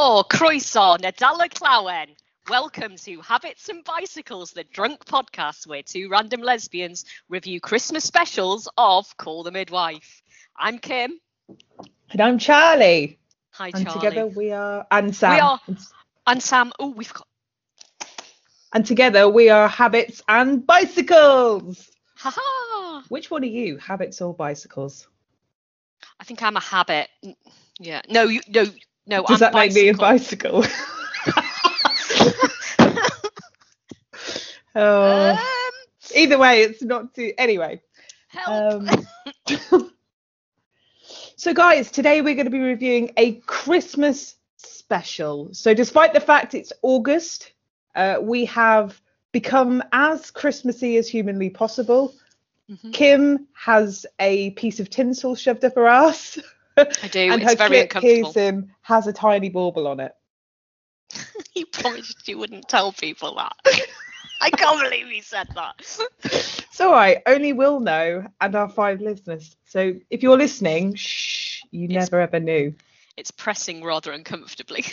Helo, croeso, Nadala Clawen. Welcome to Habits and Bicycles, the drunk podcast where two random lesbians review Christmas specials of Call the Midwife. I'm Kim. And I'm Charlie. Hi, And Charlie. together we are and Sam. We are- And Sam. Oh, we've got. And together we are habits and bicycles. Haha. Which one are you? Habits or bicycles? I think I'm a habit. Mm, yeah. No, you, no, no. Does I'm that make me a bicycle. bicycle? oh. Um, Either way, it's not too anyway. help. Um, so, guys, today we're going to be reviewing a Christmas special. So, despite the fact it's August, uh, we have become as Christmassy as humanly possible. Mhm. Kim has a piece of tinsel shoved up her ass, I do. and it's her very piercing has a tiny bauble on it. You promised you wouldn't tell people that. I can't believe you said that. It's all right. Only we'll know, and our five listeners. So, if you're listening, shh, you It's- never ever knew. It's pressing rather uncomfortably.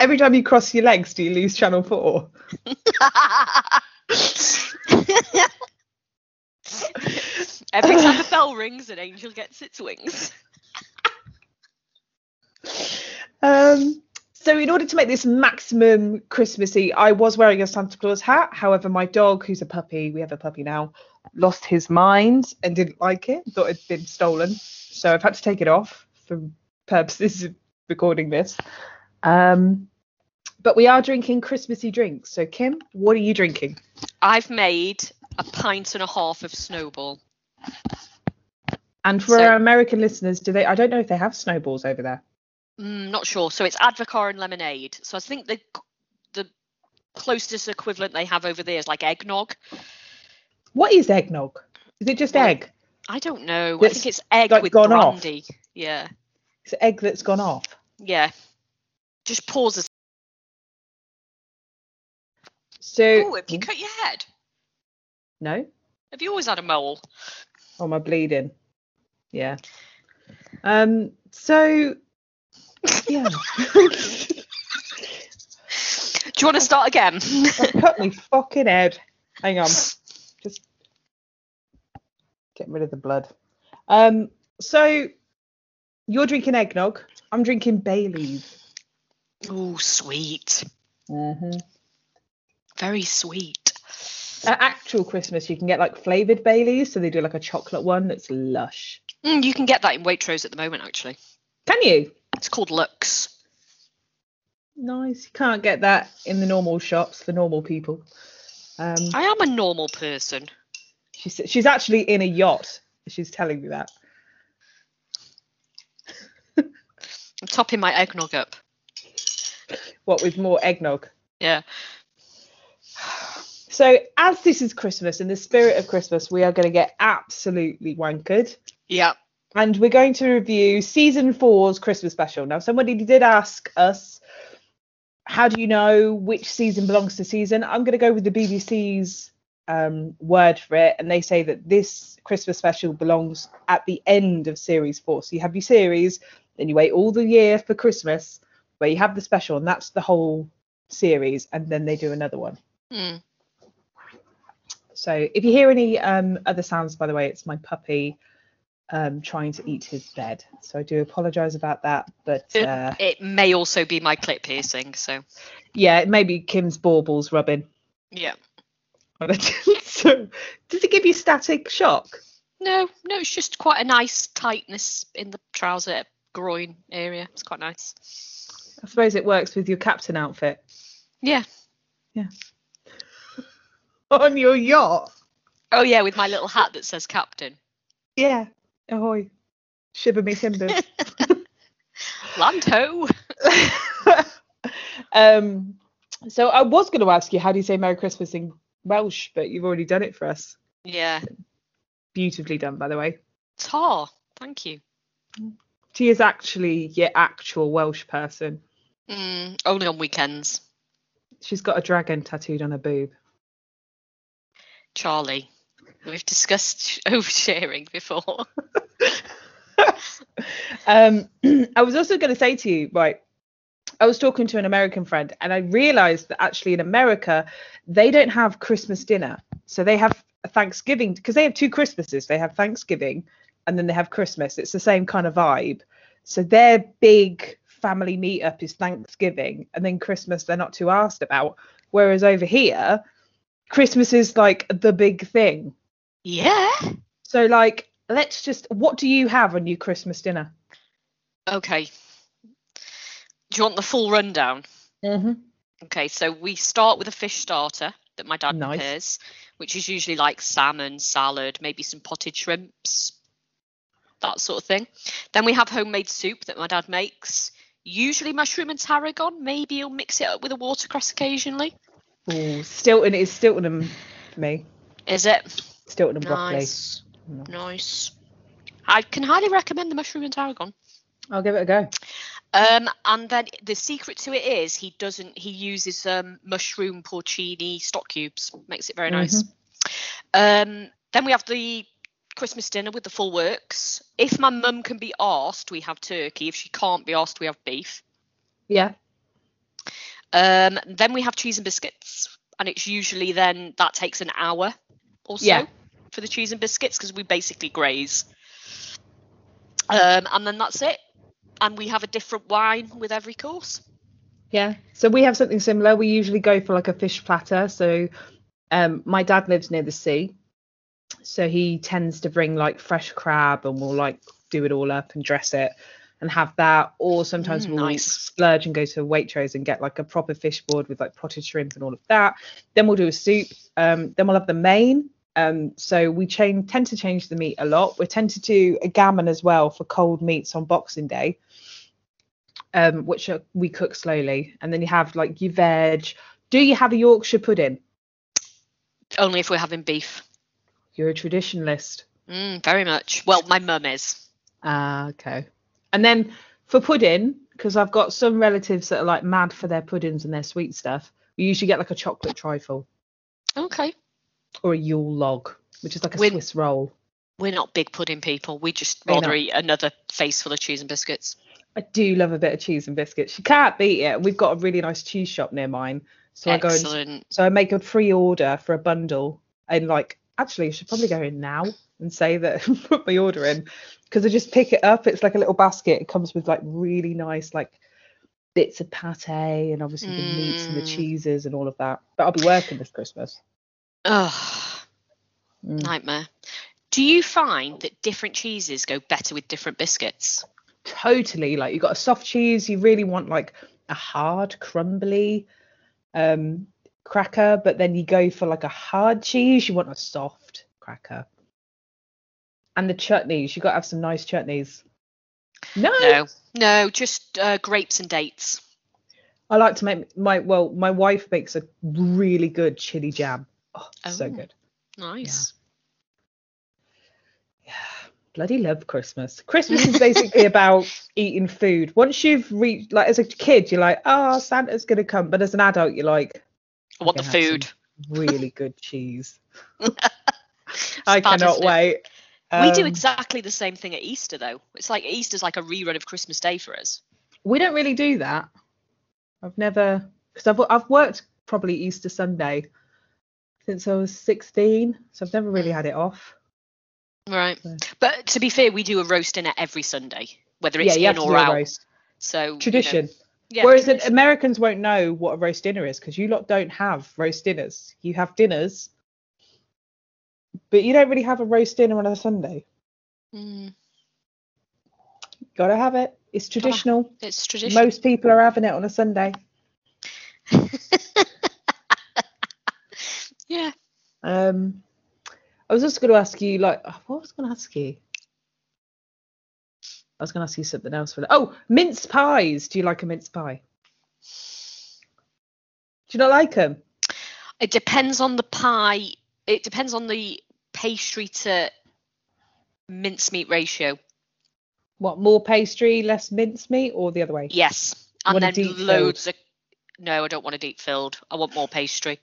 Every time you cross your legs, do you lose channel four? Every time a bell rings, an angel gets its wings. Um, so in order to make this maximum Christmassy, I was wearing a Santa Claus hat. However, my dog, who's a puppy, we have a puppy now, lost his mind and didn't like it. Thought it'd been stolen, so I've had to take it off for purposes of recording this. Um, but we are drinking Christmassy drinks. So Kim, what are you drinking? I've made a pint and a half of snowball. And for So- our American listeners, do they? I don't know if they have snowballs over there. Mm, not sure. So it's Advocaat and lemonade. So I think the the closest equivalent they have over there is like eggnog. What is eggnog? Is it just Well, egg? I don't know. I think it's egg like, with gone off. brandy. Yeah, It's egg that's gone off. yeah. Just pause. a- So Oh, have you cut your head? no. Have you always had a mole? Oh, my bleeding. Yeah. Um. So. Yeah. Do you want to start again? I've cut me fucking head. Hang on. Just getting rid of the blood. Um. So you're drinking eggnog. I'm drinking Bailey's. oh, sweet. Mm-hmm. Very sweet. At actual Christmas, you can get like flavored Baileys. So they do like a chocolate one that's lush. Mm, you can get that in Waitrose at the moment, actually. Can you? It's called Lux. Nice. You can't get that in the normal shops for normal people. Um, I am a normal person. she's she's actually in a yacht. She's telling me that. I'm topping my eggnog up. What with more eggnog? Yeah. So as this is Christmas, in the spirit of Christmas, we are going to get absolutely wankered, Yeah. And we're going to review season four's Christmas special. Now, somebody did ask us, how do you know which season belongs to season? I'm going to go with the BBC's um, word for it, and they say that this Christmas special belongs at the end of series four. So you have your series, then you wait all the year for Christmas, where you have the special, and that's the whole series, and then they do another one. Mm. So if you hear any um, other sounds, by the way, it's my puppy um, trying to eat his bed. So I do apologise about that. But uh, It may also be my clip piercing. So, yeah, it may be Kim's baubles rubbing. yeah. so does it give you static shock? No, no, it's just quite a nice tightness in the trouser groin area. It's quite nice. I suppose it works with your captain outfit Yeah. Yeah. on your yacht. Oh, yeah, with my little hat that says captain. Yeah. Ahoy. Shiver me timbers. Lanto. um, so I was going to ask you, how do you say Merry Christmas in Welsh? But you've already done it for us. Yeah. Beautifully done, by the way. Tar. Thank you. She is actually your actual Welsh person. Mm, only on weekends. She's got a dragon tattooed on her boob. Charlie. We've discussed oversharing before. um, I was also going to say to you, right? I was talking to an American friend and I realized that actually in America, they don't have Christmas dinner. So they have Thanksgiving because they have two Christmases. They have Thanksgiving and then they have Christmas. It's the same kind of vibe. So their big family meetup is Thanksgiving and then Christmas they're not too asked about. Whereas over here, Christmas is like the big thing. Yeah. So like let's just what do you have on your Christmas dinner? Okay. Do you want the full rundown? Mm-hmm. Okay, so we start with a fish starter that my dad Nice. prepares, which is usually like salmon, salad, maybe some potted shrimps, that sort of thing. Then we have homemade soup that my dad makes, usually mushroom and tarragon. Maybe he'll mix it up with a watercress occasionally. Ooh, Stilton is Stilton and for me. Is it? Stilton and broccoli. Nice. Nice. I can highly recommend the mushroom and tarragon. I'll give it a go. Um, and then the secret to it is he doesn't. He uses um, mushroom porcini stock cubes. Makes it very nice. Um, then we have the Christmas dinner with the full works. If my mum can be asked, we have turkey. If she can't be asked, we have beef. Yeah. Um, then we have cheese and biscuits, and it's usually then that takes an hour or so Yeah. for the cheese and biscuits because we basically graze. Um, and then that's it. And we have a different wine with every course. Yeah. So we have something similar. We usually go for like a fish platter. So um my dad lives near the sea. So he tends to bring like fresh crab and we'll like do it all up and dress it and have that. Or sometimes Mm, we'll nice. splurge and go to Waitrose and get like a proper fish board with like potted shrimp and all of that. Then we'll do a soup. Um, then we'll have the main. Um, so we tend to change the meat a lot. We tend to do a gammon as well for cold meats on Boxing Day, um, which are, we cook slowly. And then you have like your veg. Do you have a Yorkshire pudding? Only if we're having beef. You're a traditionalist. Mm, very much. Well, my mum is. Ah, okay. And then for pudding, because I've got some relatives that are like mad for their puddings and their sweet stuff, we usually get like a chocolate trifle Okay. or a Yule log, which is like a When- Swiss roll. We're not big pudding people. We just We're rather not. eat another face full of cheese and biscuits. I do love a bit of cheese and biscuits. You can't beat it. We've got a really nice cheese shop near mine, so I go and so I make a pre-order for a bundle, and like actually, I should probably go in now and say that put my order in because I just pick it up. It's like a little basket. It comes with like really nice like bits of pate and obviously the meats and the Mm. cheeses and all of that. But I'll be working this Christmas. Ugh, Mm. nightmare. Do you find that different cheeses go better with different biscuits? totally like you got a soft cheese you really want like a hard crumbly um cracker but then you go for like a hard cheese you want a soft cracker and the chutneys you got to have some nice chutneys. No, No, no, just uh, grapes and dates. i like to make my well my wife makes a really good chili jam. Oh, so Oh. good. Nice. yeah. Bloody love christmas. Christmas is basically about eating food. Once you've reached like as a kid you're like oh santa's gonna come. But as an adult you're like I want the can have some food. really good cheese. I cannot isn't wait we do Um, exactly the same thing at Easter, though. It's like Easter's like a rerun of Christmas Day for us. we don't really do that i've never because I've, I've worked probably easter sunday since i was 16 so i've never really had it off Right. So- But to be fair, we do a roast dinner every Sunday, whether yeah it's have in or out. roast So you know, tradition yeah, Whereas tradition. Americans won't know what a roast dinner is because you lot don't have roast dinners. You have dinners, but you don't really have a roast dinner on a Sunday. Mm, Gotta have it. It's traditional. it's tradition. Most people are having it on a Sunday. yeah. Um, I was just going to ask you, like, oh, what was I going to ask you? I was going to ask you something else for that. Oh, mince pies. Do you like a mince pie? Do you not like them? It depends on the pie. It depends on the pastry to mincemeat ratio. What more pastry, less mincemeat, or the other way? Yes. And then filled? loads of. No, I don't want a deep filled. I want more pastry.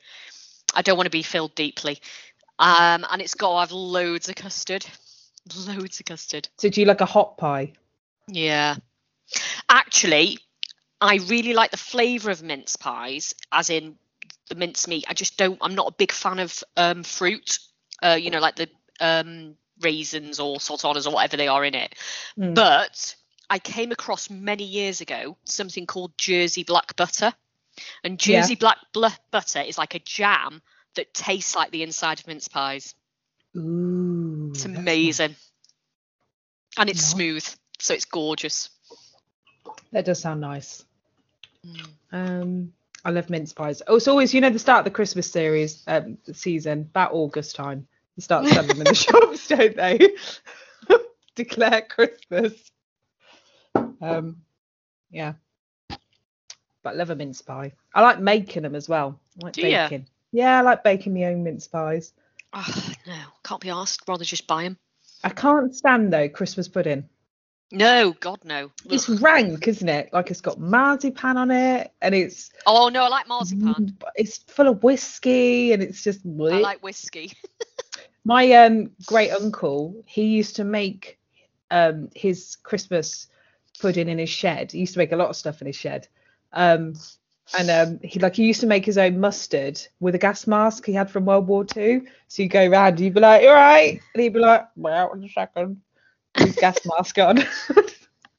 I don't want to be filled deeply. Um, and it's got to have loads of custard. Loads of custard. So do you like a hot pie? Yeah. Actually, I really like the flavour of mince pies, as in the mince meat. I just don't. I'm not a big fan of um, fruit. Uh, you know, like the um, raisins or sultanas or whatever they are in it. Mm. But I came across many years ago something called Jersey black butter, and Yeah. Jersey black bl- butter is like a jam that tastes like the inside of mince pies. Ooh, It's amazing, and it's Nice. smooth, so it's gorgeous. That does sound nice. Mm. Um, I love mince pies. Oh, it's always, you know, the start of the Christmas series um, season, about August time. You start selling them in the shops, don't they? Declare Christmas. Um, yeah. But I love a mince pie. I like making them as well. I like Do baking. Yeah, I like baking my own mince pies. Oh, no, can't be asked. Rather just buy them. I can't stand though Christmas pudding. No, God no. It's Ugh. rank, isn't it? Like it's got marzipan on it, and it's Oh no, I like marzipan. it's full of whiskey, and it's just. I like whiskey. My um great uncle, he used to make um his Christmas pudding in his shed. He used to make a lot of stuff in his shed. Um and um he like he used to make his own mustard with a gas mask he had from World War Two. So you go round, you'd be like, all right?" And he'd be like, "Well, in a second. With gas mask on.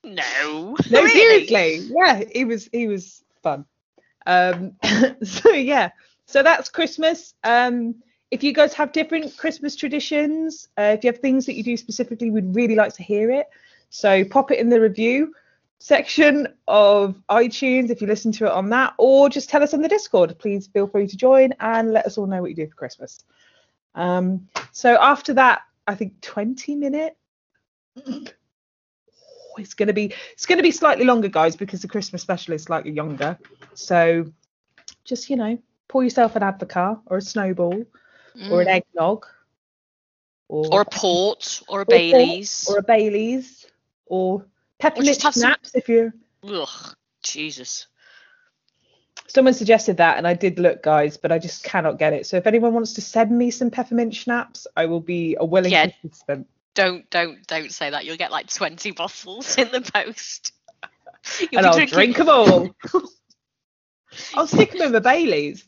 No. no, Really? seriously. Yeah, he was he was fun. Um so yeah. So that's Christmas. Um if you guys have different Christmas traditions, uh, if you have things that you do specifically, we'd really like to hear it. So pop it in the review section of iTunes if you listen to it on that, or just tell us on the Discord. Please feel free to join and let us all know what you do for Christmas. Um, so after that, I think 20 minute. Oh, it's gonna be it's gonna be slightly longer, guys, because the Christmas special is slightly younger. So just you know, pour yourself an advocaat or a snowball or an Mm. eggnog or, Or a port or a or Baileys. or a Bailey's or peppermint have some- if you're Ugh, Jesus. someone suggested that and I did look guys but I just cannot get it so if anyone wants to send me some peppermint schnapps I will be a willing Yeah. participant Don't don't don't say that. You'll get like 20 bottles in the post. You'll and I'll drinking- drink them all I'll stick them in the Baileys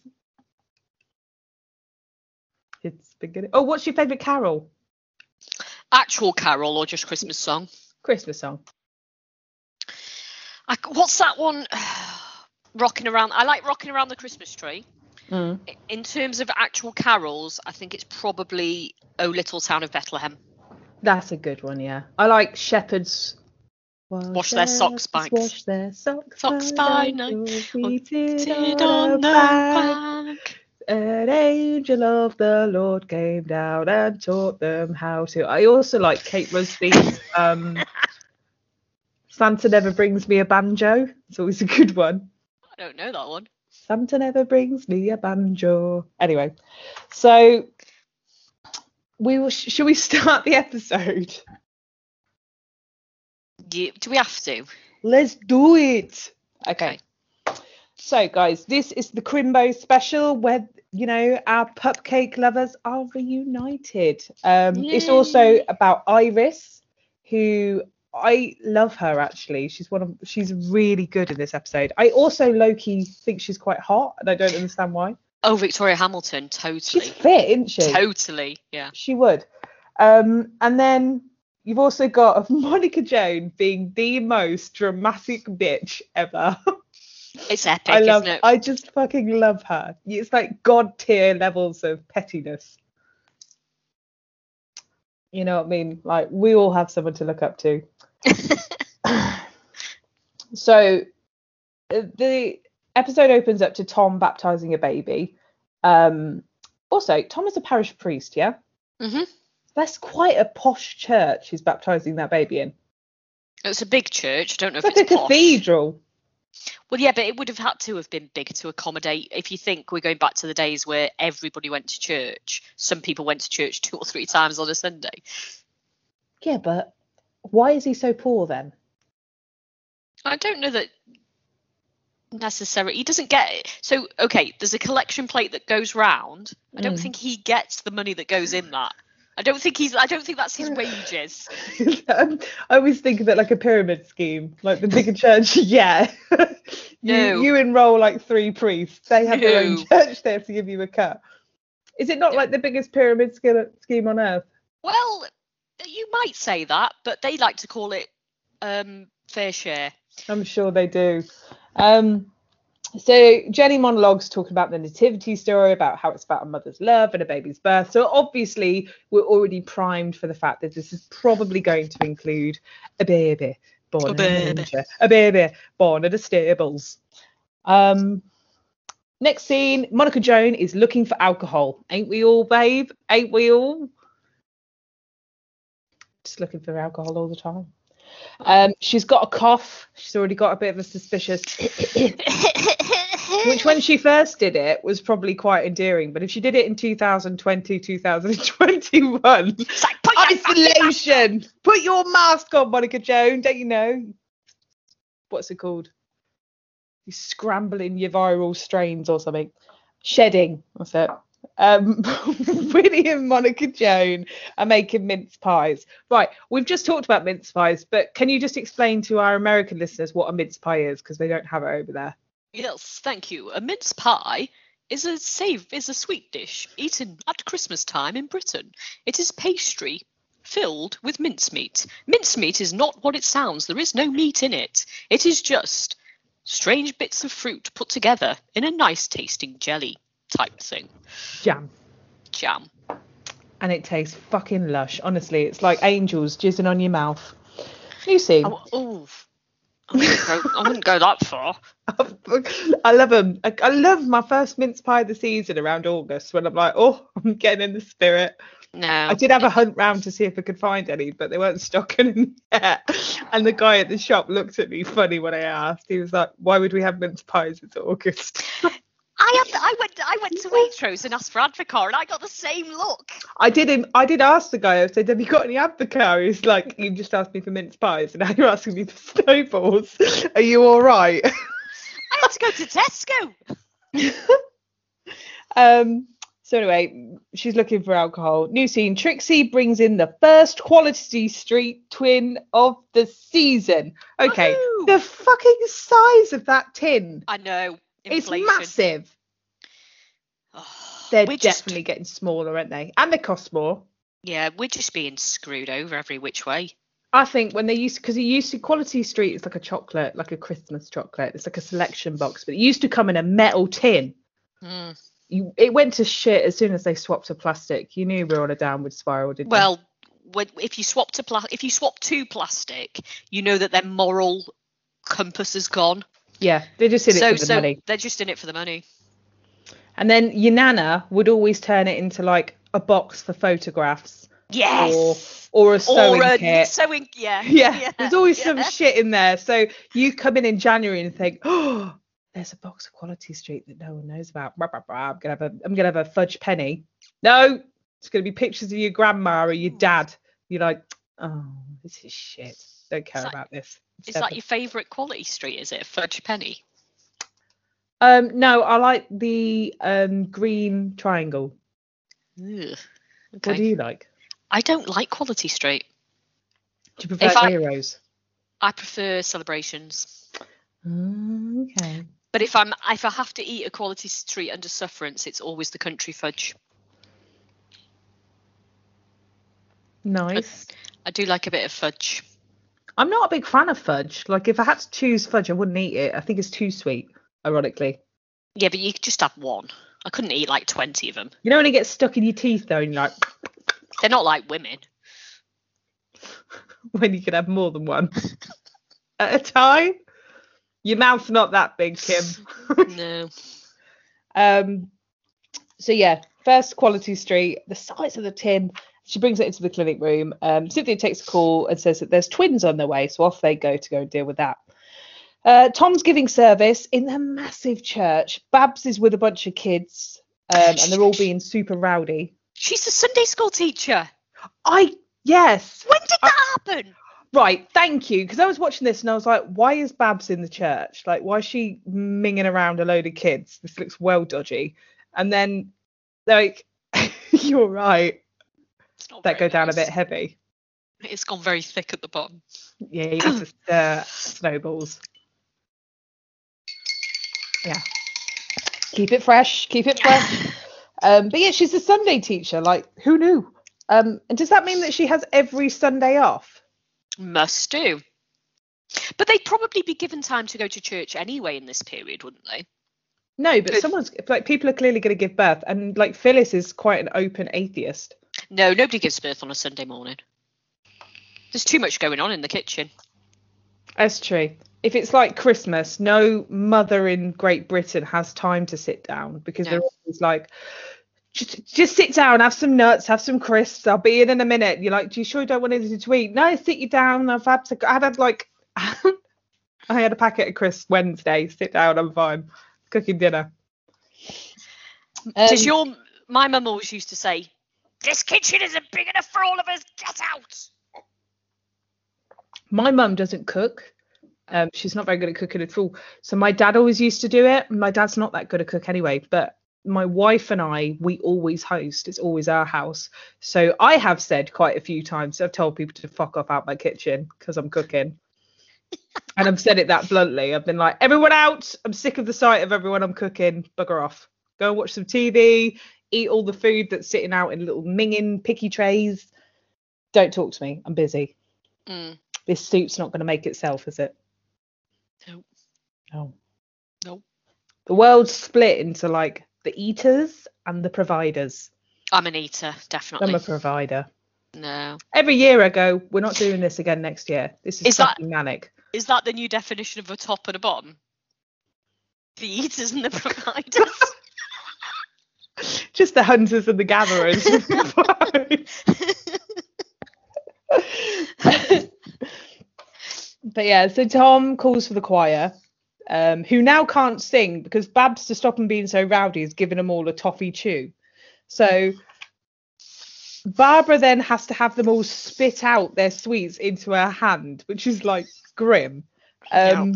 it's good oh what's your favourite carol actual carol or just Christmas song. Christmas song I, what's that one? rocking around. I like rocking around the Christmas tree. Mm. In terms of actual carols, I think it's probably "O Little Town of Bethlehem." That's a good one, yeah. I like shepherds. Wash their socks by- Wash their socks, Socks by night. Seated on the. An angel of the Lord came down and taught them how to. I also like Kate Rusby's um, Santa Never Brings Me a Banjo. It's always a good one. I don't know that one. Santa never brings me a banjo. Anyway, so we will. Should we start the episode? Yeah, do we have to? Let's do it. Okay. Okay. So, guys, this is the Crimbo special where, you know, our pupcake lovers are reunited. Um, it's also about Iris, who I love her actually. She's one of she's really good in this episode. I also Loki think she's quite hot, and I don't understand why. Oh, Victoria Hamilton, totally. She's fit, isn't she? totally, yeah. She would. Um, and then you've also got Monica Joan being the most dramatic bitch ever. It's epic, I love. isn't it? I just fucking love her. It's like god tier levels of pettiness. You know what I mean? Like we all have someone to look up to. so uh, the episode opens up to Tom baptizing a baby. Um, also, Tom is a parish priest, yeah. Mhm. That's quite a posh church he's baptizing that baby in. It's a big church. I don't know It's if like it's a posh. cathedral. Well, yeah, but it would have had to have been big to accommodate. If you think we're going back to the days where everybody went to church, some people went to church two or three times on a Sunday. Yeah, but why is he so poor then? I don't know that necessarily. He doesn't get it. So, okay, there's a collection plate that goes round. I don't Mm. think he gets the money that goes in that. I don't think he's. I don't think that's his wages. I always think of it like a pyramid scheme, like the bigger church. Yeah. you, No. you enroll like three priests. They have their own church. They have to give you a cut. Is it not No. like the biggest pyramid sch- scheme on earth? Well, you might say that, but they like to call it um, fair share. I'm sure they do. Um, so Jenny monologues talking about the nativity story, about how it's about a mother's love and a baby's birth. So obviously we're already primed for the fact that this is probably going to include a baby born A in a baby. a baby born at the stables. Um, next scene, Monica Joan is looking for alcohol. Ain't we all, babe? Ain't we all? Just looking for alcohol all the time. Um, she's got a cough. She's already got a bit of a suspicious, which when she first did it was probably quite endearing. But if she did it in 2020, 2021, like, put your fucking mask on. isolation. Put your mask on, Monica Joan. Don't you know? What's it called? You're scrambling your viral strains or something. Shedding. That's it. Um, Winnie and Monica Joan are making mince pies. Right, we've just talked about mince pies, but can you just explain to our American listeners what a mince pie is because they don't have it over there? Yes, thank you. A mince pie is a save is a sweet dish eaten at Christmas time in Britain. It is pastry filled with mincemeat. Mincemeat is not what it sounds. There is no meat in it. It is just strange bits of fruit put together in a nice tasting jelly type thing. Jam. Jam. And it tastes fucking lush. Honestly, it's like angels jizzing on your mouth. Lucy. Oh, oh. I wouldn't, go, I wouldn't go that far. I love them. I, I love my first mince pie of the season around August when I'm like, oh, I'm getting in the spirit. No. I did have a hunt round to see if I could find any, but they weren't stocking them yet. And the guy at the shop looked at me funny when I asked. He was like, "Why would we have mince pies? It's August." I had, I went I went to Waitrose and asked for Advocaat and I got the same look. I did him. I did ask the guy. I said, "Have you got any Advocaat?" He's like, "You just asked me for mince pies, and now you're asking me for snowballs. Are you all right?" I had to go to Tesco. Um. So anyway, she's looking for alcohol. New scene. Trixie brings in the first Quality Street twin of the season. Okay, Woohoo! the fucking size of that tin. I know. It's massive. Oh, They're we're just- definitely getting smaller, aren't they? And they cost more. yeah, we're just being screwed over every which way. I think when they used because it used to Quality Street is like a chocolate, like a Christmas chocolate. It's like a selection box, but it used to come in a metal tin. Mm. You, it went to shit as soon as they swapped to plastic. You knew we were on a downward spiral, didn't you? Well, when, if you swap to pla- if you swap to plastic, you know that their moral compass is gone. Yeah, they're just in it so for the so money. they're just in it for the money. And then your nana would always turn it into like a box for photographs Yes. or or a sewing or a kit. sewing, yeah. yeah, there's always some shit in there. So you come in in January and think, oh, there's a box of Quality Street that no one knows about. Blah, blah, blah. I'm gonna have a, I'm gonna have a fudge penny. No, it's gonna be pictures of your grandma or your dad. You're like, oh, this is shit. Don't care about this. Is that your favourite quality street? Is it fudge penny? Um, no, I like the um green triangle. Ugh. What do you like? I don't like quality street. Do you prefer I- heroes? I prefer celebrations. Okay. But if I'm if I have to eat a quality street under sufferance, it's always the country fudge. Nice. I do like a bit of fudge. I'm not a big fan of fudge. Like if I had to choose fudge, I wouldn't eat it. I think it's too sweet, ironically. Yeah, but you could just have one. I couldn't eat like twenty of them. You know when it gets stuck in your teeth though, and you're like, They're not like women. when you can have more than one at a time. Your mouth's not that big, Kim. No. um. So yeah, first quality street, the size of the tin. She brings it into the clinic room. Um, Cynthia takes a call and says that there's twins on their way, so off they go to go and deal with that. Uh, Tom's giving service in the massive church. Babs is with a bunch of kids, um, and they're all being super rowdy. She's a Sunday school teacher. I yes, When did that happen? right. Thank you, because I was watching this and I was like, why is Babs in the church? Like, why is she minging around a load of kids? This looks well dodgy. And then, like, you're right. It's not that go down a bit heavy. It's gone very thick at the bottom. Yeah, you have to stir snowballs. Yeah. Keep it fresh. Keep it fresh. Um, but yeah, she's a Sunday teacher. Like, who knew? Um, and does that mean that she has every Sunday off? Must do. But they'd probably be given time to go to church anyway in this period, wouldn't they? No, but Good. someone's like people are clearly going to give birth, and like Phyllis is quite an open atheist. No, nobody gives birth on a Sunday morning. There's too much going on in the kitchen. That's true. If it's like Christmas, no mother in Great Britain has time to sit down because No. they're always like, just, just sit down, have some nuts, have some crisps. I'll be in in a minute. You're like, do you sure you don't want anything to eat? No, sit you down. I've had to. I've had like, I had a packet of crisps Wednesday. Sit down. I'm fine. Cooking dinner. Does Um, your my mum always used to say, "This kitchen isn't big enough for all of us. Get out." my mum doesn't cook. Um, she's not very good at cooking at all. So my dad always used to do it. My dad's not that good at cook anyway, but my wife and I, we always host. It's always our house. So I have said quite a few times, I've told people to fuck off out my kitchen because I'm cooking. And I've said it that bluntly. I've been like, everyone out. I'm sick of the sight of everyone I'm cooking. Bugger off. Go and watch some TV. Eat all the food that's sitting out in little minging picky trays. Don't talk to me. I'm busy Mm. this soup's not going to make itself, is it? Nope. No. Nope. The world's split into like the eaters and the providers. I'm an eater, definitely. I'm a provider. no. Every year I go, we're not doing this again next year. This is, Is that- manic. Is that the new definition of a top and a bottom? The eaters and the providers. Just the hunters and the gatherers. but yeah, so Tom calls for the choir, um, who now can't sing because Babs, to stop him being so rowdy, has given them all a toffee chew. So Barbara then has to have them all spit out their sweets into her hand, which is like grim. Um,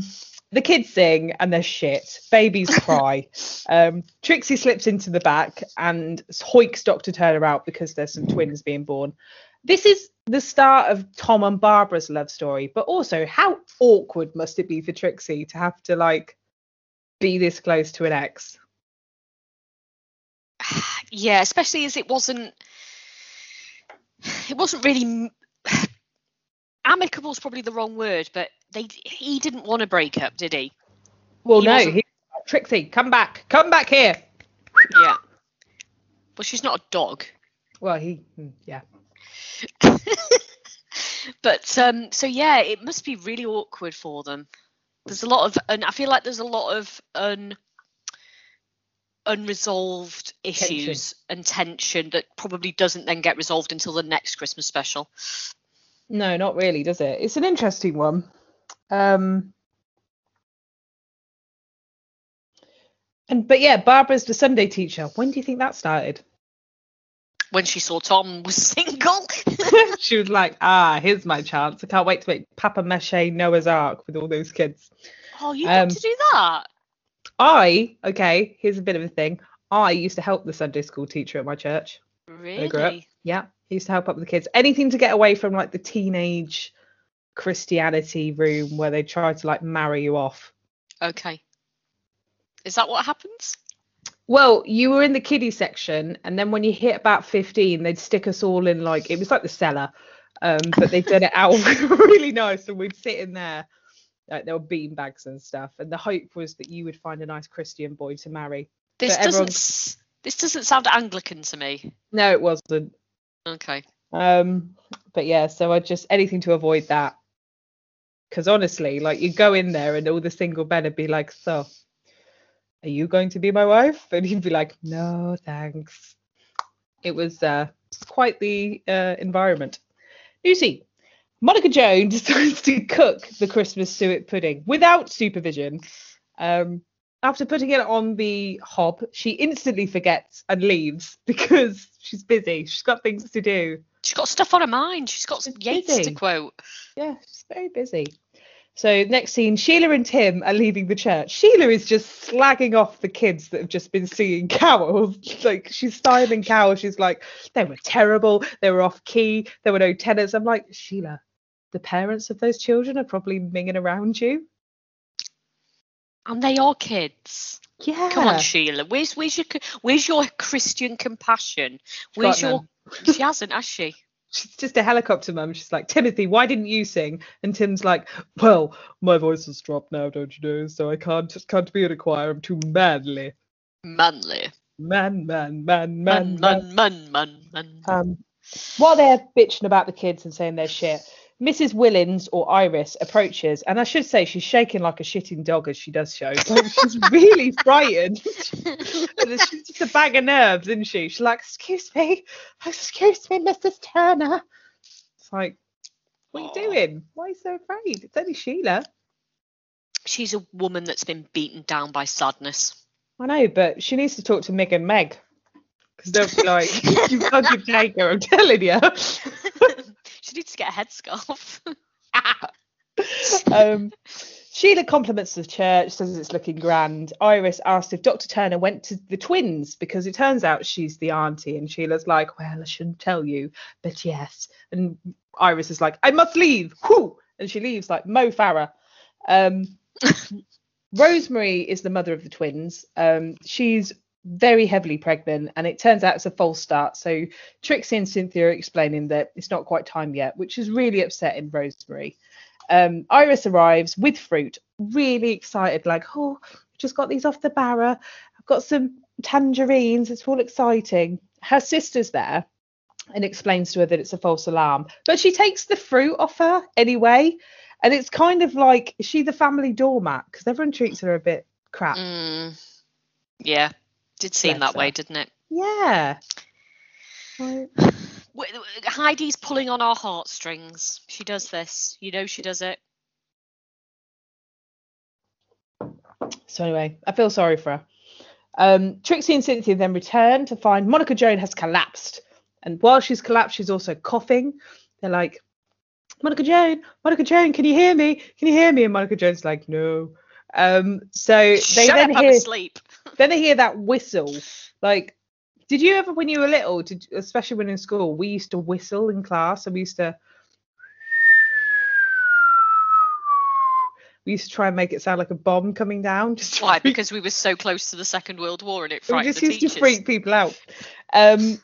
The kids sing and they're shit. Babies cry. um, Trixie slips into the back and hoiks Dr. Turner out because there's some twins being born. This is the start of Tom and Barbara's love story, but also how awkward must it be for Trixie to have to like be this close to an ex? yeah, especially as it wasn't. It wasn't really amicable. Is probably the wrong word, but they he didn't want to break up, did he? Well, He no, he, Trixie, come back, come back here. Yeah. Well, she's not a dog. Well, he, hmm, yeah. but um, so yeah, it must be really awkward for them. There's a lot of, and I feel like there's a lot of un unresolved issues and tension that probably doesn't then get resolved until the next Christmas special. No, not really, does it? It's an interesting one. Um and but yeah, Barbara's the Sunday teacher. When do you think that started? When she saw Tom was single. she was like, ah, here's my chance. I can't wait to make papier-mâché Noah's Ark with all those kids. oh, you Um, got to do that. I, okay, here's a bit of a thing. I used to help the Sunday school teacher at my church. Up. Really? Yeah, he used to help out with the kids. Anything to get away from like the teenage Christianity room where they try to like marry you off. Okay. Is that what happens? Well, you were in the kiddie section, and then when you hit about 15, they'd stick us all in like it was like the cellar, um, but they did it out really nice, and we'd sit in there. Like there were bean bags and stuff, and the hope was that you would find a nice Christian boy to marry. This But doesn't. everyone- This doesn't sound Anglican to me. No, it wasn't. Okay. Um, but yeah, so I just anything to avoid that. Because honestly, like you go in there and all the single men would be like, "So, are you going to be my wife?" And he'd be like, "No, thanks." It was uh, it's quite the uh, environment. Lucy, Monica Joan's decides to cook the Christmas suet pudding without supervision. Um, after putting it on the hob, she instantly forgets and leaves because she's busy. She's got things to do. She's got stuff on her mind. She's got She's Yeats to quote. Yeah, she's very busy. So next scene, Sheila and Tim are leaving the church. Sheila is just slagging off the kids that have just been singing carols. Like she's styling carols. She's like, they were terrible. They were off key. There were no tenors. I'm like, Sheila, the parents of those children are probably minging around you. And they are kids. Yeah. Come on, Sheila. Where's where's your where's your Christian compassion? Where's your? She hasn't, has she? She's just a helicopter mum. She's like, Timothy, why didn't you sing? And Tim's like, well, my voice has dropped now, don't you know? So I can't just can't be in a choir. I'm too manly. Manly. Man, man, man, Man, man, man. man, man, man. Um, while they're bitching about the kids and saying they're shit, Mrs. Willins or Iris approaches, and I should say she's shaking like a shitting dog as she does show. She's really frightened. She's just a bag of nerves, isn't she? She's like, "Excuse me, excuse me, Mrs. Turner." It's like, what are you doing? Why are you so afraid? It's only Sheila. She's a woman that's been beaten down by sadness. I know, but she needs to talk to Meg and Meg. Because they'll be like, you fucking take her, I'm telling you. she needs to get a headscarf. um, Sheila compliments the church, says it's looking grand. Iris asked if Dr. Turner went to the twins because it turns out she's the auntie, and Sheila's like, Well, I shouldn't tell you, but yes. And Iris is like, I must leave. Whoo! And she leaves like Mo Farah. Um, Rosemary is the mother of the twins. Um, she's very heavily pregnant, and it turns out it's a false start. So Trixie and Cynthia are explaining that it's not quite time yet, which is really upsetting Rosemary. Um, Iris arrives with fruit, really excited, like, oh, just got these off the barra. I've got some tangerines. It's all exciting. Her sister's there and explains to her that it's a false alarm, but she takes the fruit off her anyway. And it's kind of like, is she the family doormat? Because everyone treats her a bit crap. Mm, yeah, did seem that way, didn't it? Yeah. Like, W- w- Heidi's pulling on our heartstrings. She does this. You know she does it. So anyway, I feel sorry for her. Um, Trixie and Cynthia then return to find Monica Joan has collapsed, and while she's collapsed, she's also coughing. They're like, Monica Joan, Monica Joan, can you hear me? Can you hear me? And Monica Joan's like, no. Um, so they Shut then up, hear asleep. then they hear that whistle. Like, did you ever, when you were little, did, especially when in school, we used to whistle in class, and we used to we used to try and make it sound like a bomb coming down. Just Why? freak- Because we were so close to the Second World War and it we frightened just used teachers. to freak people out. Um,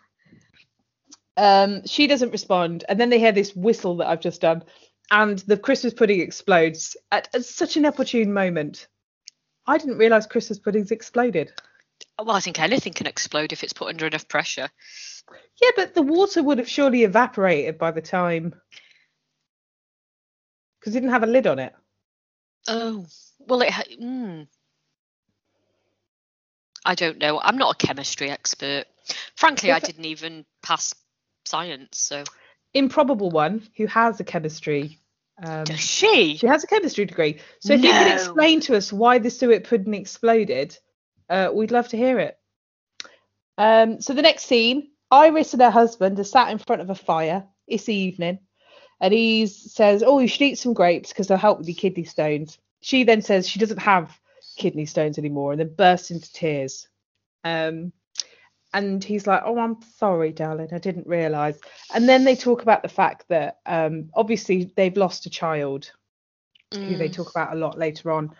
um, she doesn't respond, and then they hear this whistle that I've just done, and the Christmas pudding explodes at, at such an opportune moment. I didn't realise Christmas puddings exploded. Well, I think anything can explode if it's put under enough pressure. Yeah, but the water would have surely evaporated by the time. Because it didn't have a lid on it. Oh, well, it. ha- Mm. I don't know. I'm not a chemistry expert. Frankly, I didn't even pass science. So Improbable one who has a chemistry. Um, does she? she has a chemistry degree. So if you could explain to us why the suet pudding exploded, uh, we'd love to hear it. Um, so the next scene, Iris and her husband are sat in front of a fire. It's the evening, and he says, "Oh, you should eat some grapes because they'll help with your kidney stones." She then says she doesn't have kidney stones anymore, and then bursts into tears. Um, and he's like, "Oh, I'm sorry, darling. I didn't realise." And then they talk about the fact that um, obviously they've lost a child who they Mm. talk about a lot later on.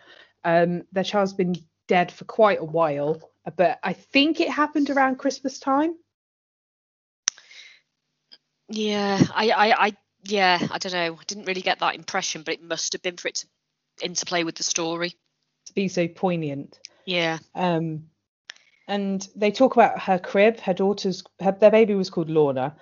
Um, their child's been dead for quite a while, but I think it happened around Christmas time. Yeah, I, I, I, yeah, I don't know. I didn't really get that impression, but it must have been for it to interplay with the story. To be so poignant. Yeah. Um, and they talk about her crib. Her daughter's, her, their baby was called Lorna,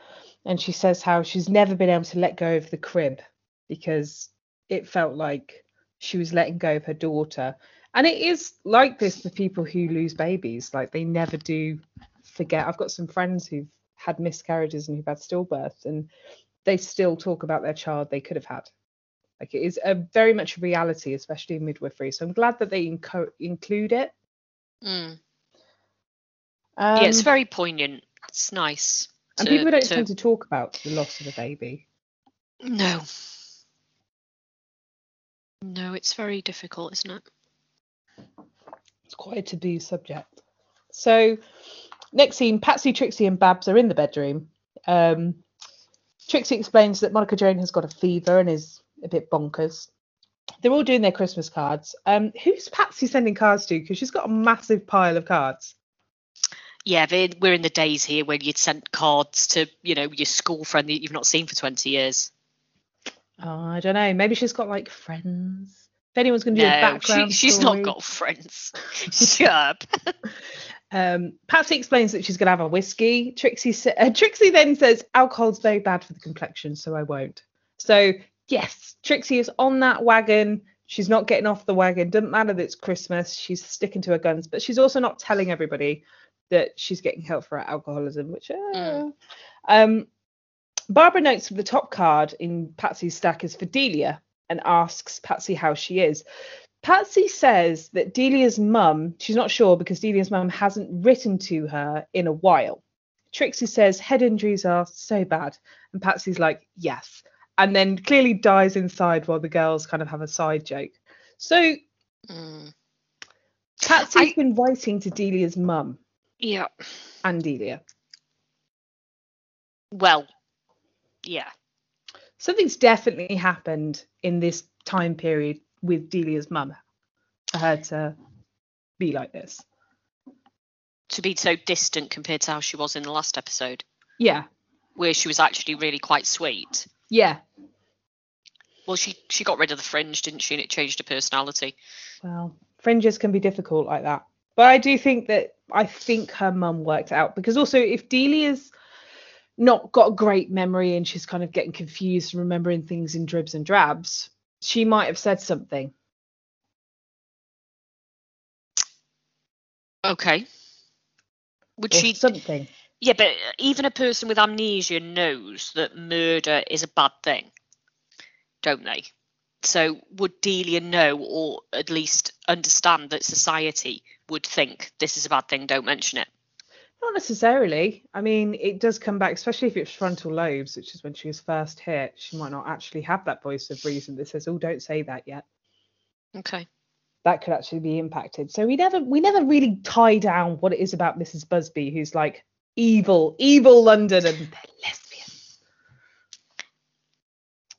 and she says how she's never been able to let go of the crib because it felt like she was letting go of her daughter. And it is like this for people who lose babies. Like they never do forget. I've got some friends who've had miscarriages and who've had stillbirths, and they still talk about their child they could have had. Like it is a very much a reality, especially in midwifery. So I'm glad that they inco- include it. Mm. Um, yeah, it's very poignant. It's nice. and to- people don't to- tend to talk about the loss of a baby. No. No, it's very difficult, isn't it? It's quite a taboo subject. So, next scene, Patsy, Trixie, and Babs are in the bedroom. Um, Trixie explains that Monica Joan has got a fever and is a bit bonkers. They're all doing their Christmas cards. Um, who's Patsy sending cards to? Because she's got a massive pile of cards. Yeah, we're in the days here when you'd send cards to, you know, your school friend that you've not seen for 20 years. Oh, I don't know. Maybe she's got like friends. If anyone's going to do a No, she, she's story. not got friends. Shut up. Um, Patsy explains that she's going to have a whiskey. Trixie sa- uh, Trixie then says alcohol's very bad for the complexion, so I won't. So yes, Trixie is on that wagon. She's not getting off the wagon. Doesn't matter that it's Christmas. She's sticking to her guns, but she's also not telling everybody that she's getting help for her alcoholism, which. Uh, Mm. um, Barbara notes the top card in Patsy's stack is for Delia and asks Patsy how she is. Patsy says that Delia's mum, she's not sure because Delia's mum hasn't written to her in a while. Trixie says head injuries are so bad. And Patsy's like, yes. And then clearly dies inside while the girls kind of have a side joke. So Mm. Patsy's I- been writing to Delia's mum Yeah. and Delia. Well, yeah. Something's definitely happened in this time period with Delia's mum for her to be like this. To be so distant compared to how she was in the last episode, Yeah. where she was actually really quite sweet. Yeah. Well, she she got rid of the fringe, didn't she? And it changed her personality. Well, fringes can be difficult like that. But I do think that I think her mum worked out because also if Delia's not got a great memory and she's kind of getting confused and remembering things in dribs and drabs, she might have said something. Okay. Would Or she? something. Yeah, but even a person with amnesia knows that murder is a bad thing, don't they? So would Delia know, or at least understand that society would think this is a bad thing? Don't mention it. Not necessarily. I mean, it does come back, especially if it's frontal lobes, which is when she was first hit. She might not actually have that voice of reason that says, "Oh, don't say that yet." Okay. That could actually be impacted. So we never, we never really tie down what it is about Mrs. Busby, who's like evil, evil London and they're lesbians.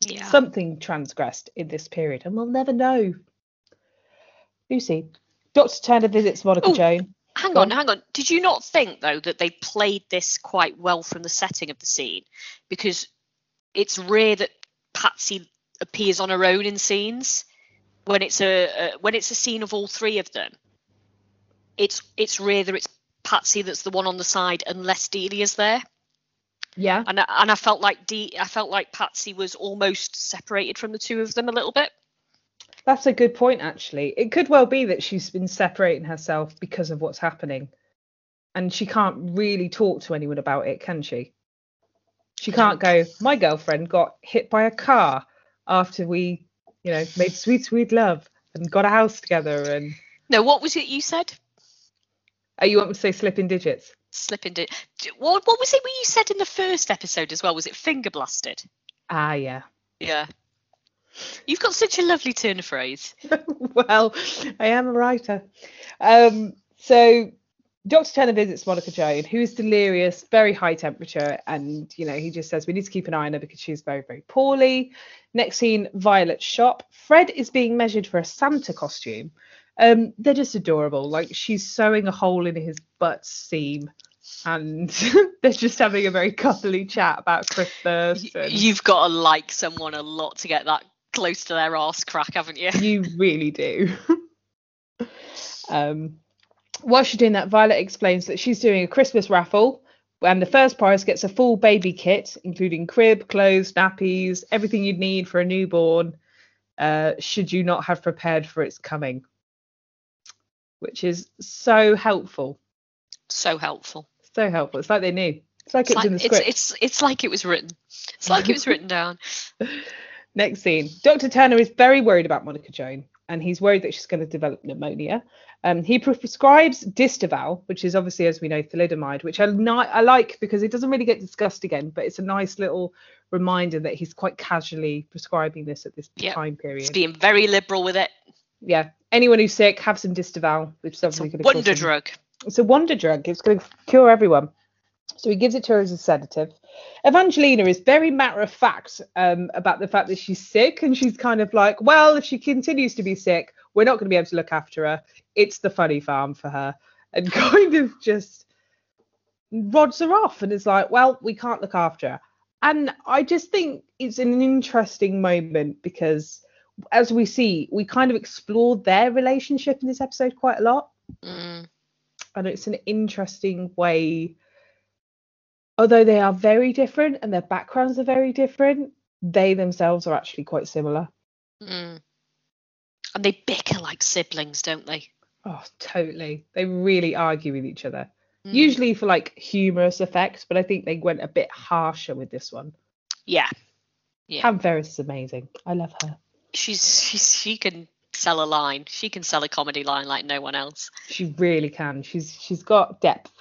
Yeah. Something transgressed in this period, and we'll never know. Lucy, Doctor Turner visits Monica Oh, Joan. Hang Go on, on. hang on. Did you not think though that they played this quite well from the setting of the scene? Because it's rare that Patsy appears on her own in scenes. When it's a, when it's a scene of all three of them, it's it's rare that it's Patsy that's the one on the side unless Delia's there. Yeah, And I, and I felt like D, I felt like Patsy was almost separated from the two of them a little bit. That's a good point. Actually, it could well be that she's been separating herself because of what's happening, and she can't really talk to anyone about it, can she? She can't go. My girlfriend got hit by a car after we, you know, made sweet, sweet love and got a house together. And No, what was it you said? oh, you want me to say slipping digits? Slipping. Di- D- what what was it what you said in the first episode as well? Was it finger blasted? Ah, yeah. Yeah. You've got such a lovely turn of phrase. well, I am a writer. Um, so Dr. Turner visits Monica Joan, who is delirious, very high temperature, and you know, he just says we need to keep an eye on her because she's very, very poorly. Next scene, Violet's shop. Fred is being measured for a Santa costume. Um, they're just adorable. Like she's sewing a hole in his butt seam. And they're just having a very coupley chat about Christmas. And- You've got to like someone a lot to get that close to their arse crack, haven't you? You really do. um, while she's doing that, Violet explains that she's doing a Christmas raffle, and the first prize gets a full baby kit, including crib, clothes, nappies, everything you'd need for a newborn. Uh, should you not have prepared for its coming, which is so helpful, So helpful. so helpful. It's like they knew. It's like It's it was like, in the it's, script. it's it's like it was written. It's like it was written down. Next scene. Dr. Turner is very worried about Monica Joan. and he's worried that she's going to develop pneumonia. Um, he prescribes Distaval, which is obviously, as we know, thalidomide, which I, I like because it doesn't really get discussed again, but it's a nice little reminder that he's quite casually prescribing this at this yep. time period. He's being very liberal with it. Yeah. Anyone who's sick, have some Distaval, which is obviously going to wonder drug. It's a wonder drug. It's going to cure everyone. So he gives it to her as a sedative. Evangelina is very matter of fact um, about the fact that she's sick, and she's kind of like, well, if she continues to be sick, we're not going to be able to look after her. It's the funny farm for her, and kind of just rods her off and is like, well, we can't look after her. And I just think it's an interesting moment because, as we see, we kind of explored their relationship in this episode quite a lot. Mm. And it's an interesting way although they are very different and their backgrounds are very different, they themselves are actually quite similar. Mm. And they bicker like siblings, don't they? Oh, totally. They really argue with each other. Mm. Usually for like humorous effects, but I think they went a bit harsher with this one. Yeah. Yeah. Pam Ferris is amazing. I love her. She's she's she can sell a line. She can sell a comedy line like no one else. She really can. She's she's got depth.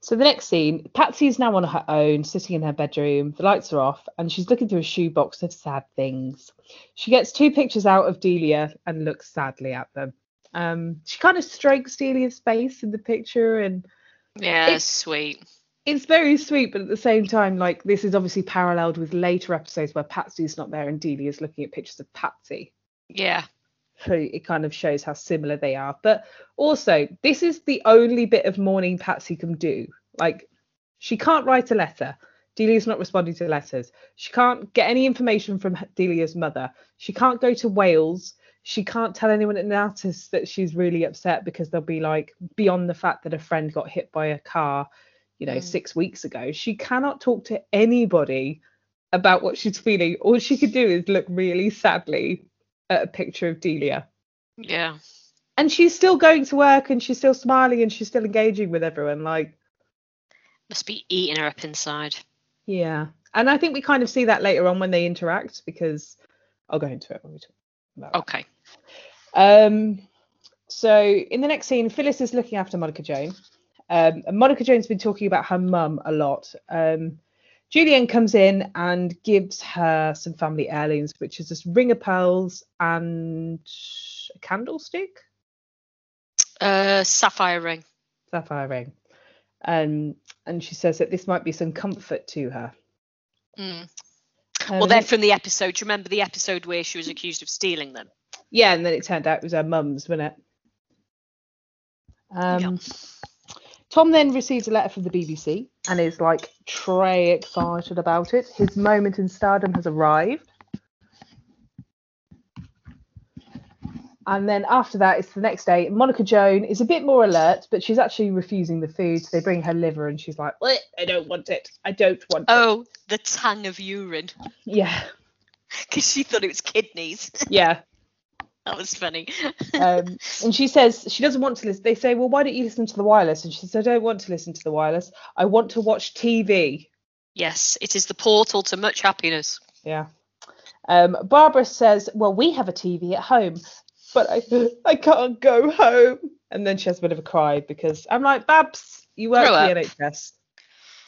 So the next scene, Patsy is now on her own, sitting in her bedroom. The lights are off, and she's looking through a shoebox of sad things. She gets two pictures out of Delia and looks sadly at them. Um, she kind of strokes Delia's face in the picture, and yeah, it's sweet. It's very sweet, but at the same time, like this is obviously paralleled with later episodes where Patsy's not there and Delia's looking at pictures of Patsy. Yeah. So it kind of shows how similar they are. But also, this is the only bit of mourning Patsy can do. Like, she can't write a letter. Delia's not responding to letters. She can't get any information from Delia's mother. She can't go to Wales. She can't tell anyone at Nonnatus that she's really upset because they'll be like, beyond the fact that a friend got hit by a car, you know, mm. six weeks ago. She cannot talk to anybody about what she's feeling. All she could do is look really sadly at a picture of Delia. Yeah. And she's still going to work and she's still smiling and she's still engaging with everyone. Like, must be eating her up inside. Yeah. And I think we kind of see that later on when they interact because I'll go into it when we talk about Okay. Um so in the next scene, Phyllis is looking after Monica Joan. Um, and Monica Joan's been talking about her mum a lot. Um, Julienne comes in and gives her some family heirlooms, which is this ring of pearls and a candlestick. Uh, sapphire ring. Sapphire ring. Um, and she says that this might be some comfort to her. Mm. Um, well, they're from the episode. Do you remember the episode where she was accused of stealing them? Yeah, and then it turned out it was her mum's, wasn't it? Um, yeah. Tom then receives a letter from the BBC and is like Trey excited about it. His moment in stardom has arrived. And then after that, it's the next day. Monica Joan is a bit more alert, but she's actually refusing the food. So they bring her liver, and she's like, "I don't want it. I don't want oh, it." Oh, the tang of urine. Yeah. Because she thought it was kidneys. Yeah. that was funny. um, and she says she doesn't want to listen. They say, "Well, why don't you listen to the wireless?" And she says, "I don't want to listen to the wireless. I want to watch TV." Yes, it is the portal to much happiness. Yeah. Um, Barbara says, "Well, we have a TV at home, but I I can't go home." And then she has a bit of a cry because I'm like, "Babs, you work for the NHS.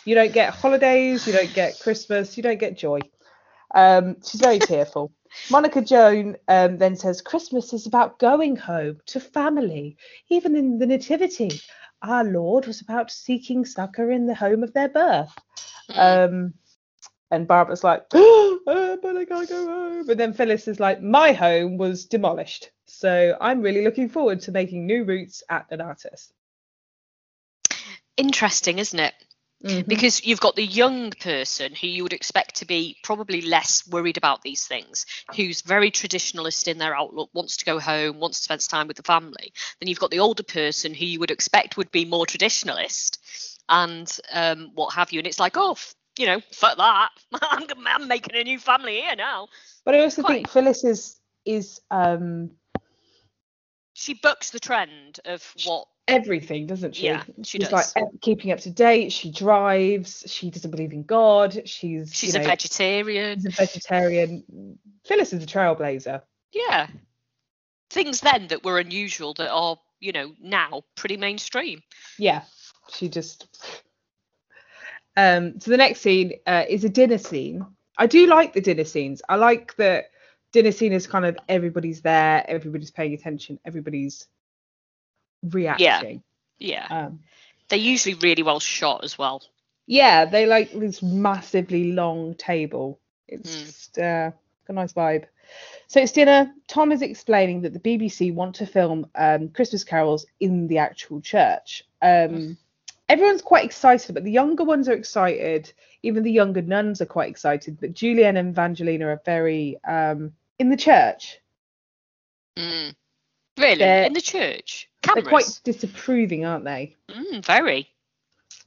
You don't get holidays. You don't get Christmas. You don't get joy." Um, she's very tearful. Monica Joan um, then says Christmas is about going home to family. Even in the Nativity, our Lord was about seeking succor in the home of their birth. Hmm. Um, and Barbara's like, oh, but I can't go home. But then Phyllis is like, my home was demolished. So I'm really looking forward to making new roots at Nonnatus. Interesting, isn't it? Mm-hmm. Because you've got the young person who you would expect to be probably less worried about these things, who's very traditionalist in their outlook, wants to go home, wants to spend time with the family. Then you've got the older person who you would expect would be more traditionalist and um, what have you. And it's like, oh, f- you know, fuck that. I'm, I'm making a new family here now. But I also Quite. think Phyllis is is um she bucks the trend of what everything, doesn't she? Yeah, she she's does. like keeping up to date. She drives. She doesn't believe in God. She's she's a know, vegetarian. She's a vegetarian. Phyllis is a trailblazer. Yeah. things then that were unusual that are, you know, now pretty mainstream. Yeah, she just. Um, so the next scene uh, is a dinner scene. I do like the dinner scenes. I like that dinner scene is kind of everybody's there, everybody's paying attention, everybody's reacting. Yeah. Um, They're usually really well shot as well. yeah, they like this massively long table. It's Mm. just uh, a nice vibe. So it's dinner. Tom is explaining that the BBC want to film um, Christmas carols in the actual church. Um, everyone's quite excited, but the younger ones are excited. Even the younger nuns are quite excited. But Julienne and Evangelina are very um, in the church. Mm. Really? They're- In the church? Cameras? They're quite disapproving, aren't they? Mm, very.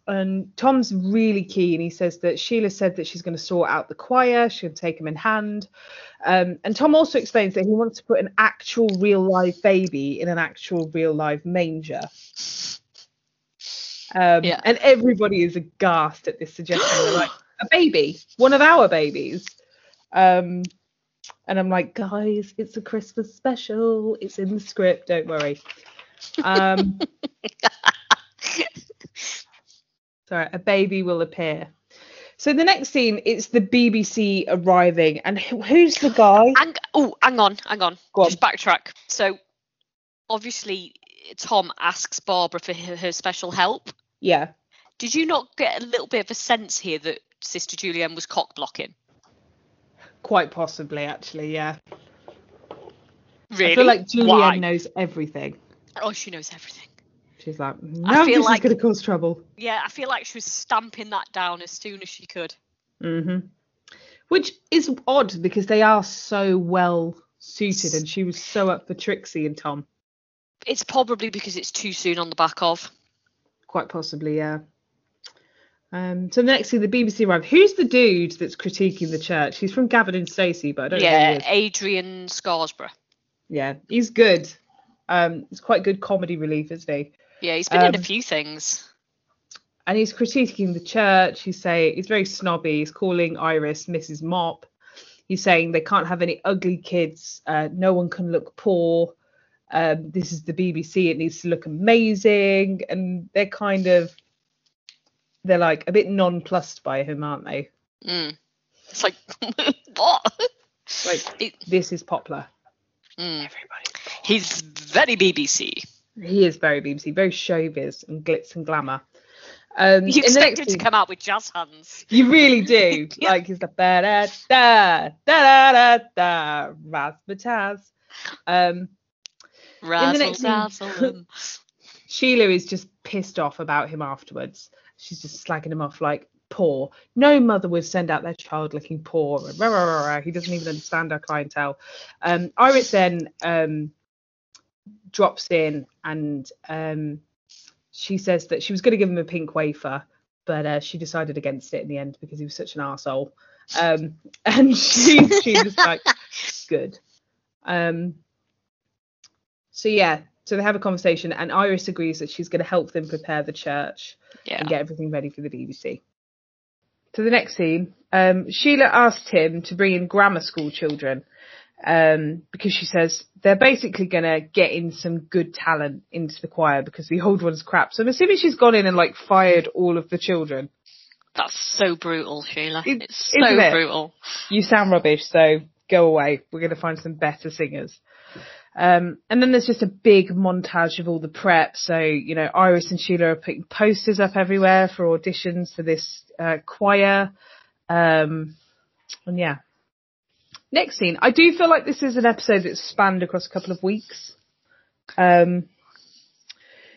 and Tom's really keen. He says that Sheila said that she's going to sort out the choir, she'll take him in hand. Um, and Tom also explains that he wants to put an actual real live baby in an actual real live manger. Um, Yeah. And everybody is aghast at this suggestion. They're like, a baby, one of our babies. Um, and I'm like, guys, it's a Christmas special. It's in the script. Don't worry. Um, sorry, a baby will appear. So the next scene, it's the BBC arriving, and who's the guy? Hang, oh, hang on, hang on. Go on. Just backtrack. So, obviously, Tom asks Barbara for her, her special help. Yeah, Did you not get a little bit of a sense here that Sister Julienne was cock blocking? Quite possibly, actually. Yeah, Really? I feel like Julienne Why? knows everything. Oh, she knows everything. She's like, no, this like- is going to cause trouble. Yeah, I feel like she was stamping that down as soon as she could. hmm Which is odd because they are so well suited, and she was so up for Trixie and Tom. It's probably because it's too soon on the back of. Quite possibly, yeah. Um, so next thing, the BBC arrive. Who's the dude that's critiquing the church? He's from Gavin and Stacey, but I don't know Yeah. Adrian Scarborough. Yeah, he's good. Um, it's quite good comedy relief, isn't he? Yeah, he's been in a Um, few things. And he's critiquing the church. He's saying he's very snobby. He's calling Iris Mrs. Mop. He's saying they can't have any ugly kids. Uh, no one can look poor. Um, this is the BBC. It needs to look amazing. And they're kind of they're like a bit nonplussed by him, aren't they? Mm. It's like, what? Like It- this is Poplar. mm. Everybody. He's very BBC. He is very BBC, very showbiz and glitz and glamour. Um, You in expect him to come out with jazz hands. You really do. Yeah. Like he's the da da da da da da da razzmatazz. Um, Razzle next scene- Sheila is just pissed off about him afterwards. She's just slagging him off like poor. No mother would send out their child looking poor. rah, rah, rah. He doesn't even understand our clientele. Um, Iris then um, drops in and um, she says that she was going to give him a pink wafer, but uh, she decided against it in the end because he was such an arsehole. Um, and she, she was like, good. Um, so yeah, so they have a conversation, and Iris agrees that she's going to help them prepare the church Yeah. and get everything ready for the BBC. So the next scene, um, Sheila asked him to bring in grammar school children um, because she says they're basically going to get in some good talent into the choir because the old one's crap. So I'm assuming she's gone in and like fired all of the children. That's so brutal, Sheila. It- it's so it? brutal. you sound rubbish, so go away. We're going to find some better singers. Um, and then there's just a big montage of all the prep. So, you know, Iris and Sheila are putting posters up everywhere for auditions for this uh, choir. Um, and yeah. Next scene. I do feel like this is an episode that's spanned across a couple of weeks. Um,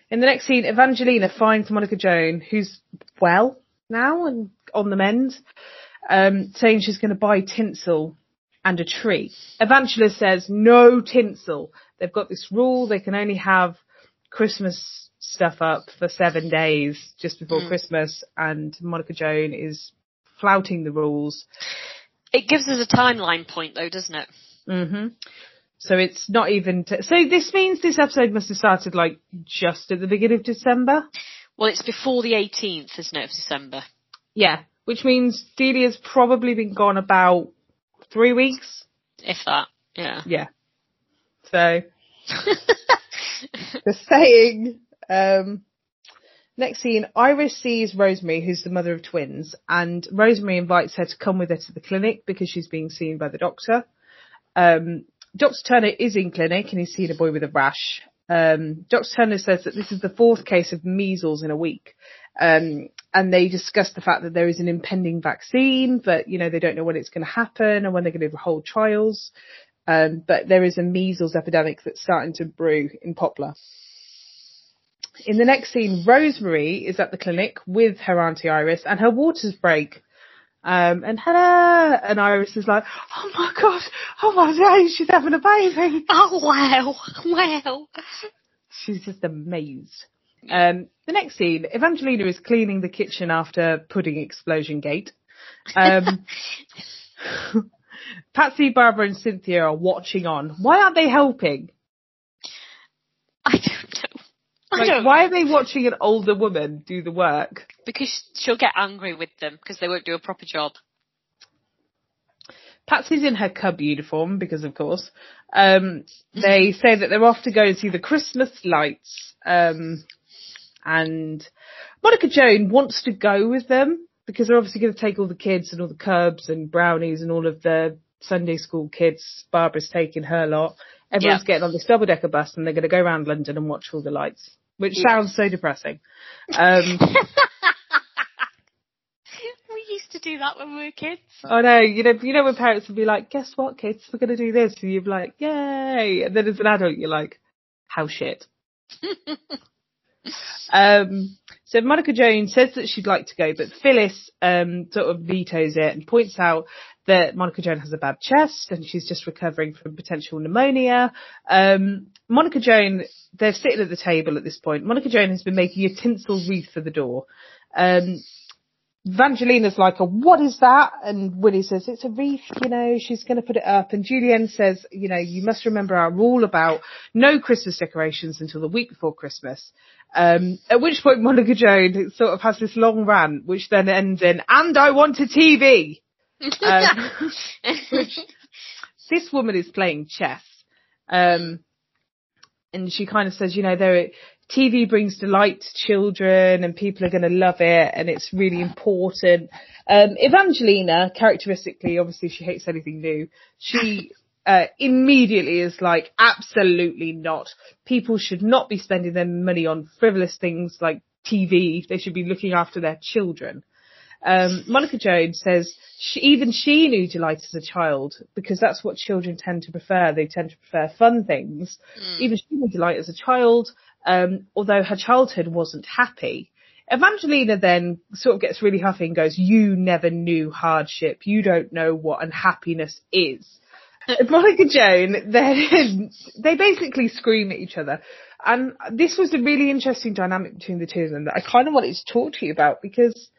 in the next scene, Evangelina finds Monica Joan, who's well now and on the mend, um, saying she's going to buy tinsel and a tree. Evangelina says no tinsel. They've got this rule they can only have Christmas stuff up for seven days just before Mm. Christmas, and Monica Joan is flouting the rules. It gives us a timeline point, though, doesn't it? hmm So it's not even. T- so this means this episode must have started like just at the beginning of December. Well, it's before the 18th, isn't it, of December? Yeah, which means Delia's probably been gone about three weeks. If that. Yeah. Yeah. So They're saying, um, next scene, Iris sees Rosemary, who's the mother of twins, and Rosemary invites her to come with her to the clinic because she's being seen by the doctor. Um, Dr. Turner is in clinic and he's seen a boy with a rash. Um, Dr. Turner says that this is the fourth case of measles in a week. Um, and they discuss the fact that there is an impending vaccine, but you know, they don't know when it's going to happen and when they're going to hold trials. Um, but there is a measles epidemic that's starting to brew in Poplar. In the next scene, Rosemary is at the clinic with her auntie Iris and her waters break. Um, and hello, and Iris is like, oh my god, oh my days, she's having a baby. Oh wow, wow. She's just amazed. Um, the next scene, Evangelina is cleaning the kitchen after pudding explosion gate. Um, Patsy, Barbara and Cynthia are watching on. Why aren't they helping? I don't know. I Like, don't why know. are they watching an older woman do the work? Because she'll get angry with them because they won't do a proper job. Patsy's in her cub uniform because, of course, um, they say that they're off to go and see the Christmas lights. Um, and Monica Joan wants to go with them because they're obviously going to take all the kids and all the cubs and brownies and all of the Sunday school kids. Barbara's taking her lot. Everyone's Yeah. getting on this double decker bus and they're going to go around London and watch all the lights, which Yeah. sounds so depressing. Um, we used to do that when we were kids. I know, you know, you know when parents would be like, guess what kids, we're gonna do this, and you'd be like, yay, and then as an adult you're like, how shit. um, so Monica Joan's says that she'd like to go, but Phyllis, um, sort of vetoes it and points out that Monica Joan's has a bad chest and she's just recovering from potential pneumonia. Um, Monica Joan, they're sitting at the table at this point. Monica Joan has been making a tinsel wreath for the door. Um, Evangelina's like, what is that? And Willie says, it's a wreath, you know, she's going to put it up. And Julienne says, you know, you must remember our rule about no Christmas decorations until the week before Christmas. Um, at which point Monica Joan sort of has this long rant, which then ends in, and I want a TV. Um, which this woman is playing chess. Um, and she kind of says, you know, there, TV brings delight to children and people are going to love it and it's really important. Um, Evangelina, characteristically, obviously she hates anything new. She, uh, immediately is like, absolutely not. People should not be spending their money on frivolous things like TV. They should be looking after their children. Um, Monica Joan's says she, even she knew delight as a child because that's what children tend to prefer. They tend to prefer fun things. Even she knew delight as a child, um, although her childhood wasn't happy. Evangelina then sort of gets really huffy and goes, you never knew hardship. You don't know what unhappiness is. Monica Joan, then they basically scream at each other. And this was a really interesting dynamic between the two of them that I kind of wanted to talk to you about because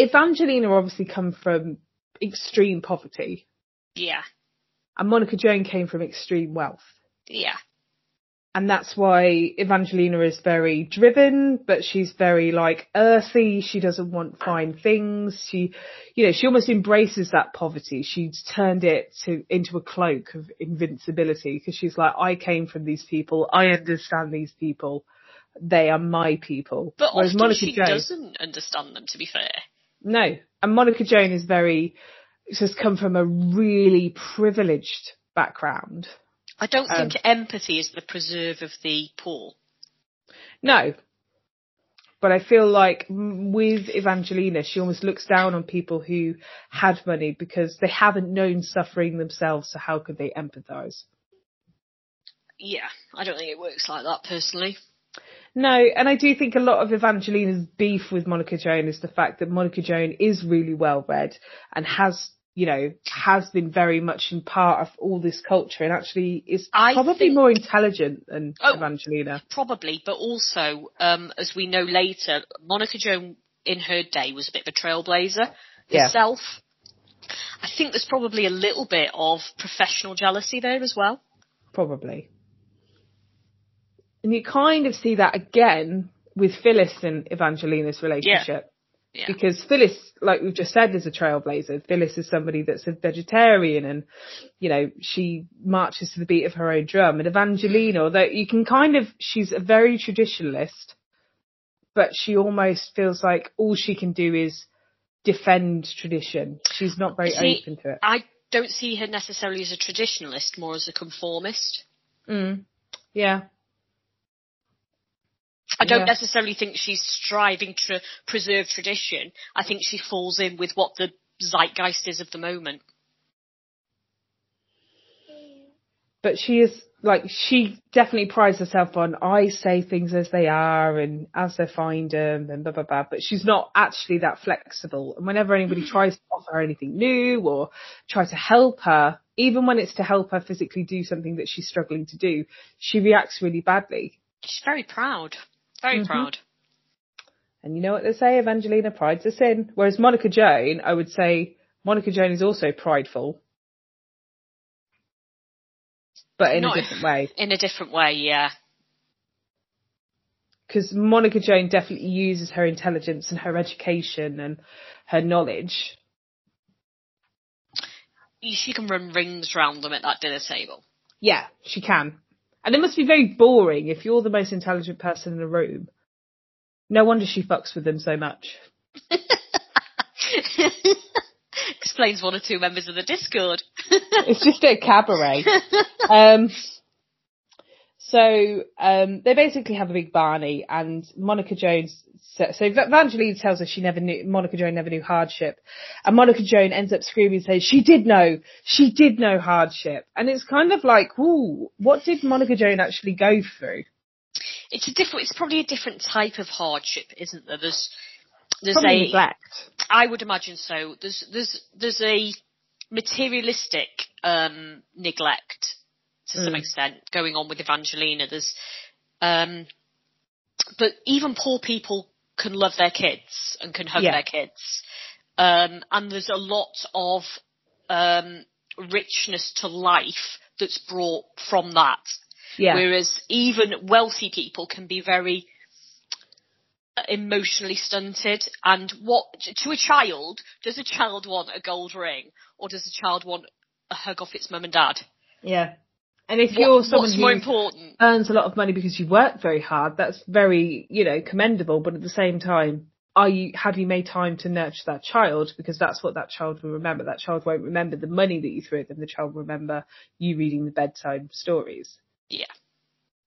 Evangelina obviously come from extreme poverty yeah, and Monica Joan came from extreme wealth. yeah. And that's why Evangelina is very driven, but she's very like earthy. She doesn't want fine things. She, you know, she almost embraces that poverty. She's turned it to, into a cloak of invincibility because she's like, I came from these people. I understand these people. They are my people. But Whereas often Monica she Joan, doesn't understand them, to be fair. no. And Monica Joan is very, has come from a really privileged background. I don't Um, think empathy is the preserve of the poor. No. But I feel like with Evangelina, she almost looks down on people who had money because they haven't known suffering themselves, so how could they empathise? Yeah, I don't think it works like that personally. No, and I do think a lot of Evangelina's beef with Monica Joan is the fact that Monica Joan is really well read and has, you know, has been very much in part of all this culture and actually is I probably more intelligent than Oh. Evangelina. Probably, but also, um, as we know later, Monica Joan in her day was a bit of a trailblazer Yeah. herself. I think there's probably a little bit of professional jealousy there as well. Probably. And you kind of see that again with Phyllis and Evangelina's relationship. Yeah. Because Phyllis, like we've just said, is a trailblazer. Phyllis is somebody that's a vegetarian and, you know, she marches to the beat of her own drum. And Evangelina, although you can kind of, she's a very traditionalist, but she almost feels like all she can do is defend tradition. She's not very See, open to it. I don't see her necessarily as a traditionalist, more as a conformist. Mm. Yeah. I don't Yeah. necessarily think she's striving to preserve tradition. I think she falls in with what the zeitgeist is of the moment. but she is like she definitely prides herself on I say things as they are and as they find them and blah blah blah. But she's not actually that flexible. And whenever anybody mm. tries to offer her anything new or try to help her, even when it's to help her physically do something that she's struggling to do, she reacts really badly. She's very proud. Very Mhm. proud. And you know what they say, Evangelina pride's a sin. Whereas Monica Joan, I would say Monica Joan is also prideful. But in Not- a different way. In a different way, yeah. because Monica Joan definitely uses her intelligence and her education and her knowledge. She can run rings round them at that dinner table. Yeah, she can. And it must be very boring if you're the most intelligent person in the room. No wonder she fucks with them so much. Explains one or two members of the Discord. It's just a cabaret. um, so um, they basically have a big Barney, and Monica Joan's. So, so Evangeline tells us she never knew Monica Joan never knew hardship, and Monica Joan ends up screaming and says she did know, she did know hardship, and it's kind of like, ooh, what did Monica Joan actually go through? it's a different. It's probably a different type of hardship, isn't there? There's there's Probably a neglect. I would imagine so. There's there's there's a materialistic um, neglect to some Mm. extent going on with Evangelina. There's um, but even poor people can love their kids and can hug Yeah. their kids. Um, and there's a lot of um, richness to life that's brought from that. Yeah, Whereas even wealthy people can be very emotionally stunted. And what to a child does a child want a gold ring or does a child want a hug off its mum and dad? yeah. And if What- you're someone who important? earns a lot of money because you work very hard, that's very, you know, commendable. But at the same time, are you, have you made time to nurture that child? Because that's what that child will remember. That child won't remember the money that you threw at them. The child will remember you reading the bedtime stories. Yeah.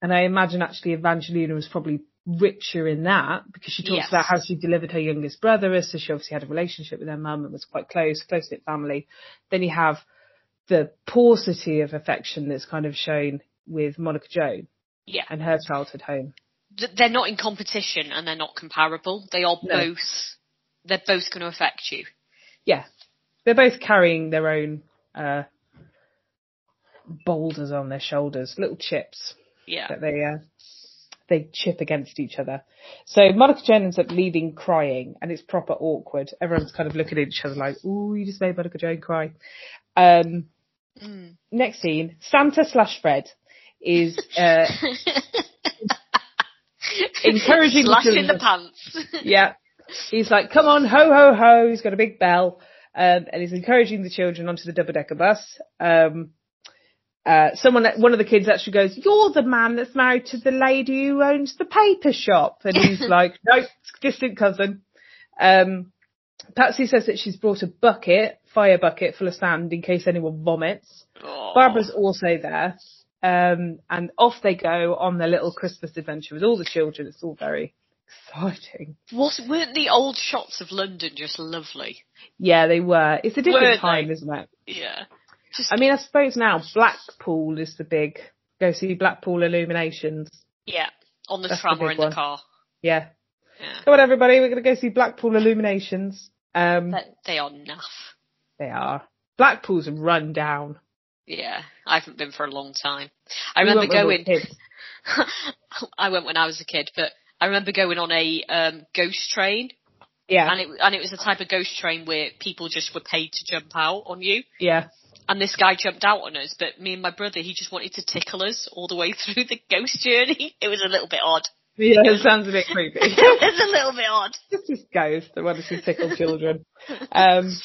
And I imagine actually Evangelina was probably richer in that because she talks Yes. about how she delivered her youngest brother, so she obviously had a relationship with her mum and was quite close, close knit family. Then you have the paucity of affection that's kind of shown with Monica Joan Yeah. and her childhood home. They're not in competition and they're not comparable. They are No. both, they're both going to affect you. Yeah, they're both carrying their own uh, boulders on their shoulders, little chips Yeah. that they uh, they chip against each other. So Monica Joan ends up leaving crying, and it's proper awkward. Everyone's kind of looking at each other like, "Ooh, you just made Monica Joan cry." Um, Mm. next scene, Santa slash Fred is uh, Encouraging the Slashing the children. pants. yeah. He's like, come on, ho, ho, ho. He's got a big bell. Um, and he's encouraging the children onto the double decker bus. Um, uh, someone, one of the kids actually goes, you're the man that's married to the lady who owns the paper shop. And he's like, nope, it's distant cousin. Um, Patsy says that she's brought a bucket, fire bucket full of sand in case anyone vomits. Barbara's also there. Um, and off they go on their little Christmas adventure with all the children. It's all very exciting. Was, weren't the old shots of London just lovely? Yeah, they were. It's a different Were time, they? isn't it? Yeah. Just, I mean, I suppose now Blackpool is the big go see Blackpool Illuminations. yeah, on the That's the tram or in one. the car. Yeah. Yeah. Come on, everybody, we're going to go see Blackpool Illuminations. Um, But they are naff. they are. Blackpool's run down. Yeah, I haven't been for a long time. I remember going. I went when I was a kid, but I remember going on a um, ghost train, Yeah, and it and it was the type of ghost train where people just were paid to jump out on you. yeah. And this guy jumped out on us, but me and my brother, he just wanted to tickle us all the way through the ghost journey. It was a little bit odd. Yeah, it sounds a bit creepy. it's a little bit odd. It's just ghosts that want to see tickle children. Um,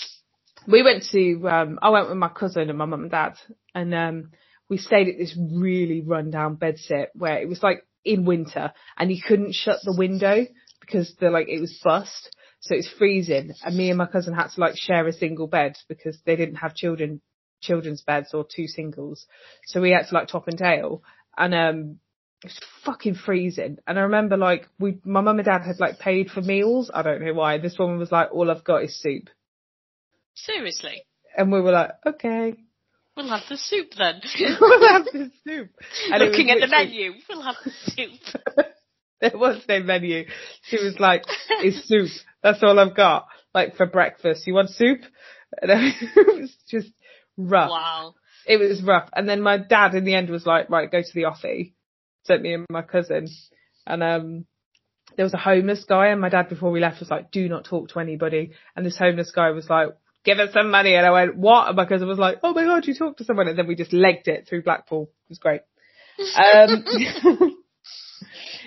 we went to, um, I went with my cousin and my mum and dad and, um, we stayed at this really rundown bedsit where it was like in winter and you couldn't shut the window because the like it was bust. So it's freezing and me and my cousin had to like share a single bed because they didn't have children, children's beds or two singles. So we had to like top and tail and, um, it was fucking freezing. And I remember like we, my mum and dad had like paid for meals. I don't know why. This woman was like, all I've got is soup. Seriously. And we were like, okay. We'll have the soup then. we'll have the soup. And Looking at the menu, we'll have the soup. there was no menu. She was like, it's soup. That's all I've got. Like for breakfast. You want soup? And it was just rough. Wow. It was rough. And then my dad in the end was like, right, go to the offie. Sent me and my cousin. And um there was a homeless guy and my dad before we left was like, do not talk to anybody. And this homeless guy was like, give us some money. And I went, what? And my cousin was like, oh my God, you talked to someone. And then we just legged it through Blackpool. It was great. Um,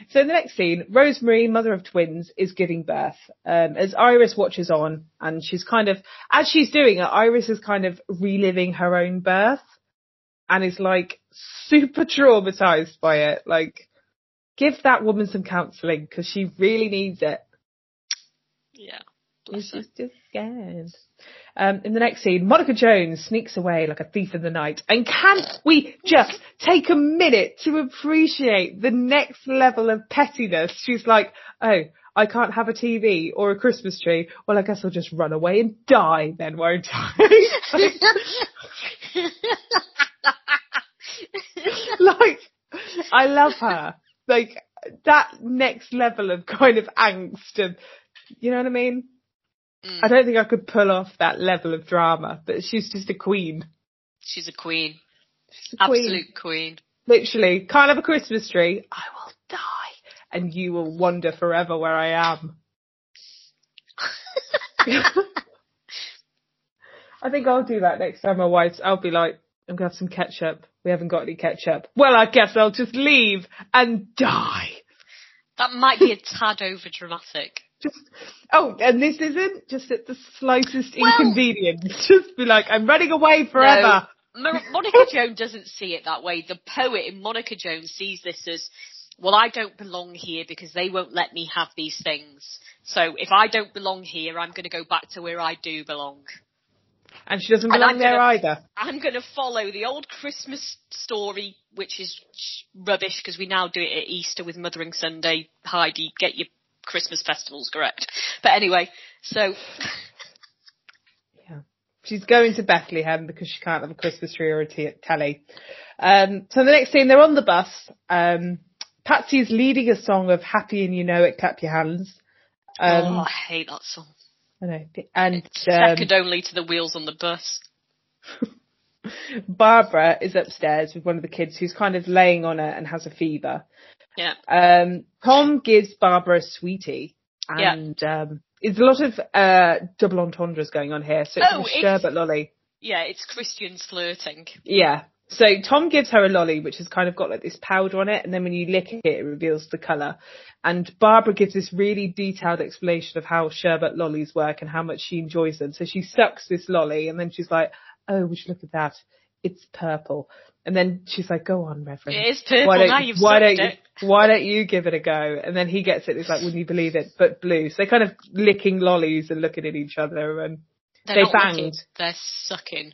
so in the next scene, Rosemary, mother of twins, is giving birth. Um, as Iris watches on and she's kind of, as she's doing it, Iris is kind of reliving her own birth and is like super traumatized by it. Like, give that woman some counselling because she really needs it. Yeah. She's just, just scared. Um, in the next scene, Monica Joan's sneaks away like a thief in the night. And can we just take a minute to appreciate the next level of pettiness? She's like, oh, I can't have a TV or a Christmas tree. Well, I guess I'll just run away and die then, won't I? like, I love her. Like, that next level of kind of angst and, you know what I mean? Mm. I don't think I could pull off that level of drama, but she's just a queen. She's a queen. She's a queen. Absolute queen. Literally, can't have a Christmas tree. I will die, and you will wonder forever where I am. I think I'll do that next time my wife's. I'll be like, I'm gonna have some ketchup. We haven't got any ketchup. Well, I guess I'll just leave and die. That might be a tad over dramatic. Just oh, and this isn't just at the slightest Well- inconvenience. Just be like, I'm running away forever. No, Monica Jones doesn't see it that way. The poet in Monica Joan's sees this as, well, I don't belong here because they won't let me have these things. So if I don't belong here, I'm going to go back to where I do belong. And she doesn't belong there either. I'm going to follow the old Christmas story, which is rubbish because we now do it at Easter with Mothering Sunday. Heidi, get your Christmas festivals correct. But anyway, so Yeah. She's going to Bethlehem because she can't have a Christmas tree or a t- telly. Um, so the next scene, they're on the bus. Um, Patsy's leading a song of Happy and You Know It, Clap Your Hands. Um, oh, I hate that song. I know. And um, second only to the wheels on the bus. Barbara is upstairs with one of the kids who's kind of laying on her and has a fever. Yeah. Um, Tom gives Barbara a sweetie. Yeah. And um, there's a lot of uh, double entendres going on here. So it's Oh, a it's- sherbet lolly. Yeah, it's Christian's flirting. Yeah. So Tom gives her a lolly, which has kind of got like this powder on it, and then when you lick it, it reveals the colour. And Barbara gives this really detailed explanation of how sherbet lollies work and how much she enjoys them. So she sucks this lolly, and then she's like, "Oh, would you look at that? It's purple." And then she's like, "Go on, Reverend. It is purple why don't, now you've why don't it. you why don't you give it a go?" And then he gets it. It's like, "Wouldn't you believe it?" But blue. So they're kind of licking lollies and looking at each other, and They're They not banged. licking, they're sucking.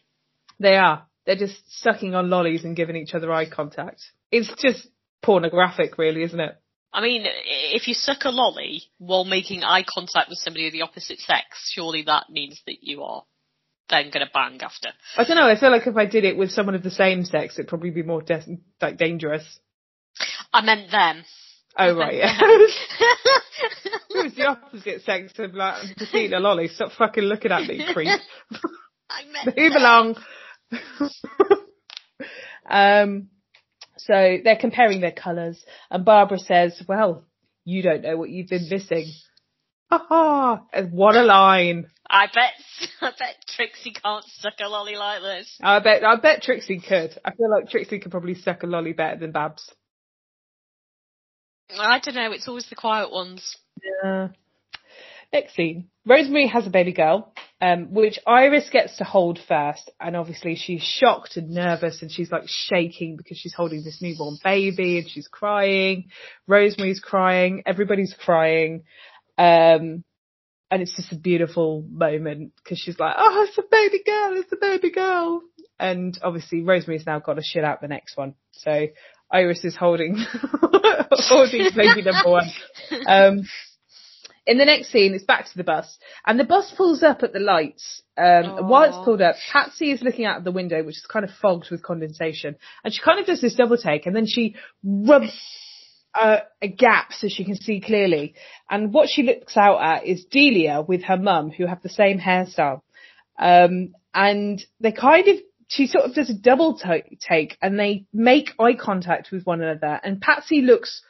they are. They're just sucking on lollies and giving each other eye contact. It's just pornographic, really, isn't it? I mean, if you suck a lolly while making eye contact with somebody of the opposite sex, surely that means that you are then going to bang after. I don't know. I feel like if I did it with someone of the same sex, it'd probably be more de- like dangerous. I meant them. Oh right, yeah. it was the opposite sex of like just eating a lolly. Stop fucking looking at me, creep. I meant Who them. um, so they're comparing their colours, and Barbara says, "Well, you don't know what you've been missing." Ha ha! What a line! I bet, I bet Trixie can't suck a lolly like this. I bet I bet Trixie could. I feel like Trixie could probably suck a lolly better than Babs. I don't know. It's always the quiet ones. Yeah. Next scene. Rosemary has a baby girl, um, which Iris gets to hold first, and obviously she's shocked and nervous, and she's like shaking because she's holding this newborn baby, and she's crying. Rosemary's crying. Everybody's crying. Um, and it's just a beautiful moment because she's like, "Oh, it's a baby girl! It's a baby girl!" And obviously, Rosemary's now got to shit out the next one. So Iris is holding holding baby number one. Um, in the next scene, it's back to the bus, and the bus pulls up at the lights. Um, while it's pulled up, Patsy is looking out of the window, which is kind of fogged with condensation, and she kind of does this double take, and then she rubs a, a gap so she can see clearly. And what she looks out at is Delia with her mum, who have the same hairstyle. Um, and they kind of, she sort of does a double t- take and they make eye contact with one another. And Patsy looks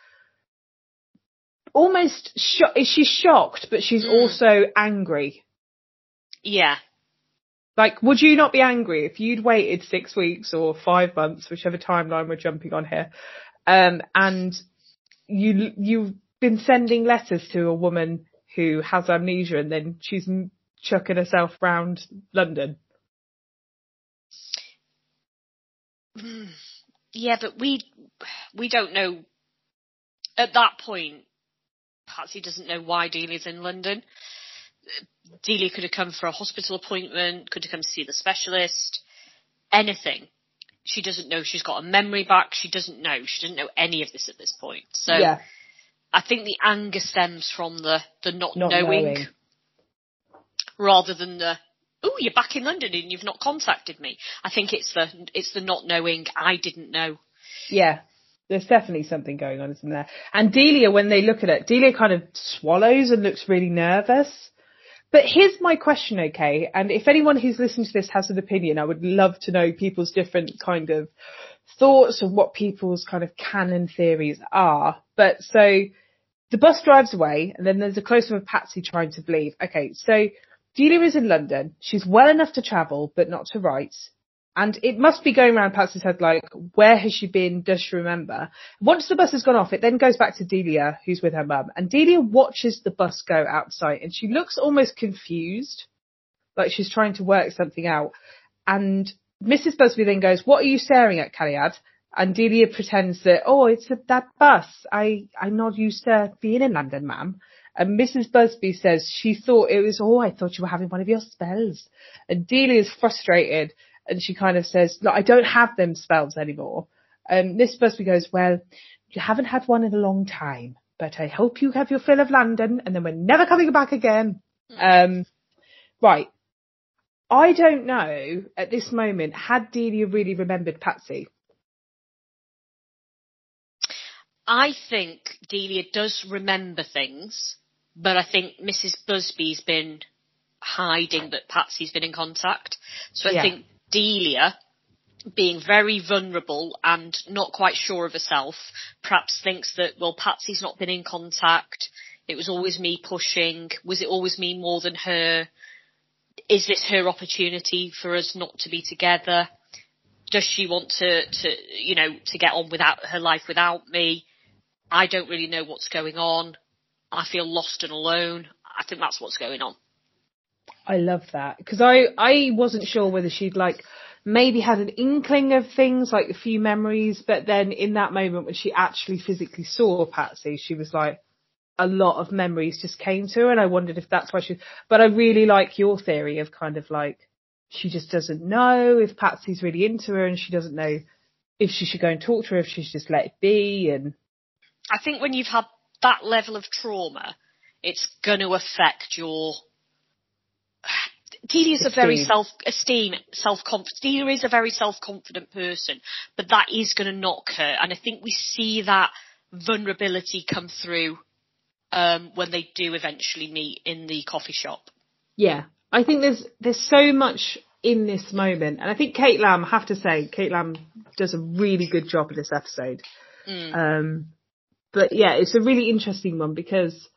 almost shocked. She's shocked, but she's mm. also angry. Yeah. Like, would you not be angry if you'd waited six weeks or five months, whichever timeline we're jumping on here, um, and you you've been sending letters to a woman who has amnesia and then she's chucking herself round London. Yeah, but we we don't know at that point. Patsy doesn't know why Delia's in London. Delia could have come for a hospital appointment, could have come to see the specialist, anything she doesn't know she's got a memory back. She doesn't know. She doesn't know any of this at this point. So yeah. I think the anger stems from the the not, not knowing, knowing, rather than the oh you're back in London and you've not contacted me. I think it's the it's the not knowing. I didn't know. Yeah. There's definitely something going on, isn't there? And Delia, when they look at it, Delia kind of swallows and looks really nervous. But here's my question, okay? And if anyone who's listening to this has an opinion, I would love to know people's different kind of thoughts of what people's kind of canon theories are. But so the bus drives away and then there's a close up of Patsy trying to believe. Okay, so Delia is in London. She's well enough to travel, but not to write. And it must be going around Patsy's head like, where has she been? Does she remember? Once the bus has gone off, it then goes back to Delia, who's with her mum. And Delia watches the bus go outside and she looks almost confused, like she's trying to work something out. And Mrs. Busby then goes, what are you staring at, Calliope? And Delia pretends that, oh, it's a, that bus. I, I'm not used to being in London, ma'am. And Mrs. Busby says she thought it was, oh, I thought you were having one of your spells. And Delia is frustrated and she kind of says, look, I don't have them spells anymore. And Miss Busby goes, well, you haven't had one in a long time, but I hope you have your fill of London and then we're never coming back again. Mm. Um, right. I don't know at this moment, had Delia really remembered Patsy? I think Delia does remember things, but I think Mrs. Busby's been hiding that Patsy's been in contact. So I yeah. think Delia being very vulnerable and not quite sure of herself, perhaps thinks that, well, Patsy's not been in contact. It was always me pushing. Was it always me more than her? Is this her opportunity for us not to be together? Does she want to, to, you know, to get on without her life without me? I don't really know what's going on. I feel lost and alone. I think that's what's going on. I love that because I I wasn't sure whether she'd like maybe had an inkling of things like a few memories, but then in that moment when she actually physically saw Patsy, she was like a lot of memories just came to her, and I wondered if that's why she. But I really like your theory of kind of like she just doesn't know if Patsy's really into her, and she doesn't know if she should go and talk to her, if she should just let it be, and. I think when you've had that level of trauma, it's going to affect your Delia is a very self-esteem, self-confident. Delia is a very self-confident person, but that is going to knock her, and I think we see that vulnerability come through um, when they do eventually meet in the coffee shop. Yeah, I think there's there's so much in this moment, and I think Kate Lamb, I have to say, Kate Lamb does a really good job in this episode. Mm. Um, but yeah, it's a really interesting one because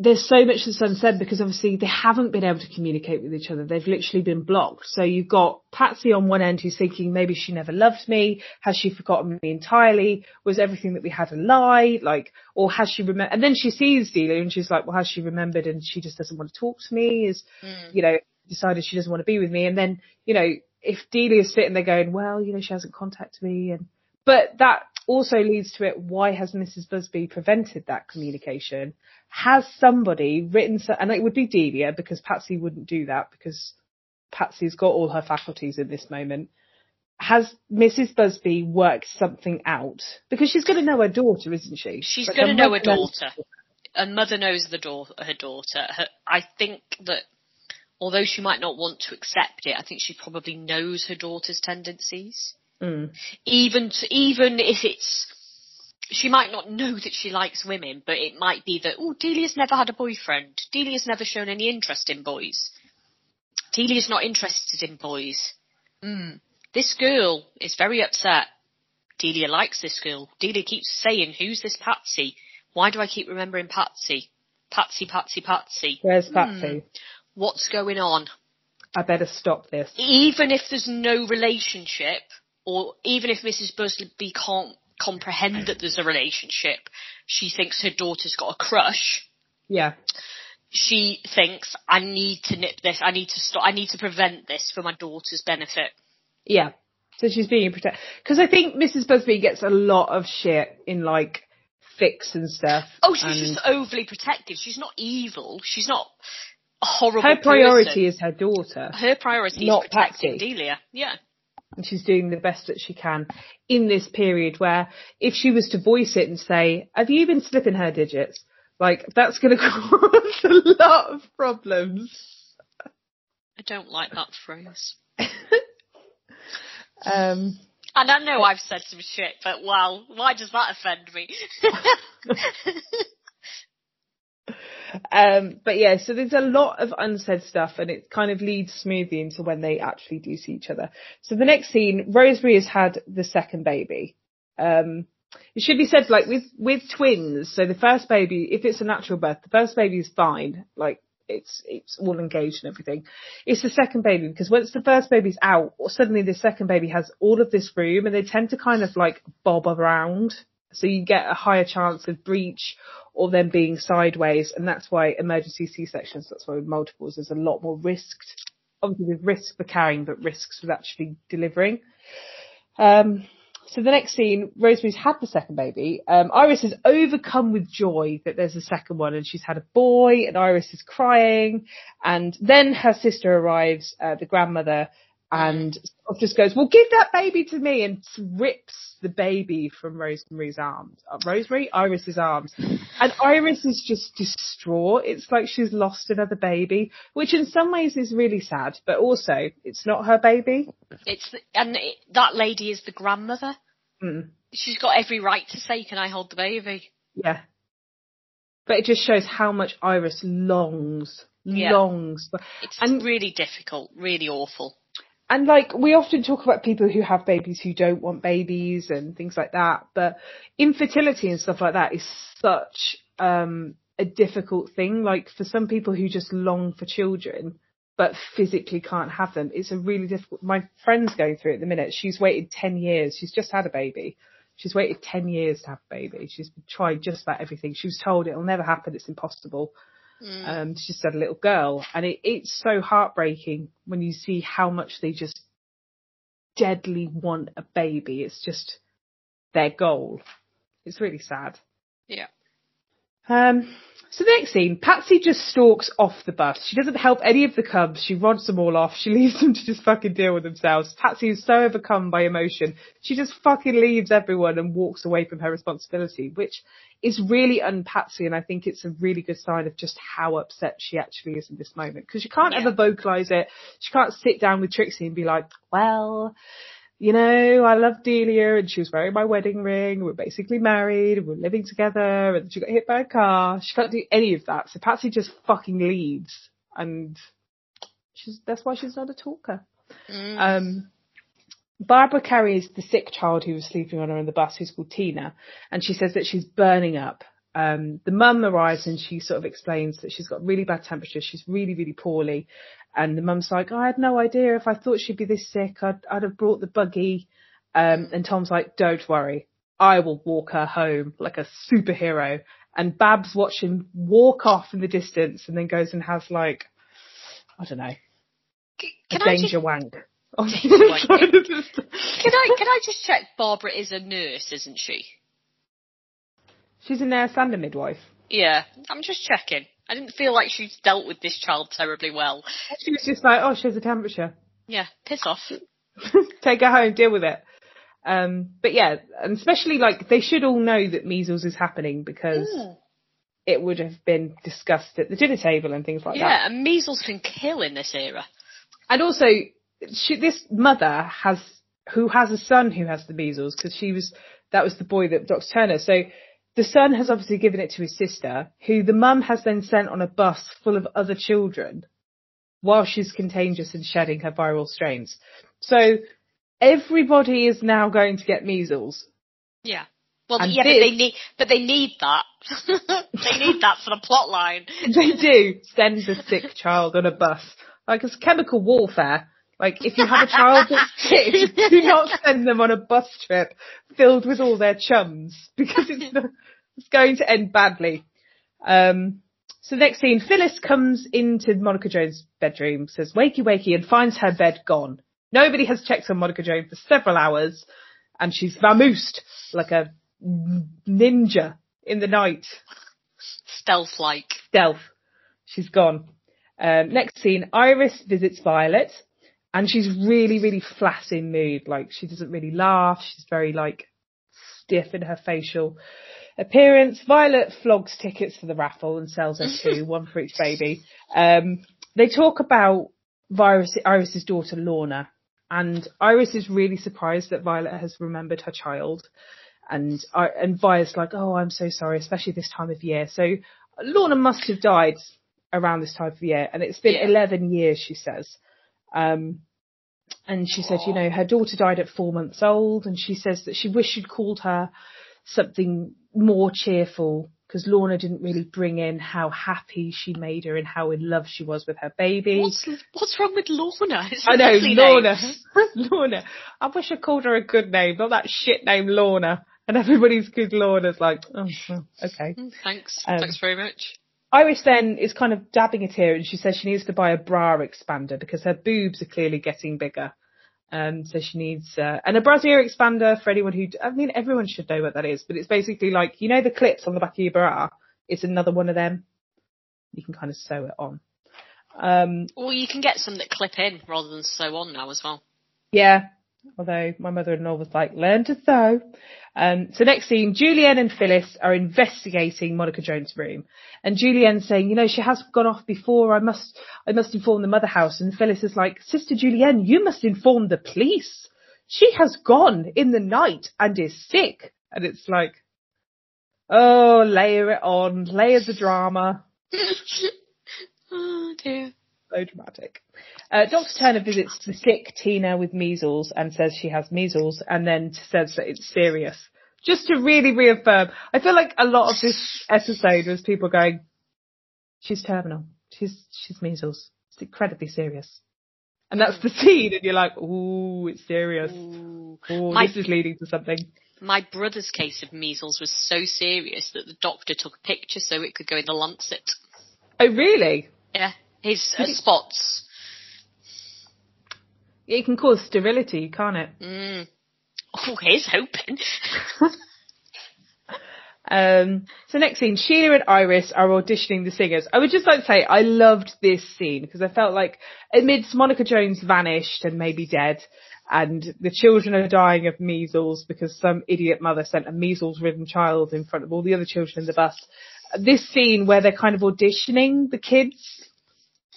there's so much that's unsaid because obviously they haven't been able to communicate with each other. They've literally been blocked. So you've got Patsy on one end who's thinking maybe she never loved me. Has she forgotten me entirely? Was everything that we had a lie? Like, or has she remembered? And then she sees Delia and she's like, well, has she remembered? And she just doesn't want to talk to me. Is, mm. you know, decided she doesn't want to be with me. And then, you know, if Delia's sitting there going, well, you know, she hasn't contacted me and, but that also leads to it, why has Mrs. Busby prevented that communication? Has somebody written, so, and it would be Delia because Patsy wouldn't do that because Patsy's got all her faculties in this moment. Has Mrs. Busby worked something out? Because she's going to know her daughter, isn't she? She's going to know her daughter. A mother knows the daughter, her daughter. Her, I think that although she might not want to accept it, I think she probably knows her daughter's tendencies. Mm. Even to, even if it's she might not know that she likes women, but it might be that oh, Delia's never had a boyfriend. Delia's never shown any interest in boys. Delia's not interested in boys. Mm. This girl is very upset. Delia likes this girl. Delia keeps saying, "Who's this Patsy? Why do I keep remembering Patsy? Patsy, Patsy, Patsy. Where's Patsy? Mm. What's going on? I better stop this. Even if there's no relationship, or even if Mrs. Busby can't comprehend that there's a relationship, she thinks her daughter's got a crush. Yeah. She thinks, I need to nip this, I need to stop, I need to prevent this for my daughter's benefit. Yeah. So she's being protected. Because I think Mrs. Busby gets a lot of shit in like fics and stuff. Oh, she's and... just overly protective. She's not evil. She's not a horrible Her priority person. is her daughter. Her priority not is protecting Patsy. Delia. Yeah and she's doing the best that she can in this period where if she was to voice it and say, have you been slipping her digits? Like that's going to cause a lot of problems. I don't like that phrase. um, and I know I've said some shit, but wow, why does that offend me? Um, but yeah, so there's a lot of unsaid stuff and it kind of leads smoothly into when they actually do see each other. So the next scene, Rosemary has had the second baby. Um, it should be said like with, with twins, so the first baby, if it's a natural birth, the first baby is fine. Like it's, it's all engaged and everything. It's the second baby because once the first baby's out, suddenly the second baby has all of this room and they tend to kind of like bob around. So you get a higher chance of breach or them being sideways. And that's why emergency C-sections, that's why with multiples, there's a lot more risked. Obviously there's risk for carrying, but risks with actually delivering. Um, so the next scene, Rosemary's had the second baby. Um, Iris is overcome with joy that there's a second one and she's had a boy and Iris is crying. And then her sister arrives, uh, the grandmother, and just goes, well, give that baby to me and rips the baby from Rosemary's arms, uh, Rosemary, Iris's arms. And Iris is just distraught. It's like she's lost another baby, which in some ways is really sad, but also it's not her baby. It's, and it, that lady is the grandmother. Mm. She's got every right to say, can I hold the baby? Yeah. But it just shows how much Iris longs, yeah. longs. It's and really difficult, really awful and like we often talk about people who have babies who don't want babies and things like that, but infertility and stuff like that is such um, a difficult thing. Like for some people who just long for children but physically can't have them, it's a really difficult. My friend's going through it at the minute. She's waited ten years. She's just had a baby. She's waited 10 years to have a baby. She's tried just about everything. She was told it'll never happen. It's impossible. Mm. Um, she just a little girl, and it, it's so heartbreaking when you see how much they just deadly want a baby. It's just their goal. It's really sad. Yeah. Um, so the next scene, Patsy just stalks off the bus. She doesn't help any of the cubs. She rods them all off. She leaves them to just fucking deal with themselves. Patsy is so overcome by emotion. She just fucking leaves everyone and walks away from her responsibility, which is really un-Patsy and I think it's a really good sign of just how upset she actually is in this moment. Because you can't yeah. ever vocalise it. She can't sit down with Trixie and be like, well, you know, I love Delia and she was wearing my wedding ring. We're basically married. We're living together and she got hit by a car. She can't do any of that. So Patsy just fucking leaves and she's, that's why she's not a talker. Mm. Um, Barbara carries the sick child who was sleeping on her in the bus who's called Tina and she says that she's burning up um, the mum arrives and she sort of explains that she's got really bad temperature. She's really, really poorly. And the mum's like, I had no idea. If I thought she'd be this sick, I'd, I'd have brought the buggy. Um, and Tom's like, don't worry. I will walk her home like a superhero. And Babs watching walk off in the distance and then goes and has like, I don't know, Can danger just, wank. Danger wank. can I can I just check? Barbara is a nurse, isn't she? She's a nurse and a midwife. Yeah, I'm just checking. I didn't feel like she's dealt with this child terribly well. She was just like, oh, she has a temperature. Yeah, piss off. Take her home, deal with it. Um, but yeah, and especially like they should all know that measles is happening because Mm. it would have been discussed at the dinner table and things like that. Yeah, and measles can kill in this era. And also, she, this mother has who has a son who has the measles because she was that was the boy that Dr. Turner. So the son has obviously given it to his sister, who the mum has then sent on a bus full of other children while she's contagious and shedding her viral strains. So everybody is now going to get measles. Yeah. Well, And yeah, but they need, but they need that. they need that for the plot line. They do send a sick child on a bus. Like it's chemical warfare. Like if you have a child that's sick, do not send them on a bus trip filled with all their chums because it's, not- it's going to end badly. Um, so next scene, Phyllis comes into Monica Joan's bedroom, says wakey wakey and finds her bed gone. Nobody has checked on Monica Jones for several hours and she's vamoosed like a ninja in the night Stealth-like. stealth. She's gone. Um, next scene, Iris visits Violet, and she's really, really flat in mood. Like she doesn't really laugh. She's very like stiff in her facial appearance. Violet flogs tickets for the raffle and sells her two, one for each baby. Um, they talk about Virus, Iris's daughter Lorna, and Iris is really surprised that Violet has remembered her child. And I, and Vi's like, oh, I'm so sorry, especially this time of year. So Lorna must have died around this time of year, and it's been Yeah. 11 years, she says. Um, and she said, you know, her daughter died at four months old, and she says that she wished she'd called her something more cheerful because Lorna didn't really bring in how happy she made her and how in love she was with her baby. What's what's wrong with Lorna? It's I know, Lorna. Lorna. I wish I called her a good name, not that shit name Lorna. And everybody's good Lorna's like, oh, well, okay. Mm, Thanks. Um, Thanks very much. Iris then is kind of dabbing it here and she says she needs to buy a bra expander because her boobs are clearly getting bigger. Um, so she needs, uh, and a brassiere expander for anyone who, I mean, everyone should know what that is, but it's basically like, you know, the clips on the back of your bra? It's another one of them. You can kind of sew it on. Um, Well, you can get some that clip in rather than sew on now as well. Yeah. Although my mother-in-law was like, learn to sew. Um, so next scene, Julienne and Phyllis are investigating Monica Joan's room. And Julienne's saying, you know, she has gone off before. I must, I must inform the mother house. And Phyllis is like, Sister Julienne, you must inform the police. She has gone in the night and is sick. And it's like, oh, layer it on, layer the drama. oh dear. So dramatic. Uh, Dr. Turner visits the sick Tina with measles and says she has measles and then says that it's serious. Just to really reaffirm. I feel like a lot of this episode was people going, she's terminal. She's, she's measles. It's incredibly serious. And that's the scene and you're like, ooh, it's serious. Ooh. Ooh, this is leading to something. My brother's case of measles was so serious that the doctor took a picture so it could go in the Lancet. Oh, really? Yeah, his uh, spots. It can cause sterility, can't it? Mm. Oh, here's hoping. Um, so next scene, Sheila and Iris are auditioning the singers. I would just like to say I loved this scene because I felt like amidst Monica Joan's vanished and maybe dead and the children are dying of measles because some idiot mother sent a measles ridden child in front of all the other children in the bus. This scene where they're kind of auditioning the kids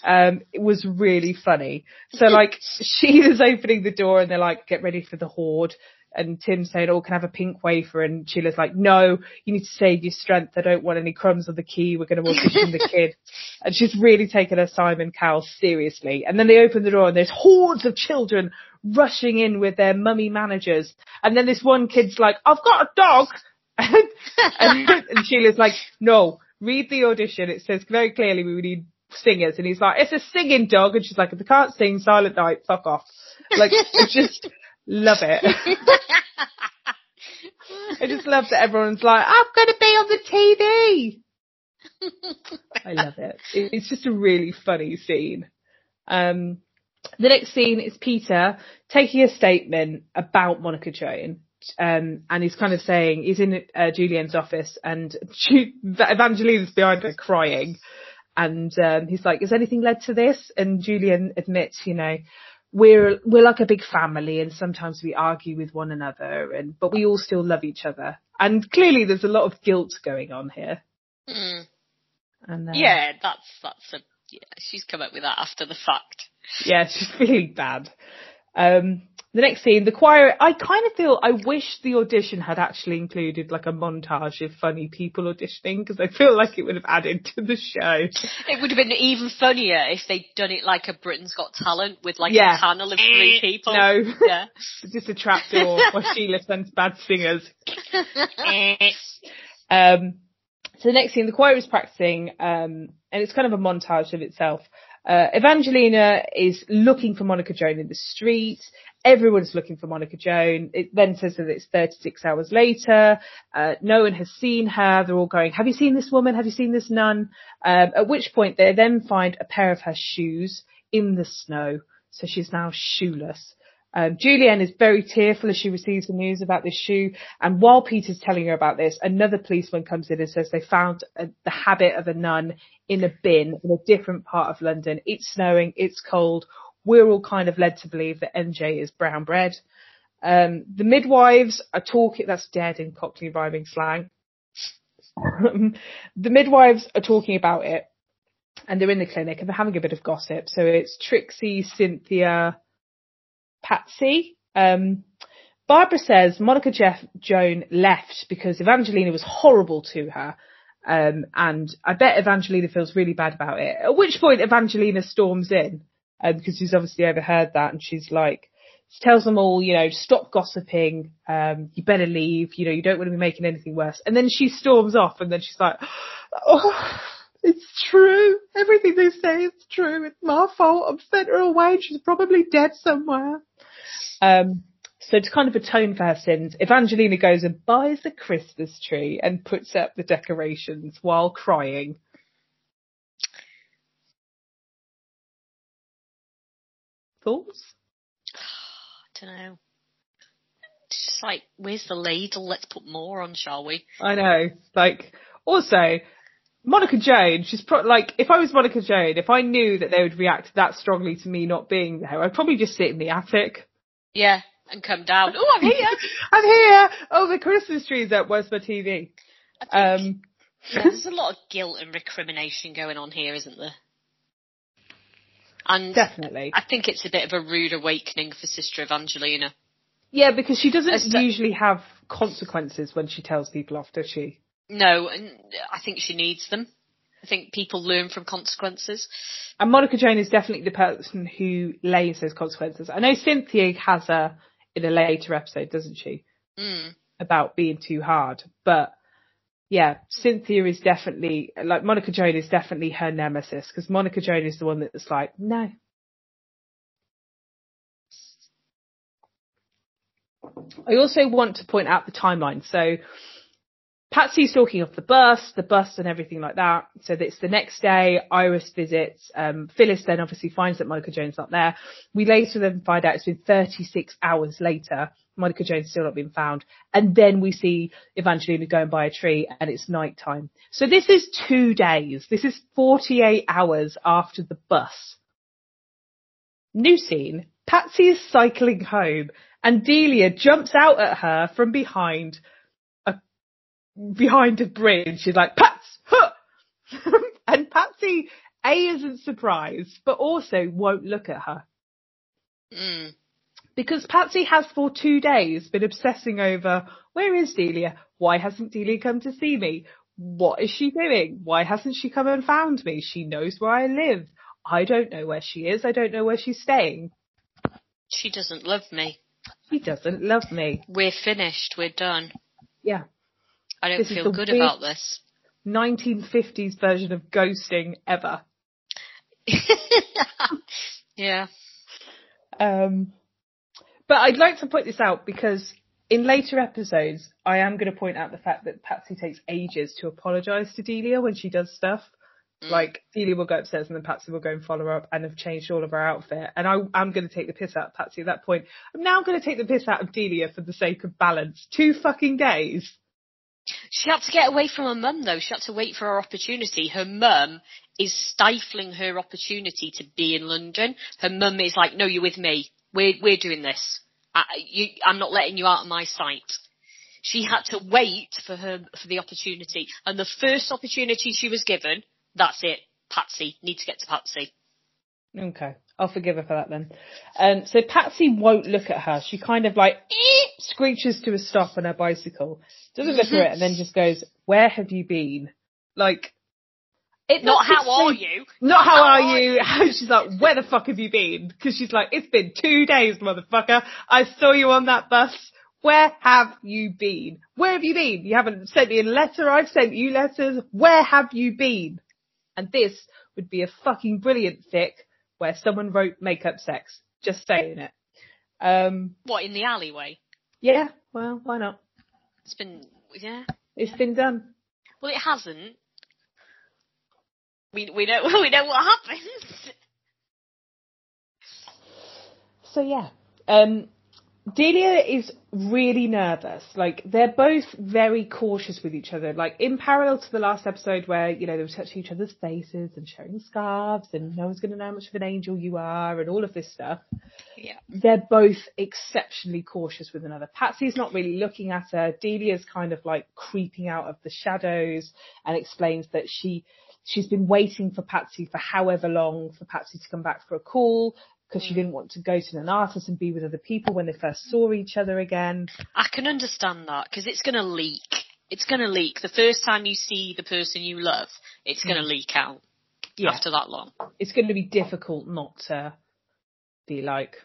um, it was really funny. So like Sheila's opening the door and they're like, get ready for the horde. And Tim's saying, oh, can I have a pink wafer? And Sheila's like, no, you need to save your strength. I don't want any crumbs on the key. We're going to audition the kid. And she's really taken her Simon Cowell seriously. And then they open the door and there's hordes of children rushing in with their mummy managers. And then this one kid's like, I've got a dog. and, and, and Sheila's like, no, read the audition. It says very clearly we need singers. And he's like, it's a singing dog. And she's like, if they can't sing Silent Night, fuck off. Like, I just love it. I just love that everyone's like, I'm going to be on the TV. I love it. It's just a really funny scene. Um, the next scene is Peter taking a statement about Monica Joan. Um, and he's kind of saying he's in uh, Julienne's office and Evangelina's behind her crying. And um, he's like, "Has anything led to this?" And Julienne admits, you know, we're we're like a big family, and sometimes we argue with one another, and but we all still love each other. And clearly, there's a lot of guilt going on here. Mm. And uh, Yeah, that's that's a yeah. She's come up with that after the fact. yeah, she's feeling bad. Um, the next scene, the choir. I kind of feel I wish the audition had actually included like a montage of funny people auditioning because I feel like it would have added to the show. It would have been even funnier if they'd done it like a Britain's Got Talent with like Yeah. a panel of three people. No, Yeah. just a trapdoor where Sheila sends bad singers. Um, so the next scene, the choir is practicing, um, and it's kind of a montage of itself. Uh, Evangelina is looking for Monica Joan in the street. Everyone's looking for Monica Joan. It then says that it's 36 hours later. Uh, no one has seen her. They're all going, have you seen this woman? Have you seen this nun? Um, at which point they then find a pair of her shoes in the snow. So she's now shoeless. Um, Julienne is very tearful as she receives the news about this shoe. And while Peter's telling her about this, another policeman comes in and says they found a, the habit of a nun in a bin in a different part of London. It's snowing. It's cold. We're all kind of led to believe that MJ is brown bread. Um, the midwives are talking, that's dead in Cockney rhyming slang. the midwives are talking about it and they're in the clinic and they're having a bit of gossip. So it's Trixie, Cynthia, Patsy. Um, Barbara says Monica Jeff Joan left because Evangelina was horrible to her. Um, and I bet Evangelina feels really bad about it. At which point Evangelina storms in, uh, because she's obviously overheard that and she's like, she tells them all, you know, stop gossiping, um, you better leave, you know, you don't want to be making anything worse. And then she storms off and then she's like, oh, it's true. Everything they say is true. It's my fault. I've sent her away. She's probably dead somewhere. Um, so to kind of atone for her sins, Evangelina goes and buys a Christmas tree and puts up the decorations while crying. Thoughts? I don't know. It's just like, where's the ladle? Let's put more on, shall we? I know. Like, also, Monica Joan, she's pro- like, if I was Monica Joan, if I knew that they would react that strongly to me not being there, I'd probably just sit in the attic. Yeah, and come down. Oh, I'm here. I'm here! Oh, the Christmas tree's up. Where's my TV? Think, Um, yeah, there's a lot of guilt and recrimination going on here, isn't there? And definitely. I think it's a bit of a rude awakening for Sister Evangelina. Yeah, because she doesn't to- usually have consequences when she tells people off, does she? No, and I think she needs them. I think people learn from consequences. And Monica Joan is definitely the person who lays those consequences. I know Cynthia has a in a later episode, doesn't she? Mm. About being too hard. But yeah, Cynthia is definitely, like Monica Joan is definitely her nemesis because Monica Joan is the one that's like, no. I also want to point out the timeline. So Patsy's talking of the bus, the bus and everything like that. So it's the next day, Iris visits, um, Phyllis then obviously finds that Monica Joan's not there. We later then find out it's been 36 hours later. Monica Joan's still not been found. And then we see Evangelina going by a tree and it's night time. So this is two days. This is 48 hours after the bus. New scene. Patsy is cycling home and Delia jumps out at her from behind behind a bridge. She's like, Pats! Huh! and Patsy, A, isn't surprised, but also won't look at her. Mm. Because Patsy has for two days been obsessing over, where is Delia? Why hasn't Delia come to see me? What is she doing? Why hasn't she come and found me? She knows where I live. I don't know where she is. I don't know where she's staying. She doesn't love me. She doesn't love me. We're finished. We're done. Yeah. I don't This is feel good about this. 1950s version of ghosting ever. yeah. Um, but I'd like to point this out because in later episodes, I am going to point out the fact that Patsy takes ages to apologise to Delia when she does stuff. Mm. Like Delia will go upstairs and then Patsy will go and follow her up and have changed all of her outfit. And I'm going to take the piss out of Patsy at that point. I'm now going to take the piss out of Delia for the sake of balance. Two fucking days. She had to get away from her mum though. She had to wait for her opportunity. Her mum is stifling her opportunity to be in London. Her mum is like, "No, you're with me. We're we're doing this. I, you, I'm not letting you out of my sight." She had to wait for her for the opportunity, and the first opportunity she was given, that's it. Patsy need to get to Patsy. Okay, I'll forgive her for that then. Um, so Patsy won't look at her. She kind of like screeches to a stop on her bicycle, doesn't look at it, and then just goes, "Where have you been?" Like, it Not how are you? Not how How are are you? She's like, "Where the fuck have you been?" Because she's like, "It's been two days, motherfucker. I saw you on that bus." Where have you been? Where have you been? You haven't sent me a letter. I've sent you letters. Where have you been? And this would be a fucking brilliant fic where someone wrote makeup sex. Just saying it. Um, What in the alleyway? yeah, well, why not? It's been yeah. It's been done. Well, it hasn't. We we know we know what happens. So yeah, um, Delia is really nervous. Like they're both very cautious with each other. Like in parallel to the last episode where you know they were touching each other's faces and sharing scarves and no one's going to know how much of an angel you are and all of this stuff. Yeah. They're both exceptionally cautious with another. Patsy's not really looking at her. Delia's kind of like creeping out of the shadows and explains that she she's been waiting for Patsy for however long for Patsy to come back for a call because she didn't want to go to an artist and be with other people when they first saw each other again. I can understand that because it's going to leak. It's going to leak. The first time you see the person you love, it's going to leak out Yeah, after that long. it's going to be difficult not to be like,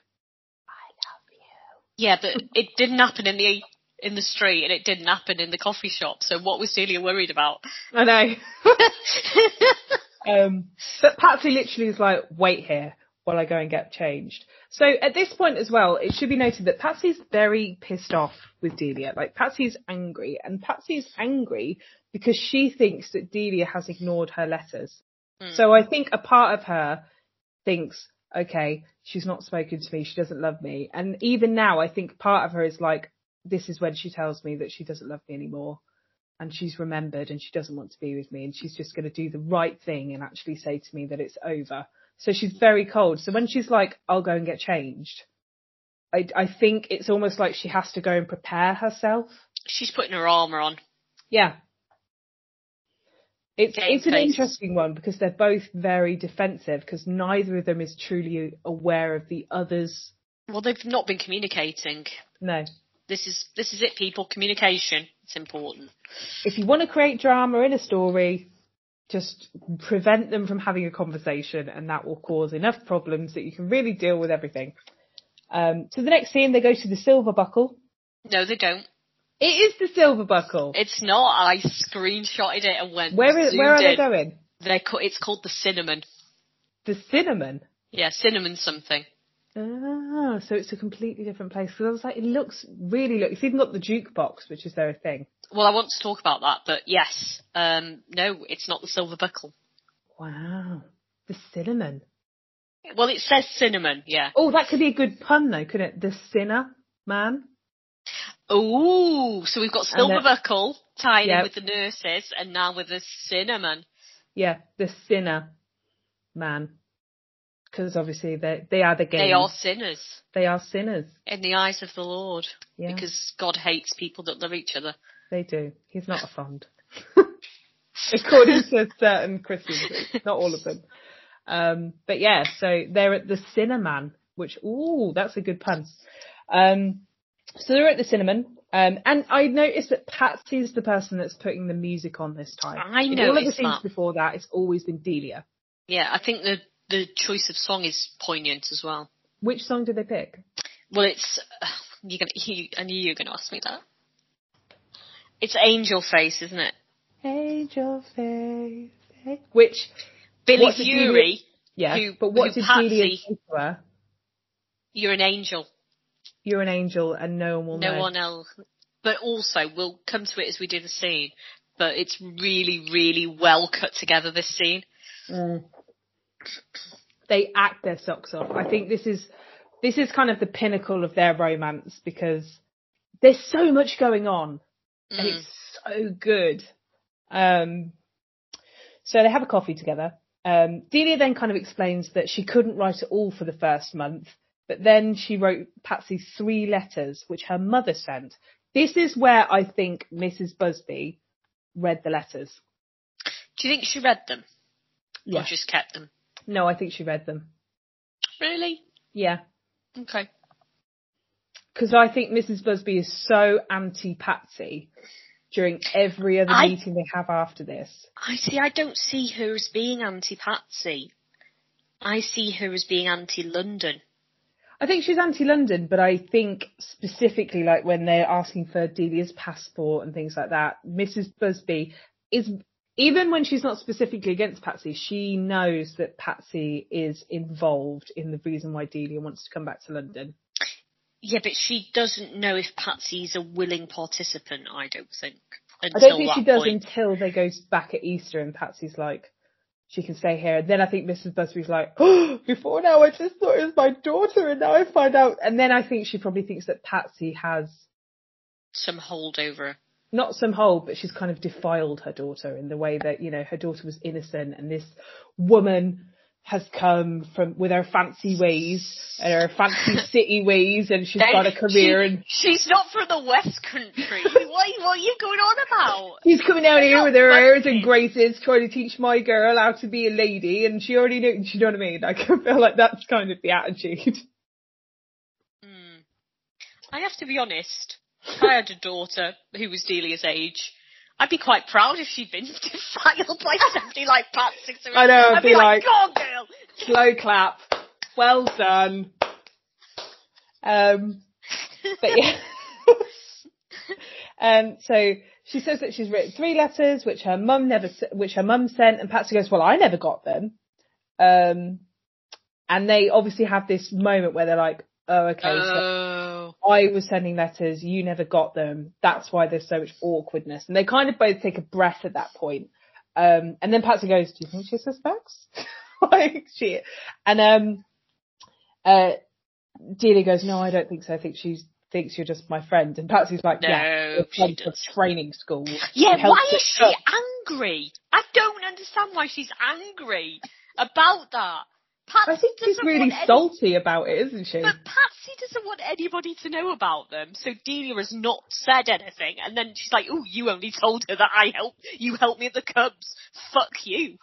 I love you. Yeah, but it didn't happen in the in the street and it didn't happen in the coffee shop. So what was Celia worried about? I know. Um, but Patsy literally is like, wait here while I go and get changed. So at this point as well, it should be noted that Patsy's very pissed off with Delia. Like Patsy's angry and Patsy's angry because she thinks that Delia has ignored her letters. Hmm. So I think a part of her thinks, okay, she's not spoken to me, she doesn't love me. And even now, I think part of her is like, this is when she tells me that she doesn't love me anymore and she's remembered and she doesn't want to be with me and she's just going to do the right thing and actually say to me that it's over. So she's very cold. So when she's like, I'll go and get changed, I, I think it's almost like she has to go and prepare herself. She's putting her armour on. Yeah. It's, Game it's an interesting one because they're both very defensive because neither of them is truly aware of the other's. Well, they've not been communicating. No. This is this is it, people. Communication. It's important. If you want to create drama in a story, just prevent them from having a conversation and that will cause enough problems that you can really deal with everything. Um, so the next scene, they go to the Silver Buckle. No, they don't. It is the Silver Buckle. It's not. I screenshotted it and went. Where is, where are they in. going? They're ca- it's called the cinnamon. The Cinnamon. Yeah, cinnamon something. Ah, so it's a completely different place. Because I was like, it looks really look. It's even got the jukebox, which is their thing. Well, I want to talk about that, but yes, um, no, it's not the silver buckle. Wow, the cinnamon. Well, it says cinnamon, yeah. Oh, that could be a good pun though, couldn't it? The sinner man. Oh, so we've got silver buckle tied in with the nurses, and now with the cinnamon. Yeah, the sinner man. Because obviously they they are the gays. They are sinners They are sinners. in the eyes of the Lord, Yeah, because God hates people that love each other. they do. He's not a fond. According to certain Christians, not all of them. Um, but yeah, so they're at the Cinnamon, which ooh, that's a good pun. Um, so they're at the Cinnamon, um, and I noticed that Patsy's the person that's putting the music on this time. I In all of the scenes that. before that, it's always been Delia. Yeah, I think the the choice of song is poignant as well. Which song did they pick? Well, it's you're gonna. You, I knew you were gonna ask me that. It's Angel Face, isn't it? Angel face. Which Billy Fury. yeah, Who- but what did Patsy- Delia say to her? You're an angel. You're an angel and no one will No know. one else. But also, we'll come to it as we do the scene. But it's really, really well cut together. This scene. Mm. They act their socks off. I think this is this is kind of the pinnacle of their romance because there's so much going on and Mm. it's so good. Um, so they have a coffee together. Um, Delia then kind of explains that she couldn't write at all for the first month, but then she wrote Patsy three letters, which her mother sent. This is where I think Mrs. Busby read the letters. Do you think she read them or just kept them? No, I think she read them. Really? Yeah. Okay. Because I think Mrs. Busby is so anti Patsy during every other I- meeting they have after this. I see. I don't see her as being anti-Patsy. I see her as being anti-London. I think she's anti-London, but I think specifically like when they're asking for Delia's passport and things like that, Mrs. Busby is even when she's not specifically against Patsy, she knows that Patsy is involved in the reason why Delia wants to come back to London. Yeah, but she doesn't know if Patsy's a willing participant. I don't think. I don't think she does point. until they go back at Easter and Patsy's like, she can stay here. And then I think Mrs. Busby's like, oh, before now I just thought it was my daughter and now I find out. And then I think she probably thinks that Patsy has Some holdover. Not some hold, but she's kind of defiled her daughter in the way that, you know, her daughter was innocent and this woman has come from with her fancy ways and her fancy city ways and she's got a career She- and she's not from the West Country. what, what are you going on about? she's coming down here with her airs and graces trying to teach my girl how to be a lady and she already knows, you know what I mean? Like, I feel like that's kind of the attitude. Hmm. I have to be honest. If I had a daughter who was Delia's age, I'd be quite proud if she'd been defiled by somebody like Patsy. I know, I'd I'd be, be like, like- "Go on, girl." Slow clap. Well done. Um, but yeah. um, so she says that she's written three letters, which her mum never, which her mum sent, and Patsy goes, "Well, I never got them." Um, and they obviously have this moment where they're like, "Oh, okay, so Oh. I was sending letters, you never got them. That's why there's so much awkwardness." And they kind of both take a breath at that point. Um, and then Patsy goes, "Do you think she suspects?" like she, and um, uh, Delia goes, "No, I don't think so. I think she thinks you're just my friend." And Patsy's like, No, "Yeah, we're she from does. training school." Yeah, why is she up. angry? I don't understand why she's angry about that. Patsy I think she's really any- salty about it, isn't she? But Patsy doesn't want anybody to know about them, so Delia has not said anything, and then she's like, "Oh, you only told her that I helped. You helped me at the Cubs. Fuck you."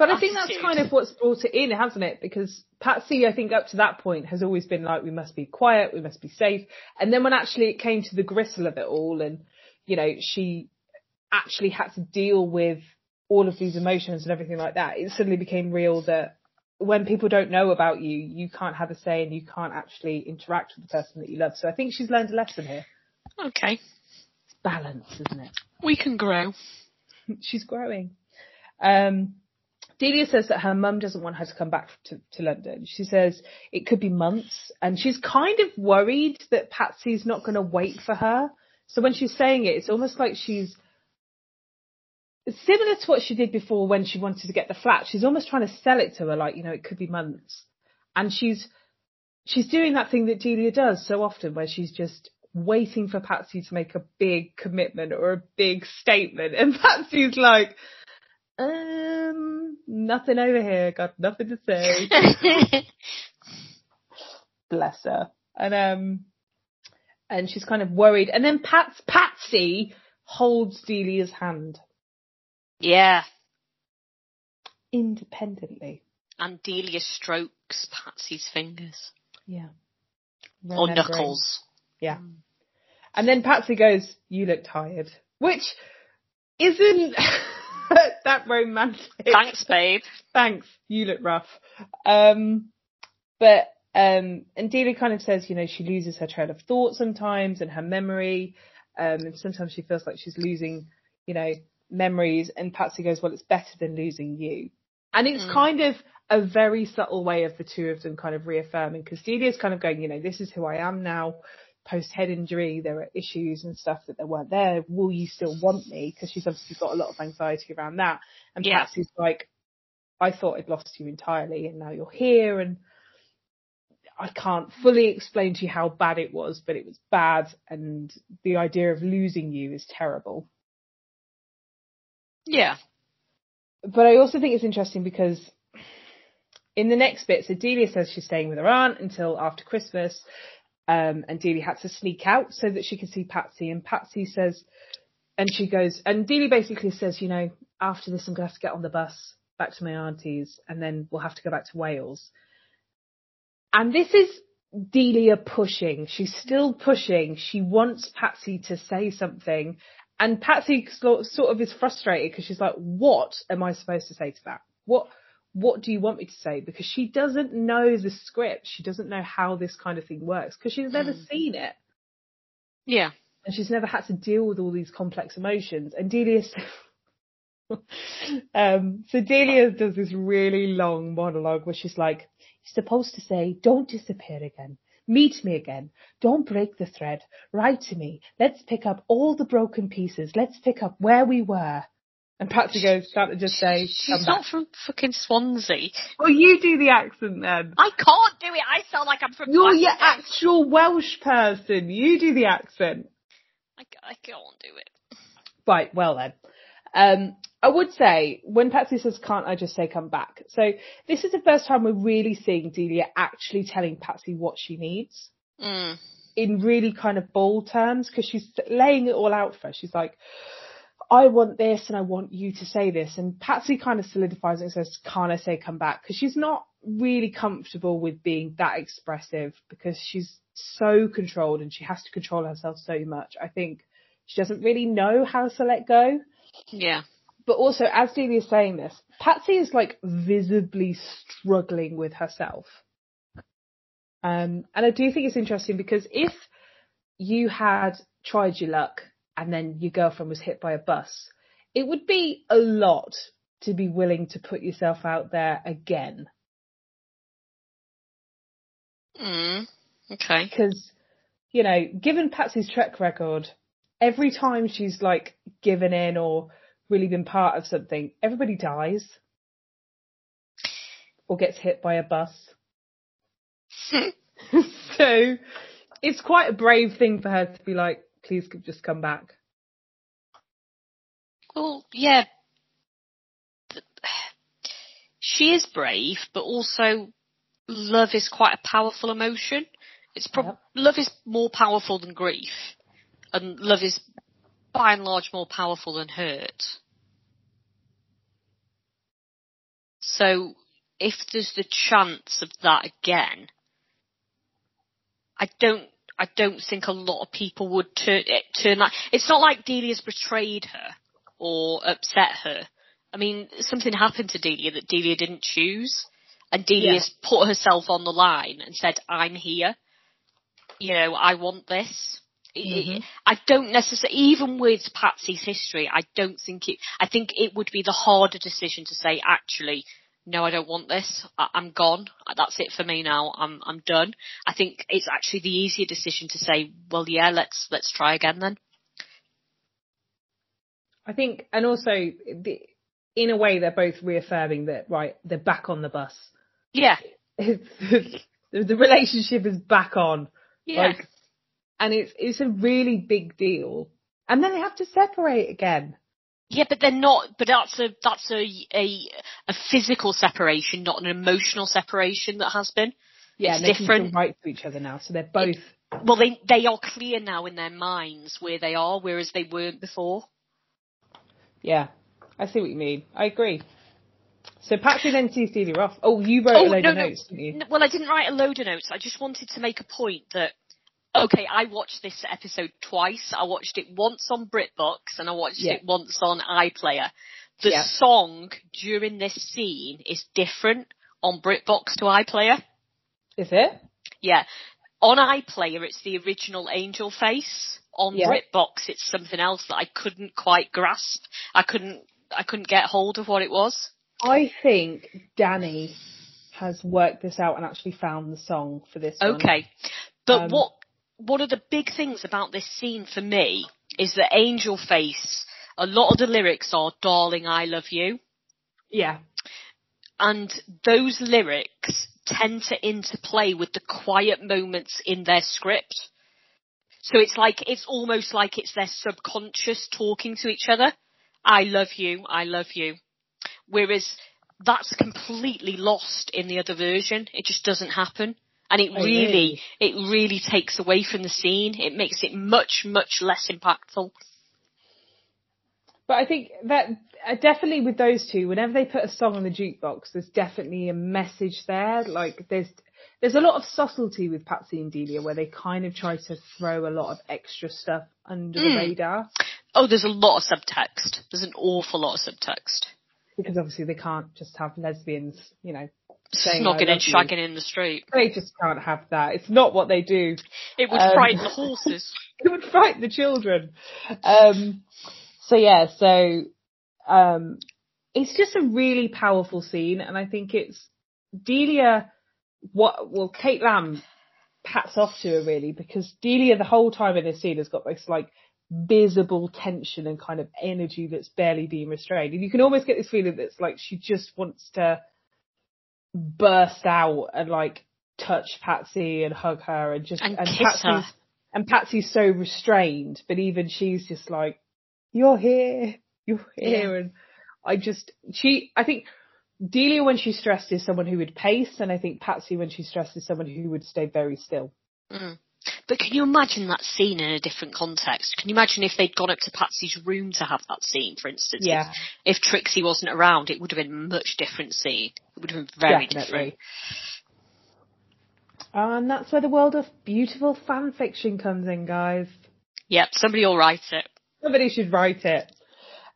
But I think that's kind of what's brought it in, hasn't it? Because Patsy, I think up to that point has always been like, we must be quiet, we must be safe. And then when actually it came to the gristle of it all and, you know, she actually had to deal with all of these emotions and everything like that, it suddenly became real that when people don't know about you, you can't have a say and you can't actually interact with the person that you love. So I think she's learned a lesson here. Okay, It's balance, isn't it? we can grow. she's growing. Um, Delia says that her mum doesn't want her to come back to, to London. She says it could be months, and she's kind of worried that Patsy's not going to wait for her. So when she's saying it, it's almost like she's similar to what she did before when she wanted to get the flat. She's almost trying to sell it to her, like you know, it could be months, and she's she's doing that thing that Delia does so often, where she's just waiting for Patsy to make a big commitment or a big statement, and Patsy's like, um, nothing over here, got nothing to say. Bless her. And um, and she's kind of worried. And then Pats Patsy holds Delia's hand yeah, independently. and Delia strokes Patsy's fingers Yeah. or knuckles. Yeah. And then Patsy goes, "You look tired," which isn't that romantic. Thanks, babe. Thanks. You look rough. Um, but um, and Delia kind of says, you know, she loses her trail of thought sometimes and her memory. Um, and sometimes she feels like she's losing, you know, memories. And Patsy goes, well, it's better than losing you. And it's Mm. kind of a very subtle way of the two of them kind of reaffirming because Delia's kind of going, you know, this is who I am now. Post head injury, there are issues and stuff that there weren't there. Will you still want me? Because she's obviously got a lot of anxiety around that. And Yeah. Patsy's like, I thought I'd lost you entirely and now you're here and I can't fully explain to you how bad it was, but it was bad and the idea of losing you is terrible. Yeah. But I also think it's interesting because in the next bit, so Delia says she's staying with her aunt until after Christmas, um, and Delia had to sneak out so that she could see Patsy. And Patsy says, and she goes, and Delia basically says, you know, after this, I'm going to have to get on the bus back to my auntie's, and then we'll have to go back to Wales. And this is Delia pushing. She's still pushing. She wants Patsy to say something. And Patsy sort of is frustrated because she's like, what am I supposed to say to that? What, what do you want me to say? Because she doesn't know the script. She doesn't know how this kind of thing works because she's never Mm. seen it. Yeah. And she's never had to deal with all these complex emotions. And Delia, um, so Delia does this really long monologue where she's like, you're supposed to say, don't disappear again. Meet me again. Don't break the thread. Write to me. Let's pick up all the broken pieces. Let's pick up where we were. And Patsy goes, can't I just say, She's come not back? from fucking Swansea. Well, you do the accent then. I can't do it. I sound like I'm from. You're your actual Welsh person. You do the accent. I, I can't do it. Right, well then. Um, I would say when Patsy says, "Can't I just say come back?" So this is the first time we're really seeing Delia actually telling Patsy what she needs Mm. in really kind of bold terms because she's laying it all out for her. She's like, "I want this, and I want you to say this." And Patsy kind of solidifies it and says, "Can't I say come back?" Because she's not really comfortable with being that expressive because she's so controlled and she has to control herself so much. I think she doesn't really know how to let go Yeah. But also as Delia's saying this, Patsy is like visibly struggling with herself. Um, and I do think it's interesting because if you had tried your luck and then your girlfriend was hit by a bus, it would be a lot to be willing to put yourself out there again. Mm. Okay. Because, you know, given Patsy's track record, every time she's like given in or really been part of something, everybody dies or gets hit by a bus. so it's quite a brave thing for her to be like, please just come back. Well, yeah. She is brave, but also love is quite a powerful emotion. It's prob- Yep. love is more powerful than grief, and love is by and large more powerful than hurt. So, if there's the chance of that again, I don't. I don't think a lot of people would turn it, turn that. It's not like Delia's betrayed her or upset her. I mean, something happened to Delia that Delia didn't choose, and Delia's put herself on the line and said, "I'm here. You know, I want this." Mhm. I don't necessarily, even with Patsy's history, I don't think it. I think it would be the harder decision to say, actually, no, I don't want this. I, I'm gone. That's it for me now. I'm I'm done. I think it's actually the easier decision to say, well, yeah, let's let's try again then. I think, and also the, in a way, they're both reaffirming that, right, they're back on the bus. Yeah, the, the relationship is back on. yeah. Like, and it's it's a really big deal. And then they have to separate again. Yeah, but they're not. But that's a that's a a a physical separation, not an emotional separation that has been. Yeah, It's and they can different. Right write to each other now, so they're both. Well, they they are clear now in their minds where they are, whereas they weren't before. yeah, I see what you mean. I agree. So Patsy then sees Delia off. Oh, you wrote Oh, a load no, of no. notes, didn't you? Well, I didn't write a load of notes. I just wanted to make a point that. Okay, I watched this episode twice. I watched it once on BritBox and I watched Yeah. it once on iPlayer. The Yeah. song during this scene is different on BritBox to iPlayer. Is it? Yeah. on iPlayer, it's the original Angel face. On Yeah. BritBox, it's something else that I couldn't quite grasp. I couldn't, I couldn't get hold of what it was. I think Danny has worked this out and actually found the song for this one. Okay. But Um, what one of the big things about this scene for me is that Angel Face, a lot of the lyrics are Darling I love you. Yeah. And those lyrics tend to interplay with the quiet moments in their script. So it's like it's almost like it's their subconscious talking to each other. I love you, I love you. Whereas that's completely lost in the other version. It just doesn't happen. And it Oh, really, really? it really takes away from the scene. It makes it much, much less impactful. But I think that uh, definitely with those two, whenever they put a song on the jukebox, there's definitely a message there. Like there's there's a lot of subtlety with Patsy and Delia where they kind of try to throw a lot of extra stuff under the Mm. radar Oh, there's a lot of subtext. There's an awful lot of subtext. because obviously they can't just have lesbians, you know. Saying, "I Snogging and love you." shagging in the street. They just can't have that. It's not what they do. It would Um, frighten the horses. it would frighten the children. Um, so yeah, so um, it's just a really powerful scene, and I think it's Delia. What well, Kate Lamb pats off to her really because Delia the whole time in this scene has got this like visible tension and kind of energy that's barely being restrained, and you can almost get this feeling that's like she just wants to burst out and like touch Patsy and hug her and just And and kiss Patsy's her. and Patsy's so restrained, but even she's just like, "You're here, you're here," and I just she I think Delia when she's stressed is someone who would pace, and I think Patsy when she's stressed is someone who would stay very still. Mm. But can you imagine that scene in a different context? Can you imagine if they'd gone up to Patsy's room to have that scene, for instance? Yeah, If, if Trixie wasn't around, it would have been a much different scene. It would have been very different. And that's where the world of beautiful fan fiction comes in, guys. Yep, somebody will write it. Somebody should write it.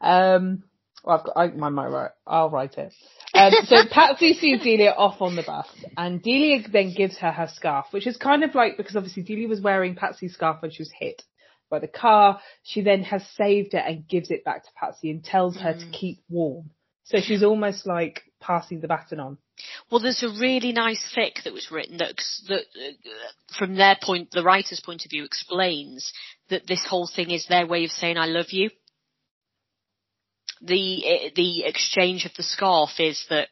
Um, well, I've got, I, my, my, right, I'll write it. Um, so Patsy sees Delia off on the bus, and Delia then gives her her scarf, which is kind of like because obviously Delia was wearing Patsy's scarf when she was hit by the car. She then has saved it and gives it back to Patsy and tells her to Mm. keep warm. So she's almost like passing the baton on. Well, there's a really nice fic that was written that, that uh, from their point, the writer's point of view, explains that this whole thing is their way of saying "I love you." The the exchange of the scarf is that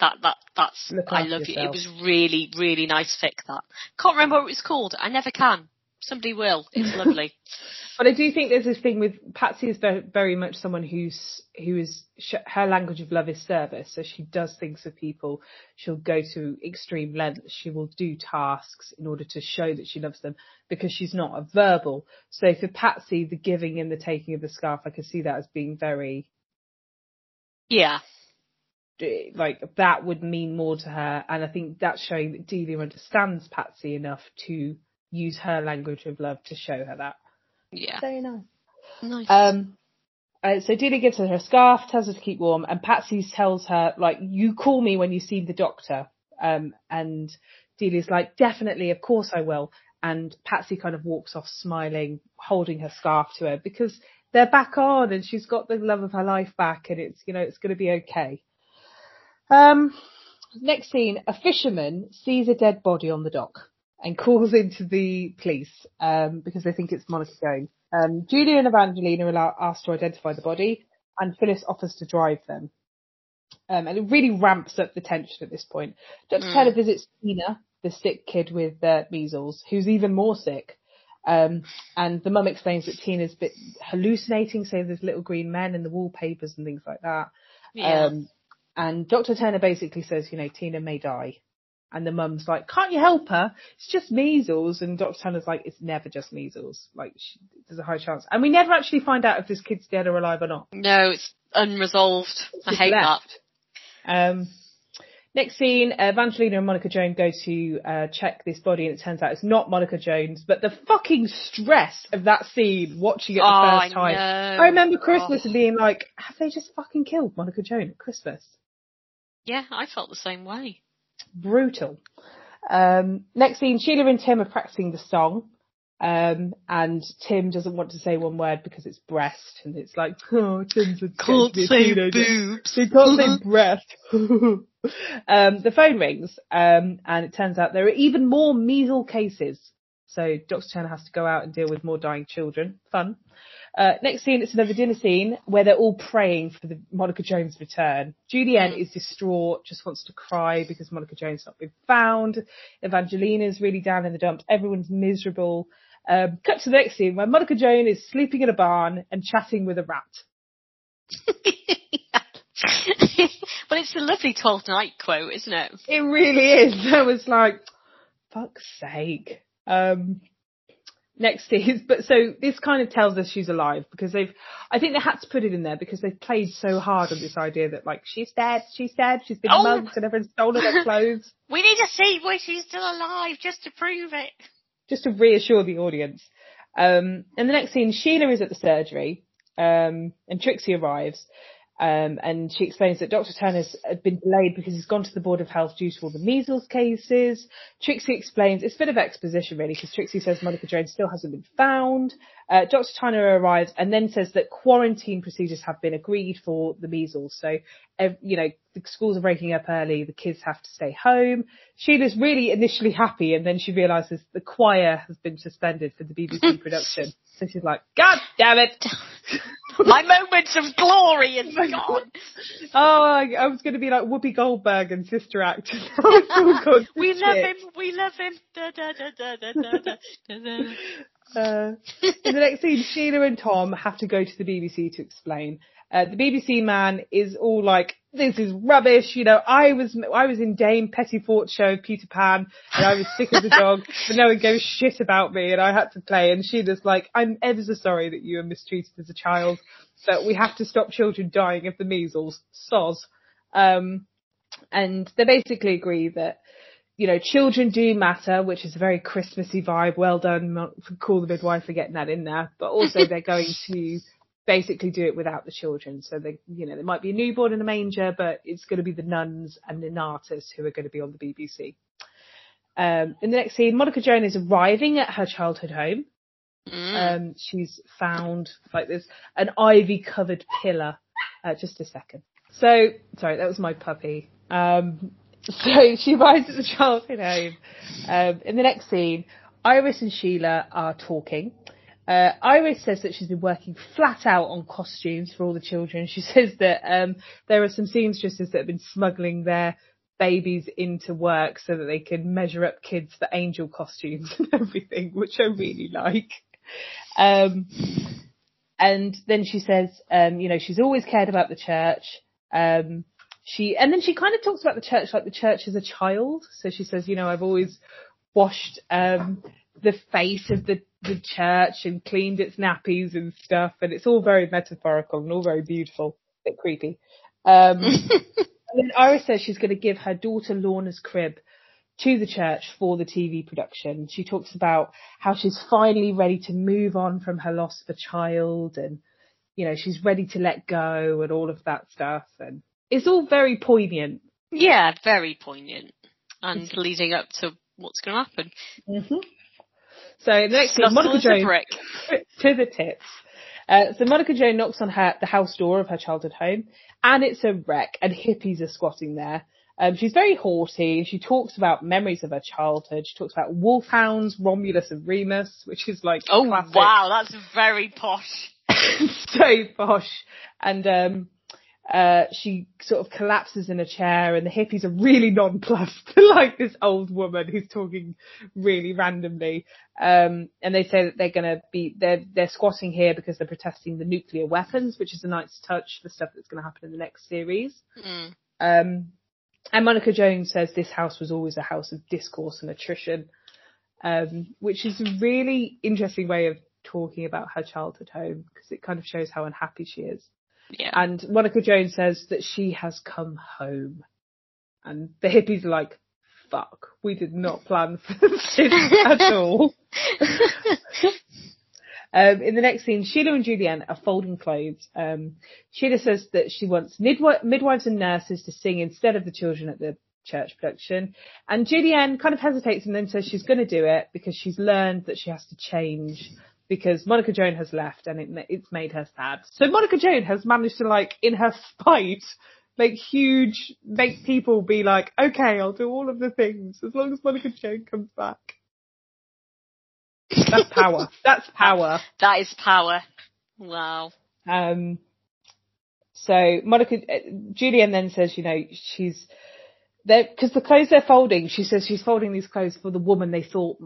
that that that's Look I love you. It yourself. was really really nice fic. That can't remember what it was called. I never can. Somebody will. It's lovely. But I do think there's this thing with Patsy is very, very much someone who's who is sh- her language of love is service. So she does things for people. She'll go to extreme lengths. She will do tasks in order to show that she loves them because she's not a verbal. So for Patsy, the giving and the taking of the scarf, I can see that as being very yeah. like that would mean more to her. And I think that's showing that Delia understands Patsy enough to use her language of love to show her that. Yeah. Very nice. Nice. Um, uh, so Delia gives her her scarf, tells her to keep warm, and Patsy tells her, like, you call me when you see the doctor. Um, and Delia's like, definitely, of course I will. And Patsy kind of walks off smiling, holding her scarf to her because they're back on and she's got the love of her life back and it's, you know, it's going to be okay. Um, next scene, a fisherman sees a dead body on the dock and calls into the police um, because they think it's Monica Joan's. Um, Julienne and Evangelina are asked to identify the body, and Phyllis offers to drive them. Um, and it really ramps up the tension at this point. Dr. Mm. Taylor visits Tina, the sick kid with uh, measles, who's even more sick. Um, and the mum explains that Tina's a bit hallucinating, so there's little green men in the wallpapers and things like that. yeah. Um, and Dr. Turner basically says, you know, Tina may die. And the mum's like, can't you help her? It's just measles. And Dr. Turner's like, it's never just measles. Like, she, there's a high chance. And we never actually find out if this kid's dead or alive or not. no, it's unresolved. I hate left. Um, next scene, uh, Evangelina and Monica Joan's go to uh, check this body, and it turns out it's not Monica Joan's. But the fucking stress of that scene, watching it the oh, first time. I. I remember Christmas Oh. and being like, have they just fucking killed Monica Joan's at Christmas? Yeah, I felt the same way. brutal. Um, next scene, Sheila and Tim are practicing the song. Um, and Tim doesn't want to say one word because it's breast, and it's like, oh, Tim's a Can't say boobs. He can't say breast. um, the phone rings, um, and it turns out there are even more measles cases. So Dr. Turner has to go out and deal with more dying children. Fun. Uh, next scene, it's another dinner scene where they're all praying for the Monica Joan's return. Julienne is distraught, just wants to cry because Monica Joan's not been found. Evangelina's really down in the dumps. Everyone's miserable. Um, cut to the next scene where Monica Joan's is sleeping in a barn and chatting with a rat. but it's a lovely 12th night quote, isn't it? It really is. I was like, fuck's sake. Um, next is, but so this kind of tells us she's alive because they've, I think they had to put it in there because they've played so hard on this idea that like, she's dead, she's dead, she's been Oh. mugged and everyone's stolen her clothes. We need to see where she's still alive just to prove it. Just to reassure the audience. Um, and the next scene, Sheila is at the surgery, um, and Trixie arrives, um, and she explains that Dr. Turner's had been delayed because he's gone to the Board of Health due to all the measles cases. Trixie explains, it's a bit of exposition really, because Trixie says Monica Joan's still hasn't been found. Uh, Dr. Turner arrives and then says that quarantine procedures have been agreed for the measles. So, you know, the schools are breaking up early, the kids have to stay home. Sheila's really initially happy and then she realises the choir has been suspended for the BBC production. Sissy's like, God damn it! My moments of glory is oh gone. Oh, I, I was going to be like Whoopi Goldberg and Sister Act. Oh we love him. We love him. Da, da, da, uh, in the next scene, Sheila and Tom have to go to the BBC to explain. Uh, the BBC man is all like, "This is rubbish." You know, I was I was in Dame Pettifort's show Peter Pan, and I was sick as a dog, but no one gave shit about me, and I had to play. And she was like, "I'm ever so sorry that you were mistreated as a child, but we have to stop children dying of the measles." Soz. Um, and they basically agree that you know, children do matter, which is a very Christmassy vibe. Well done, Call the Midwife for getting that in there. But also they're going to basically do it without the children. So they, you know, there might be a newborn in a manger, but it's going to be the nuns and the artists who are going to be on the BBC. Um, in the next scene, Monica Joan is arriving at her childhood home. Mm. Um, she's found like this an ivy covered pillar. Uh, just a second. So sorry, that was my puppy. Um, so she arrives at the childhood home. Um, in the next scene, Iris and Sheila are talking. Uh, Iris says that she's been working flat out on costumes for all the children. She says that um, there are some seamstresses that have been smuggling their babies into work so that they can measure up kids for angel costumes and everything, which I really like. Um, and then she says, um, you know, she's always cared about the church. Um, she, and then she kind of talks about the church like the church is a child. So she says, you know, I've always washed, um, the face of the, the church and cleaned its nappies and stuff. And it's all very metaphorical and all very beautiful, a bit creepy. Um, and then Iris says she's going to give her daughter Lorna's crib to the church for the TV production. She talks about how she's finally ready to move on from her loss of a child and, you know, she's ready to let go and all of that stuff. And it's all very poignant. Yeah, very poignant. And leading up to what's going to happen. Mm-hmm. So the next thing, Monica as a Jones brick. to the tits. Uh, so Monica Joan knocks on her the house door of her childhood home, and it's a wreck, and hippies are squatting there. Um, she's very haughty. She talks about memories of her childhood. She talks about wolfhounds, Romulus and Remus, which is like Oh classic. wow, that's very posh. so posh. And um, uh, she sort of collapses in a chair, and the hippies are really nonplussed, like this old woman who's talking really randomly. Um, and they say that they're going to be they're they're squatting here because they're protesting the nuclear weapons, which is a nice touch for stuff that's going to happen in the next series. Mm. Um, and Monica Joan's says this house was always a house of discourse and attrition, um, which is a really interesting way of talking about her childhood home because it kind of shows how unhappy she is. Yeah. And Monica Joan's says that she has come home. And the hippies are like, fuck, we did not plan for this at all. Um, in the next scene, Sheila and Julienne are folding clothes. Um, Sheila says that she wants midwi- midwives and nurses to sing instead of the children at the church production. And Julienne kind of hesitates and then says she's going to do it because she's learned that she has to change because Monica Joan has left and it, it's made her sad. So Monica Joan has managed to like, in her spite, make huge, make people be like, okay, I'll do all of the things as long as Monica Joan comes back. That's power. That's power. That is power. Wow. Um, so Monica, uh, Julienne then says, you know, she's there because the clothes they're folding. She says she's folding these clothes for the woman they thought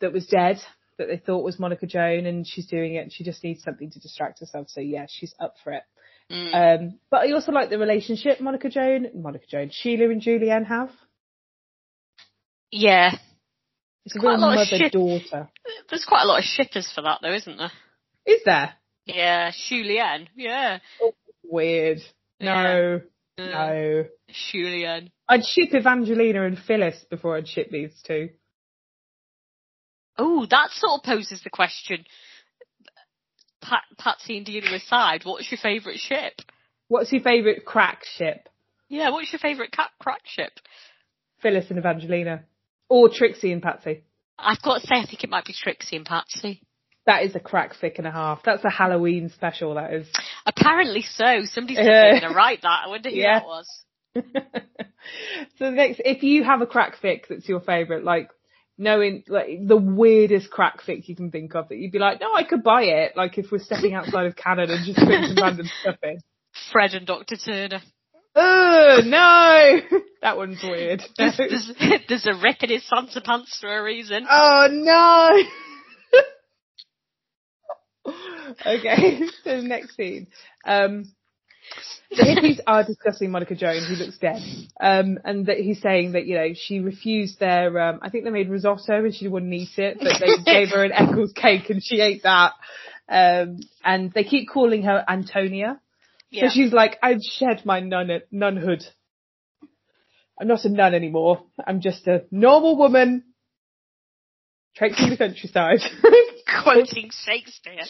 that was dead, that they thought was Monica Joan, and she's doing it. and She just needs something to distract herself. So yeah, she's up for it. Mm. Um, but I also like the relationship Monica Joan, Monica Joan, Sheila and Julienne have. Yeah. It's a real mother daughter. There's quite a lot of shippers for that though, isn't there? Is there? Yeah, Julienne. Yeah. Oh, weird. No. Yeah. No. Julienne. I'd ship Evangelina and Phyllis before I'd ship these two. Oh, that sort of poses the question. Pat, Patsy and Delia aside, what's your favourite ship? What's your favourite crack ship? Yeah, what's your favourite crack ship? Phyllis and Evangelina. Or Trixie and Patsy. I've got to say, I think it might be Trixie and Patsy. That is a crack fic and a half. That's a Halloween special, that is. Apparently so. Somebody's going to write that. I wonder who yeah. that was. so next, if you have a crack fic that's your favourite, like knowing like the weirdest crack fic you can think of that you'd be like, no, I could buy it. Like if we're stepping outside of canon and just putting some random stuff in. Fred and Dr. Turner. Oh no, that one's weird. There's, there's, there's, a rip in his pants for a reason. Oh no. okay, so next scene. Um, hippies are discussing Monica Joan's, who looks dead, um, and that he's saying that you know she refused their. Um, I think they made risotto and she wouldn't eat it, but they gave her an Eccles cake and she ate that. Um, and they keep calling her Antonia, yeah. so she's like, "I've shed my nun nunhood. I'm not a nun anymore. I'm just a normal woman traipsing the countryside." Quoting Shakespeare.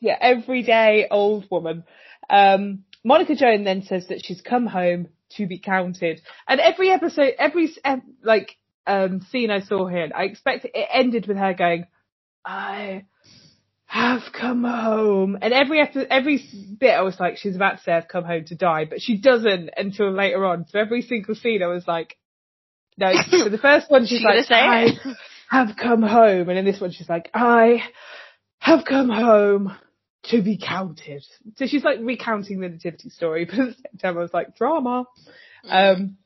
yeah, everyday old woman. Um, Monica Joan then says that she's come home to be counted. And every episode, every, like, um, scene I saw here, I expect it ended with her going, I have come home. And every every bit I was like, she's about to say I've come home to die, but she doesn't until later on. So every single scene I was like, no. So the first one she's like, I have come home. And in this one she's like, I have come home to be counted. So she's like recounting the nativity story, but at the same time I was like, drama. Mm. Um,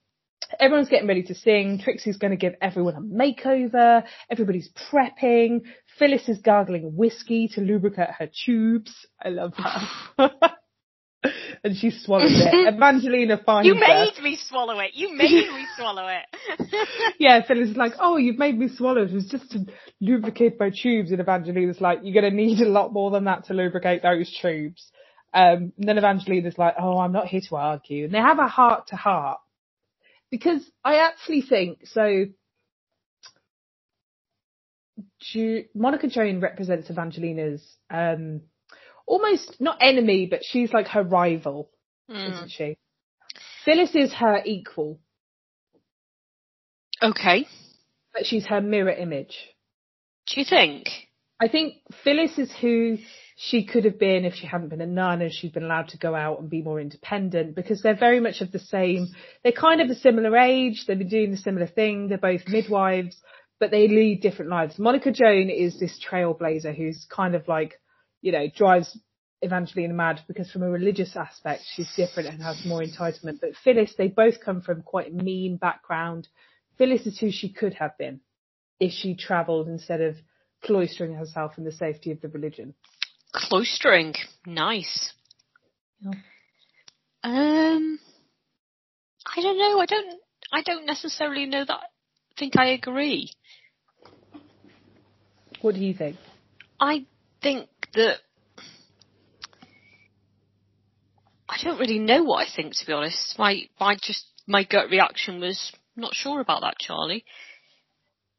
everyone's getting ready to sing. Trixie's going to give everyone a makeover. Everybody's prepping. Phyllis is gargling whiskey to lubricate her tubes. I love that. and she swallows it. Evangelina finds You made her. me swallow it. You made me swallow it. yeah, Phyllis is like, oh, you've made me swallow it. It was just to lubricate my tubes. And Evangelina's like, you're going to need a lot more than that to lubricate those tubes. Um, and then Evangelina's like, oh, I'm not here to argue. And they have a heart to heart. Because I actually think, so, Monica Joan represents Evangelina's, um, almost not enemy, but she's like her rival, mm. isn't she? Phyllis is her equal. Okay. But she's her mirror image. Do you think? I think Phyllis is who she could have been if she hadn't been a nun and she'd been allowed to go out and be more independent because they're very much of the same. They're kind of a similar age. They've been doing the similar thing. They're both midwives, but they lead different lives. Monica Joan is this trailblazer who's kind of like you know, drives Evangelina mad because from a religious aspect, she's different and has more entitlement. But Phyllis, they both come from quite a mean background. Phyllis is who she could have been if she travelled instead of cloistering herself in the safety of the religion. Cloistering, nice. Yeah. Um, I don't know. I don't. I don't necessarily know that. I Think I agree. What do you think? I think that I don't really know what I think to be honest. My my just my gut reaction was not sure about that, Charlie.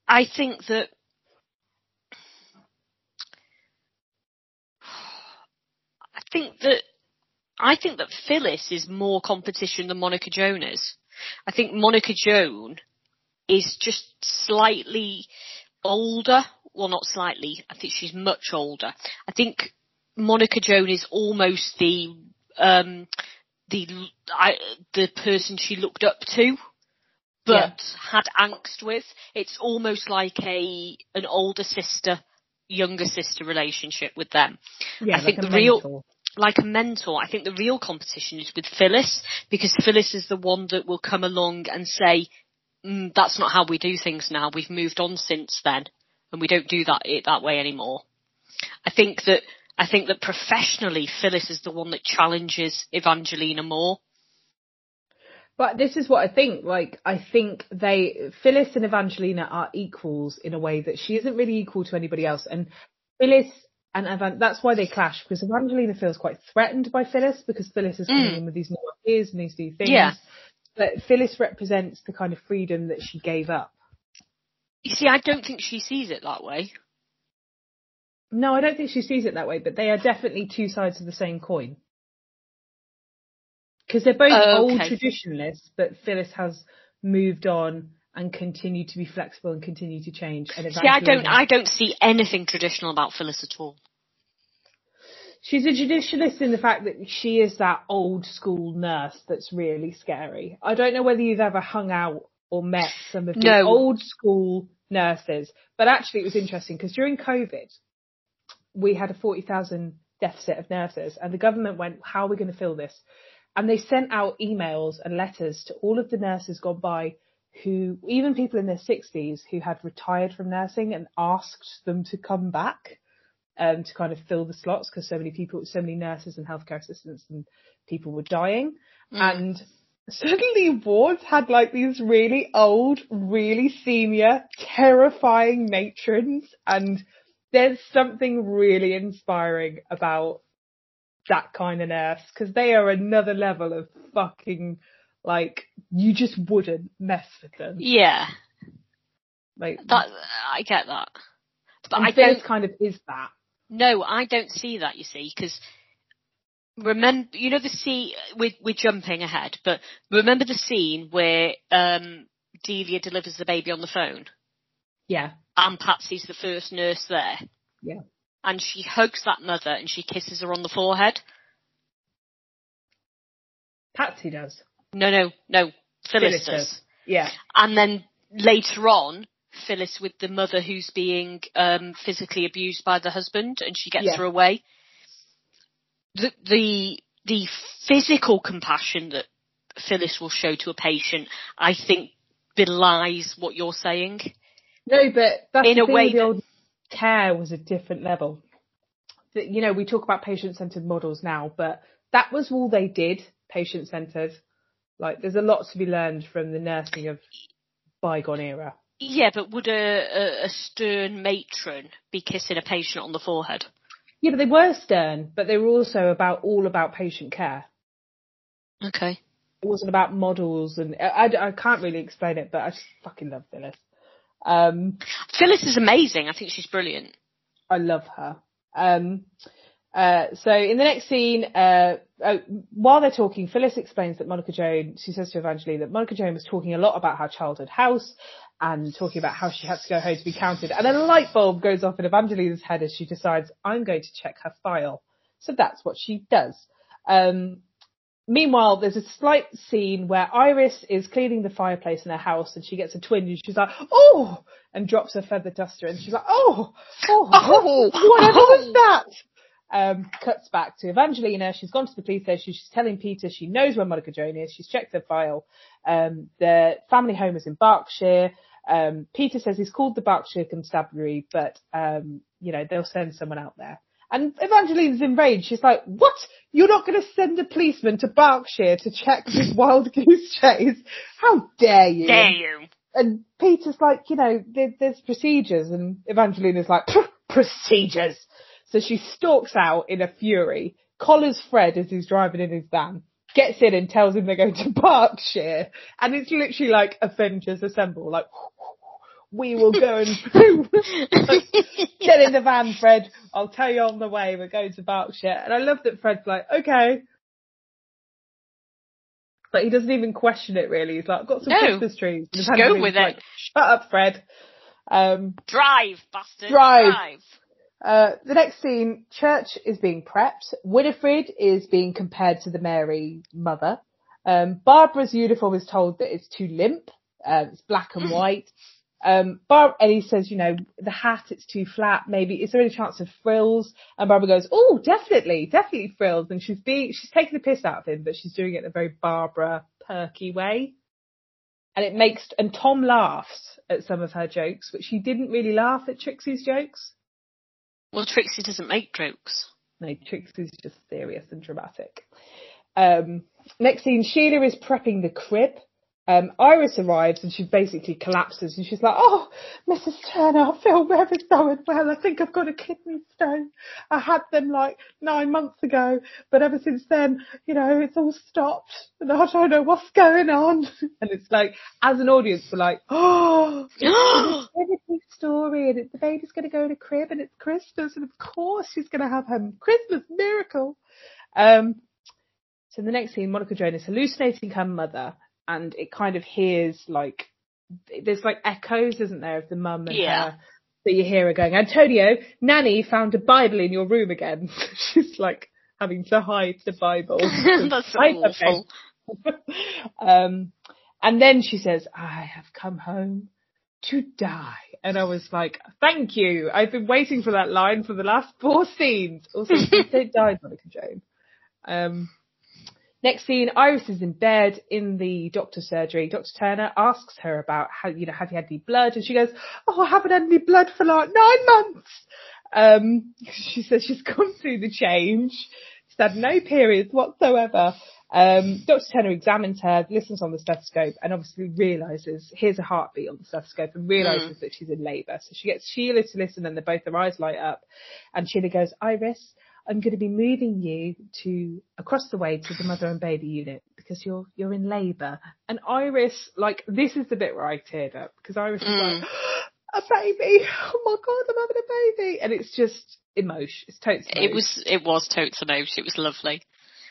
I think that I think that I think that Phyllis is more competition than Monica Joan is. I think Monica Joan is just slightly older. Well, not slightly. I think she's much older. I think Monica Joan is almost the um, the I, the person she looked up to, but yeah. had angst with. It's almost like a an older sister, younger sister relationship with them. Yeah, I think like the real like a mentor. I think the real competition is with Phyllis because Phyllis is the one that will come along and say, mm, "That's not how we do things now. We've moved on since then, and we don't do that it that way anymore." I think that I think that professionally, Phyllis is the one that challenges Evangelina more. But this is what I think. Like, I think they, Phyllis and Evangelina are equals in a way that she isn't really equal to anybody else. And Phyllis and Evan, that's why they clash because Evangelina feels quite threatened by Phyllis because Phyllis is coming mm. in with these new ideas and these new things. Yeah. But Phyllis represents the kind of freedom that she gave up. You see, I don't think she sees it that way. No, I don't think she sees it that way, but they are definitely two sides of the same coin. Because they're both oh, okay. old traditionalists, but Phyllis has moved on and continued to be flexible and continue to change. And see, I don't, I don't see anything traditional about Phyllis at all. She's a traditionalist in the fact that she is that old school nurse that's really scary. I don't know whether you've ever hung out or met some of the no. old school nurses, but actually it was interesting because during COVID, we had a 40,000 deficit of nurses and the government went, how are we going to fill this? And they sent out emails and letters to all of the nurses gone by who, even people in their 60s who had retired from nursing and asked them to come back um, to kind of fill the slots because so many people, so many nurses and healthcare assistants and people were dying. Mm. And suddenly wards had like these really old, really senior, terrifying matrons and there's something really inspiring about that kind of nurse because they are another level of fucking like you just wouldn't mess with them. Yeah. Like that, I get that, but I don't kind of is that. No, I don't see that. You see, because remember, you know the scene we're, we're jumping ahead, but remember the scene where um Delia delivers the baby on the phone. Yeah. And Patsy's the first nurse there. Yeah. And she hugs that mother and she kisses her on the forehead. Patsy does. No, no, no. Phyllis, Phyllis does. does. Yeah. And then later on, Phyllis with the mother who's being um, physically abused by the husband, and she gets yeah. her away. The the the physical compassion that Phyllis will show to a patient, I think, belies what you're saying. No, but that's in a way the old care was a different level. You know, we talk about patient-centered models now, but that was all they did, patient-centered. Like, there's a lot to be learned from the nursing of bygone era. Yeah, but would a, a, a stern matron be kissing a patient on the forehead? Yeah, but they were stern, but they were also about all about patient care. Okay. It wasn't about models, and I, I, I can't really explain it, but I just fucking love Phyllis. Um, Phyllis is amazing. I think she's brilliant. I love her. Um, uh, so in the next scene, uh, uh, while they're talking, Phyllis explains that Monica Joan, she says to Evangeline that Monica Joan was talking a lot about her childhood house and talking about how she had to go home to be counted. And then a light bulb goes off in Evangeline's head as she decides, I'm going to check her file. So that's what she does. Um, Meanwhile, there's a slight scene where Iris is cleaning the fireplace in her house and she gets a twinge and she's like, oh, and drops her feather duster and she's like, oh, oh, oh whatever oh. was that? Um, cuts back to Evangelina. She's gone to the police station. She's telling Peter she knows where Monica Joan is. She's checked her file. Um, the family home is in Berkshire. Um, Peter says he's called the Berkshire Constabulary, but, um, you know, they'll send someone out there. And Evangeline's enraged. She's like, what? You're not going to send a policeman to Berkshire to check this wild goose chase? How dare you? Dare you? And Peter's like, you know, there, there's procedures. And Evangeline is like, procedures. So she stalks out in a fury, collars Fred as he's driving in his van, gets in and tells him they're going to Berkshire. And it's literally like Avengers Assemble, like, we will go and get in the van, Fred. I'll tell you on the way. We're going to Berkshire. And I love that Fred's like, okay. But he doesn't even question it really. He's like, I've got some No. Christmas trees. Just go with like, it. Shut up, Fred. Um, Drive, bastard. Drive. Uh, the next scene, church is being prepped. Winifred is being compared to the Mary mother. Um, Barbara's uniform is told that it's too limp. Uh, it's black and white. Um, Bar- Ellie says, you know, the hat, it's too flat. Maybe, is there any chance of frills? And Barbara goes, oh, definitely, definitely frills. And she's being, she's taking the piss out of him, but she's doing it in a very Barbara perky way. And it makes, and Tom laughs at some of her jokes, but she didn't really laugh at Trixie's jokes. Well, Trixie doesn't make jokes. No, Trixie's just serious and dramatic. Um, next scene, Sheila is prepping the crib. Um, Iris arrives and she basically collapses and she's like, oh, Mrs. Turner, I feel very going well. I think I've got a kidney stone. I had them like nine months ago, but ever since then, you know, it's all stopped and I don't know what's going on. And it's like, as an audience, we're like, oh, it's a story and it, the baby's going to go in a crib and it's Christmas and of course she's going to have her Christmas miracle. Um, so the next scene, Monica Joan is hallucinating her mother and it kind of hears like, there's like echoes, isn't there, of the mum and Yeah. her. That you hear her going, Antonia, Nanny found a Bible in your room again. She's like having to hide the Bible. That's awful. um, and then she says, I have come home to die. And I was like, thank you. I've been waiting for that line for the last four scenes. Also, please don't die, Monica Joan. Um, next scene, Iris is in bed in the doctor's surgery. Dr. Turner asks her about how, you know, have you had any blood? And she goes, oh, I haven't had any blood for like nine months. Um, she says she's gone through the change. She's had no periods whatsoever. Um, Dr. Turner examines her, listens on the stethoscope, and obviously realizes, hears a heartbeat on the stethoscope and realizes that she's in labour. So she gets Sheila to listen and they both their eyes light up. And Sheila goes, Iris, I'm going to be moving you to across the way to the mother and baby unit because you're, you're in labour. And Iris, like, this is the bit where I teared up because Iris is like, a baby. Oh my God, I'm having a baby. And it's just emotion. It's totes It was it was totes emotion. It was lovely,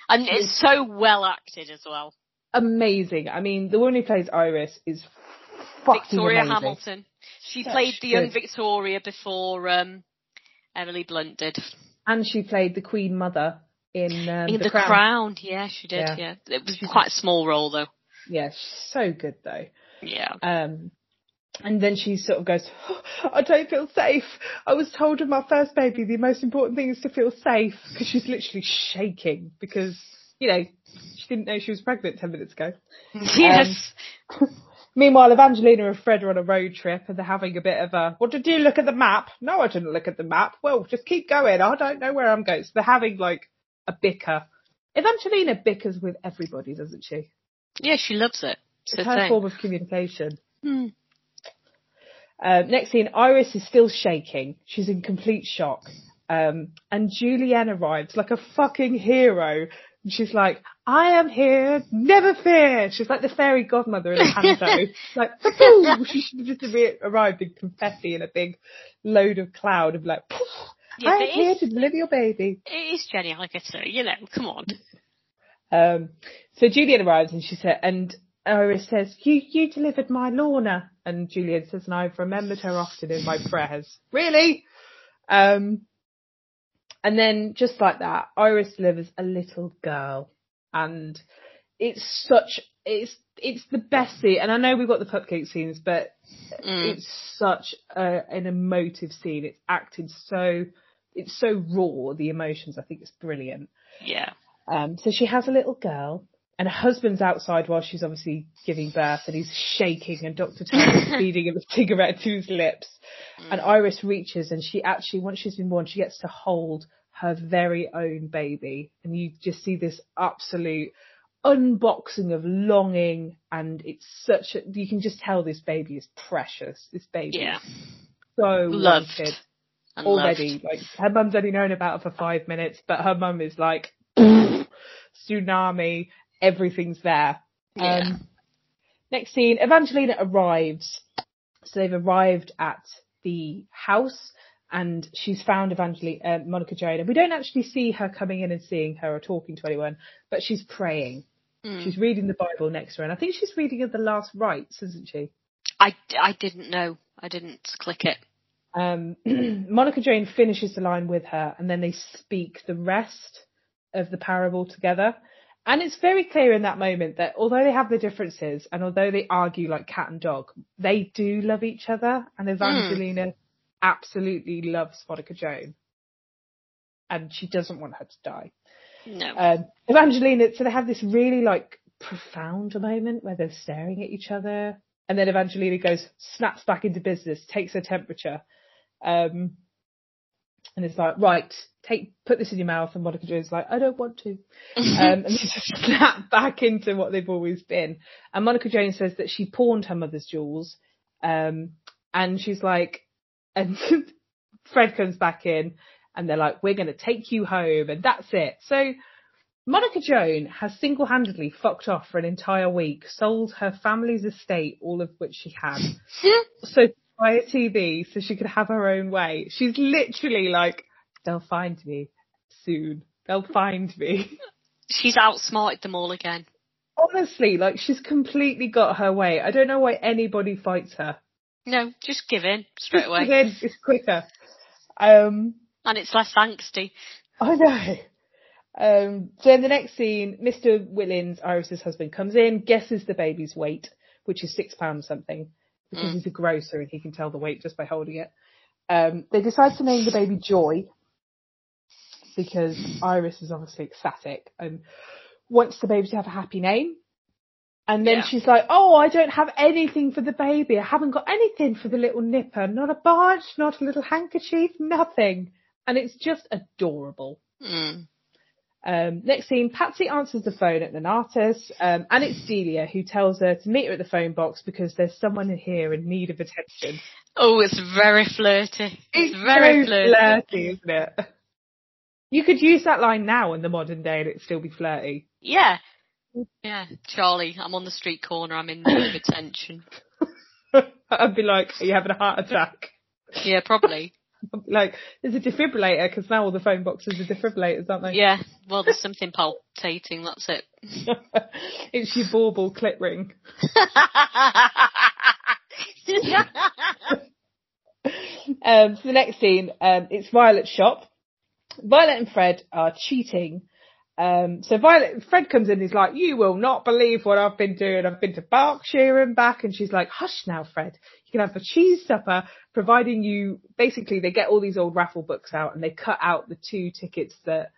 and it's so well acted as well. amazing. I mean, the woman who plays Iris is fucking Victoria amazing. Hamilton. She Such played the young Victoria before um, Emily Blunt did. And she played the Queen Mother in, um, In the, Crown. yeah, she did. Yeah. Yeah, it was quite a small role though. Yeah, she's so good though. Yeah. Um, and then she sort of goes, "Oh, I don't feel safe. I was told of my first baby, the most important thing is to feel safe because she's literally shaking because, you know, she didn't know she was pregnant 10 minutes ago. Yes. Meanwhile, Evangelina and Fred are on a road trip and they're having a bit of a, what did you look at the map? No, I didn't look at the map. Well, just keep going. I don't know where I'm going. So they're having like a bicker. Evangelina bickers with everybody, doesn't she? yeah, she loves it. It's It's her her thing. form of communication. Hmm. Uh, next scene, Iris is still shaking. She's in complete shock. Um, and Julienne arrives like a fucking hero. And she's like, I am here, never fear. She's like the fairy godmother in a panto. like, "Pooh." she should have just arrived in confetti in a big load of cloud of like, "Poof, Yeah, I'm here to deliver your baby. It is Jenny Agutter, you know, come on. Um, so Julienne arrives and she said, and Iris says, you, you delivered my Lorna. And Julienne says, and I've remembered her often in my prayers. Really? Um, and then just like that, Iris delivers a little girl and it's such, it's, it's the best scene. And I know we've got the cupcake scenes, but Mm. it's such a, an emotive scene. It's acted so, it's so raw, the emotions. I think it's brilliant. Yeah. Um, so she has a little girl, and her husband's outside while she's obviously giving birth, and he's shaking, and Dr. Turner's feeding him a cigarette to his lips. Mm. And Iris reaches, and she actually, once she's been born, she gets to hold her very own baby, and you just see this absolute unboxing of longing, and it's such a, you can just tell this baby is precious. This baby Yeah. is so Loved. wanted And already. loved. Like her mum's only known about her for five minutes, but her mum is like tsunami. Everything's there. Yeah. Um, next scene, Evangelina arrives. So they've arrived at the house and she's found Evangelina, uh, Monica Joan. And we don't actually see her coming in and seeing her or talking to anyone, but she's praying. Mm. She's reading the Bible next to her, and I think she's reading of the last rites, isn't she? I, I didn't know. I didn't click it. Um, Monica Joan finishes the line with her, and then they speak the rest of the parable together. And it's very clear in that moment that although they have their differences and although they argue like cat and dog, they do love each other. And Evangelina absolutely loves Monica Joan. And she doesn't want her to die. No. Um, Evangelina, so they have this really like profound moment where they're staring at each other. And then Evangelina goes, snaps back into business, takes her temperature. Um, and it's like, right, take, put this in your mouth. And Monica Joan's like, I don't want to. Um, and they just snap back into what they've always been. And Monica Joan's says that she pawned her mother's jewels. Um, and she's like, and Fred comes back in and they're like, we're going to take you home. And that's it. So Monica Joan has single-handedly fucked off for an entire week, sold her family's estate, all of which she had, so buy a TV so she could have her own way. She's literally like, they'll find me soon. They'll find me. She's outsmarted them all again. Honestly, like she's completely got her way. I don't know why anybody fights her. No, just give in straight away. Again, it's quicker. Um, And it's less angsty. I know. Um, so in the next scene, Mr. Willins, Iris's husband, comes in, guesses the baby's weight, which is six pounds something, because Mm. he's a grocer and he can tell the weight just by holding it. Um, they decide to name the baby Joy, because Iris is obviously ecstatic and wants the baby to have a happy name. And then Yeah. she's like, oh, I don't have anything for the baby. I haven't got anything for the little nipper. Not a barge, not a little handkerchief, nothing. And it's just adorable. Mm. Um, next scene, Patsy answers the phone at Nonnatus, um, and it's Delia who tells her to meet her at the phone box because there's someone in here in need of attention. Oh, it's very flirty. It's, very so flirty. flirty, isn't it? You could use that line now in the modern day and it'd still be flirty. Yeah. Yeah, Charlie, I'm on the street corner. I'm in need of attention. I'd be like, are you having a heart attack? Yeah, probably. Like, there's a defibrillator because now all the phone boxes are defibrillators, aren't they? Yeah. Well, there's something palpitating. That's it. it's your bauble clip ring. Um, so the next scene, um, it's Violet's shop. Violet and Fred are cheating. Um, so Violet, Fred comes in, he's like, you will not believe what I've been doing. I've been to Berkshire and back. And she's like, hush now, Fred. You can have a cheese supper, providing you, basically they get all these old raffle books out and they cut out the two tickets that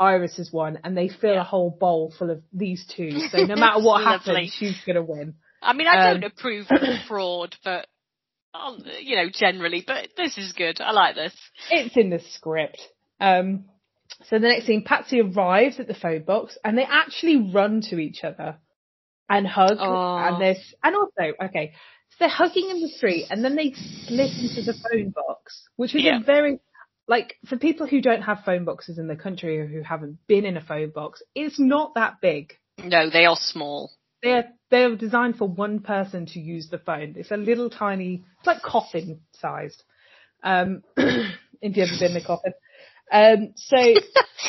Iris has won and they fill Yeah. a whole bowl full of these two. So no matter what happens, she's going to win. I mean, I don't Um, approve of fraud, but um, you know, generally. But this is good. I like this. It's in the script. Um, so the next scene, Patsy arrives at the phone box and they actually run to each other and hug. Oh. And this, and also, okay, so they're hugging in the street and then they slip into the phone box, which is Yeah. a very, like, for people who don't have phone boxes in the country or who haven't been in a phone box, it's not that big. No, they are small. They're, they're designed for one person to use the phone. It's a little tiny, it's like coffin sized. Um, if you've ever been in a coffin. Um, so,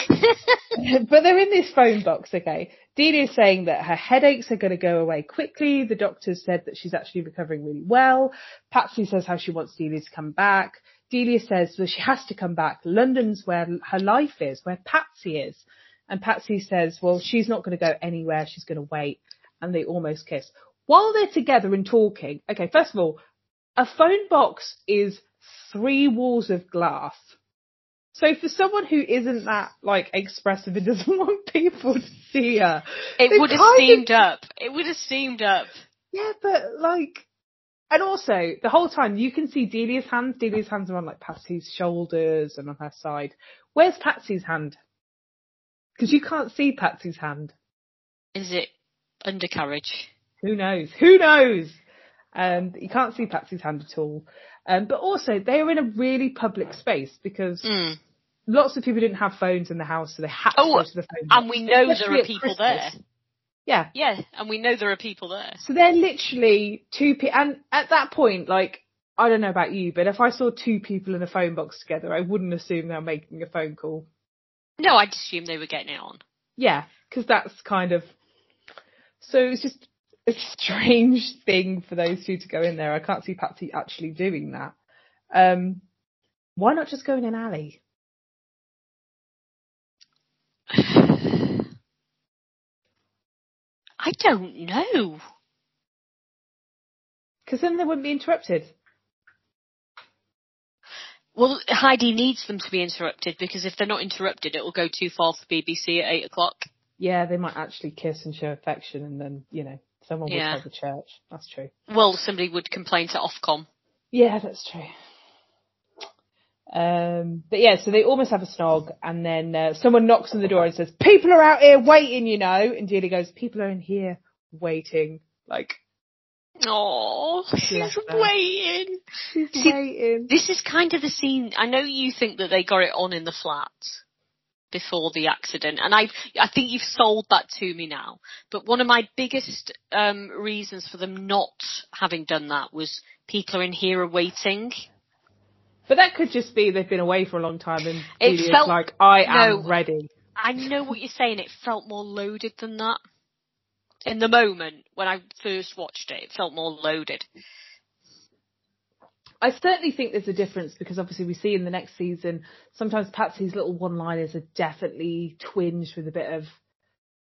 but they're in this phone box, okay. Delia's saying that her headaches are going to go away quickly. The doctors said that she's actually recovering really well. Patsy says how she wants Delia to come back. Delia says that she has to come back. London's where her life is, where Patsy is. And Patsy says, well, she's not going to go anywhere. She's going to wait. And they almost kiss. While they're together and talking, okay, first of all, a phone box is three walls of glass. So for someone who isn't that like expressive and doesn't want people to see her, It would have kind of- steamed up. It would have steamed up. yeah, but like, and also the whole time you can see Delia's hands. Delia's hands are on like Patsy's shoulders and on her side. Where's Patsy's hand? Because you can't see Patsy's hand. Is it undercarriage? Who knows? Who knows? Um, you can't see Patsy's hand at all. Um, but also they are in a really public space because Mm. Lots of people didn't have phones in the house, so they had to Oh, go to the phone. And box, we know there are people Christmas. there. Yeah. Yeah, and we know there are people there. So they're literally two people, and at that point, like, I don't know about you, but if I saw two people in a phone box together, I wouldn't assume they're making a phone call. No, I'd assume they were getting it on. Yeah, because that's kind of So it's just a strange thing for those two to go in there. I can't see Patsy actually doing that. Um, why not just go in an alley? I don't know. Because then they wouldn't be interrupted. Well, Heidi needs them to be interrupted because if they're not interrupted, it will go too far for BBC at eight o'clock. Yeah, they might actually kiss and show affection, and then you know someone would Yeah. tell the church. That's true. Well, somebody would complain to Ofcom. Yeah, that's true. Um, but yeah, so they almost have a snog, and then uh, someone knocks on the door and says, "People are out here waiting," you know. And Delia goes, "People are in here waiting." Like Oh, she's waiting. she's See- waiting. This is kind of the scene. I know you think that they got it on in the flat before the accident, and I I think you've sold that to me now. But one of my biggest um, reasons for them not having done that was people are in here are waiting. But that could just be they've been away for a long time, and It felt- like, "I no. am ready." I know what you're saying. It felt more loaded than that. In the moment when I first watched it, it felt more loaded. I certainly think there's a difference because obviously we see in the next season sometimes Patsy's little one-liners are definitely twinged with a bit of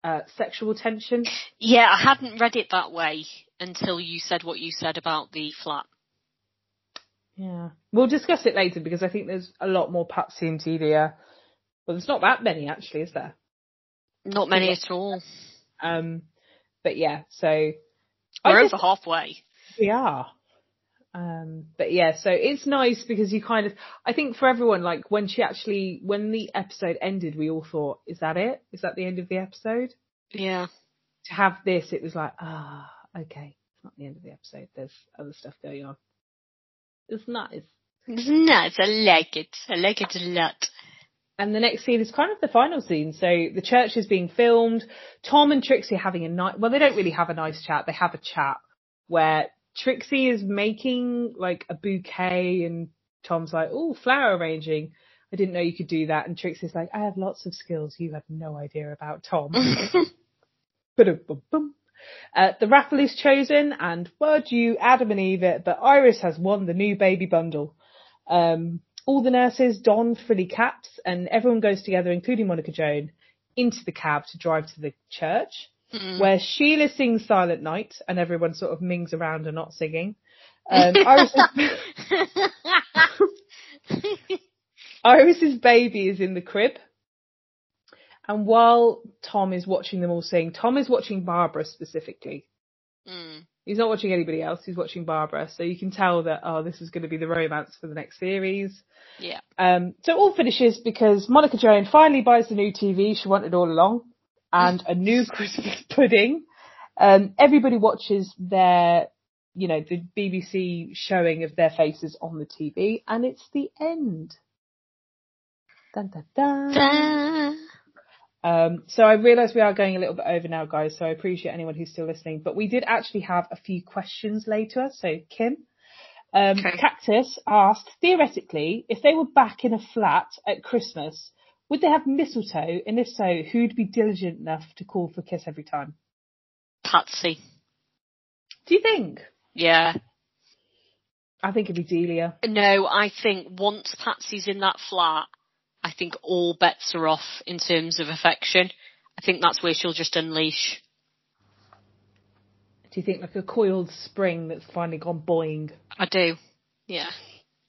uh, sexual tension. Yeah, I hadn't read it that way until you said what you said about the flat. Yeah, we'll discuss it later because I think there's a lot more Patsy and Delia. Well, there's not that many actually, is there? Not many at all. Um, but yeah, so We're over halfway. we are. Um, but yeah, so it's nice because you kind of, I think for everyone, like when she actually, when the episode ended, we all thought, is that it? Is that the end of the episode? Yeah. To have this, it was like, ah, okay, it's not the end of the episode. There's other stuff going on. It's nice. It's nice. I like it. I like it a lot. And the next scene is kind of the final scene. So the church is being filmed. Tom and Trixie are having a night. Well, they don't really have a nice chat. They have a chat where Trixie is making like a bouquet and Tom's like, oh, flower arranging. I didn't know you could do that. And Trixie's like, I have lots of skills you have no idea about, Tom. Ba-dum-bum-bum. Uh, the raffle is chosen, and word you, Adam and Eve it, but Iris has won the new baby bundle. Um, all the nurses don frilly caps, and everyone goes together, including Monica Joan, into the cab to drive to the church, Mm. where Sheila sings Silent Night, and everyone sort of mings around and not singing. Um, Iris's, Iris's baby is in the crib. And while Tom is watching them all sing, Tom is watching Barbara specifically. Mm. He's not watching anybody else. He's watching Barbara. So you can tell that, oh, this is going to be the romance for the next series. Yeah. Um, so it all finishes because Monica Joan finally buys the new TV she wanted all along and a new Christmas pudding. Um, everybody watches their, you know, the BBC showing of their faces on the TV and it's the end. Dun, dun, dun. Um, so I realise we are going a little bit over now, guys. So I appreciate anyone who's still listening. But we did actually have a few questions laid to us. So Kim, um, Okay. Cactus asked theoretically if they were back in a flat at Christmas, would they have mistletoe? And if so, who'd be diligent enough to call for a kiss every time? Patsy. Do you think? Yeah. I think it'd be Delia. No, I think once Patsy's in that flat, I think all bets are off in terms of affection. I think that's where she'll just unleash. Do you think like a coiled spring that's finally gone boing? I do. Yeah.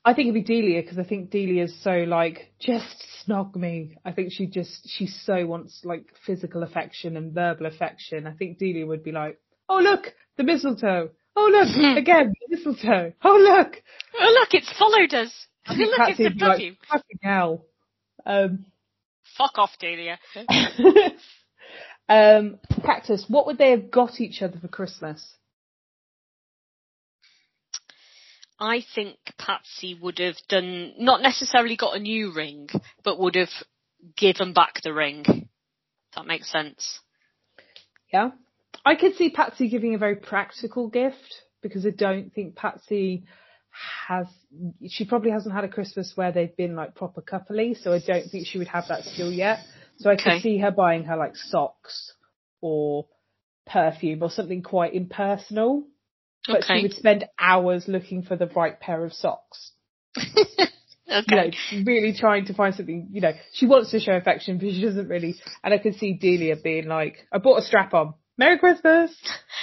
I think it'd be Delia because I think Delia's so like just snog me. I think she just she so wants like physical affection and verbal affection. I think Delia would be like, oh look the mistletoe. Oh look again the mistletoe. Oh look. Oh look, it's followed us. I Oh, think look, it's the like, fucking hell. Um, Fuck off, Delia. um, Cactus, what would they have got each other for Christmas? I think Patsy would have done, not necessarily got a new ring, but would have given back the ring. If that makes sense. Yeah. I could see Patsy giving a very practical gift because I don't think Patsy has, she probably hasn't had a Christmas where they've been like proper coupley, so I don't think she would have that skill yet. So I could see her buying her like socks or perfume or something quite impersonal. But Okay. she would spend hours looking for the right pair of socks. okay. You know, really trying to find something, you know, she wants to show affection, but she doesn't really. And I could see Delia being like, I bought a strap on. Merry Christmas!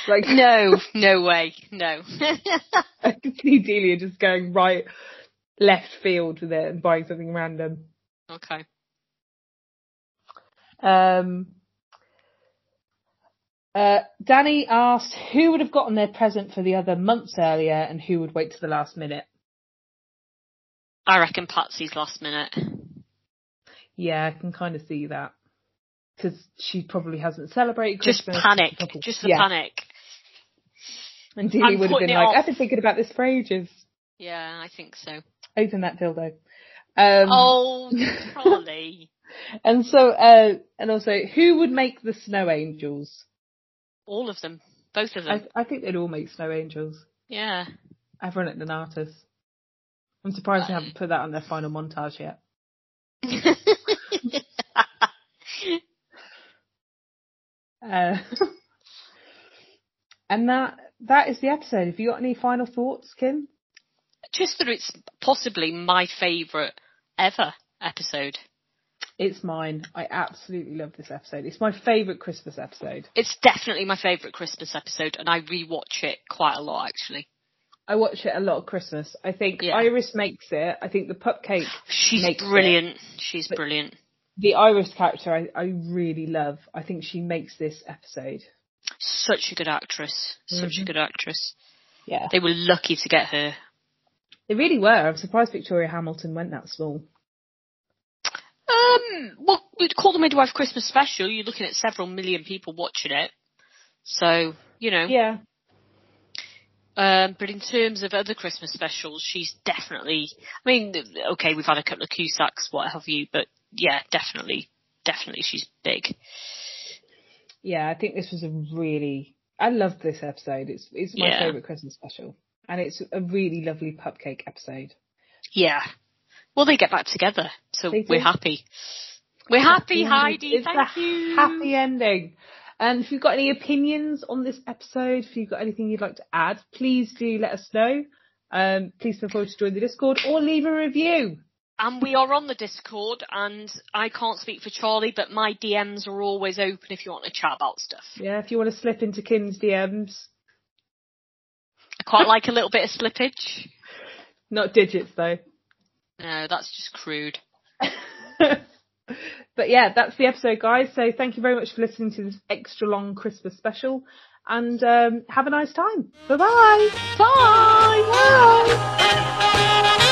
Like, No, no way. No. I can see Delia just going right left field with it and buying something random. okay. Um, uh, Danny asked who would have gotten their present for the other months earlier and who would wait to the last minute. I reckon Patsy's last minute. Yeah, I can kind of see that. Because she probably hasn't celebrated Just panic. Probably- Just the yeah. panic. And I'm would have been like, off. I've been thinking about this for ages. Yeah, I think so. Open that dildo. Um, oh, Charlie. And so, uh, and also, who would make the snow angels? All of them. Both of them. I, I think they'd all make snow angels. Yeah. Everyone at Nonnatus. I'm surprised they haven't put that on their final montage yet. Uh, and that that is the episode. Have you got any final thoughts, Kim? Just that it's possibly my favourite ever episode. It's mine. I absolutely love this episode. It's my favourite Christmas episode. It's definitely my favourite Christmas episode, and I rewatch it quite a lot actually. I watch it a lot at Christmas. I think Yeah. Iris makes it. I think the pupcake, She's Makes it. brilliant. She's But- brilliant. the Iris character, I, I really love. I think she makes this episode. Such a good actress. Such a Mhm. good actress. Yeah. They were lucky to get her. They really were. I'm surprised Victoria Hamilton went that small. Um, well, we'd call the Midwife Christmas special. You're looking at several million people watching it. So, you know. Yeah. Um, but in terms of other Christmas specials, she's definitely. I mean, okay, we've had a couple of Cusacks, what have you, but yeah, definitely, definitely, she's big. Yeah, I think this was a really. I loved this episode. It's it's my Yeah. favourite Christmas special, and it's a really lovely pupcake episode. Yeah. Well, they get back together, so we're happy. We're happy, Heidi. It's Thank you. happy ending. And if you've got any opinions on this episode, if you've got anything you'd like to add, please do let us know. Um, please feel free to join the Discord or leave a review. And we are on the Discord, and I can't speak for Charlie, but my DMs are always open if you want to chat about stuff. Yeah, if you want to slip into Kim's DMs, I quite like a little bit of slippage. not digits though. No, that's just crude. but yeah, that's the episode, guys. So thank you very much for listening to this extra long Christmas special, and um, have a nice time. Bye-bye. Bye. Bye.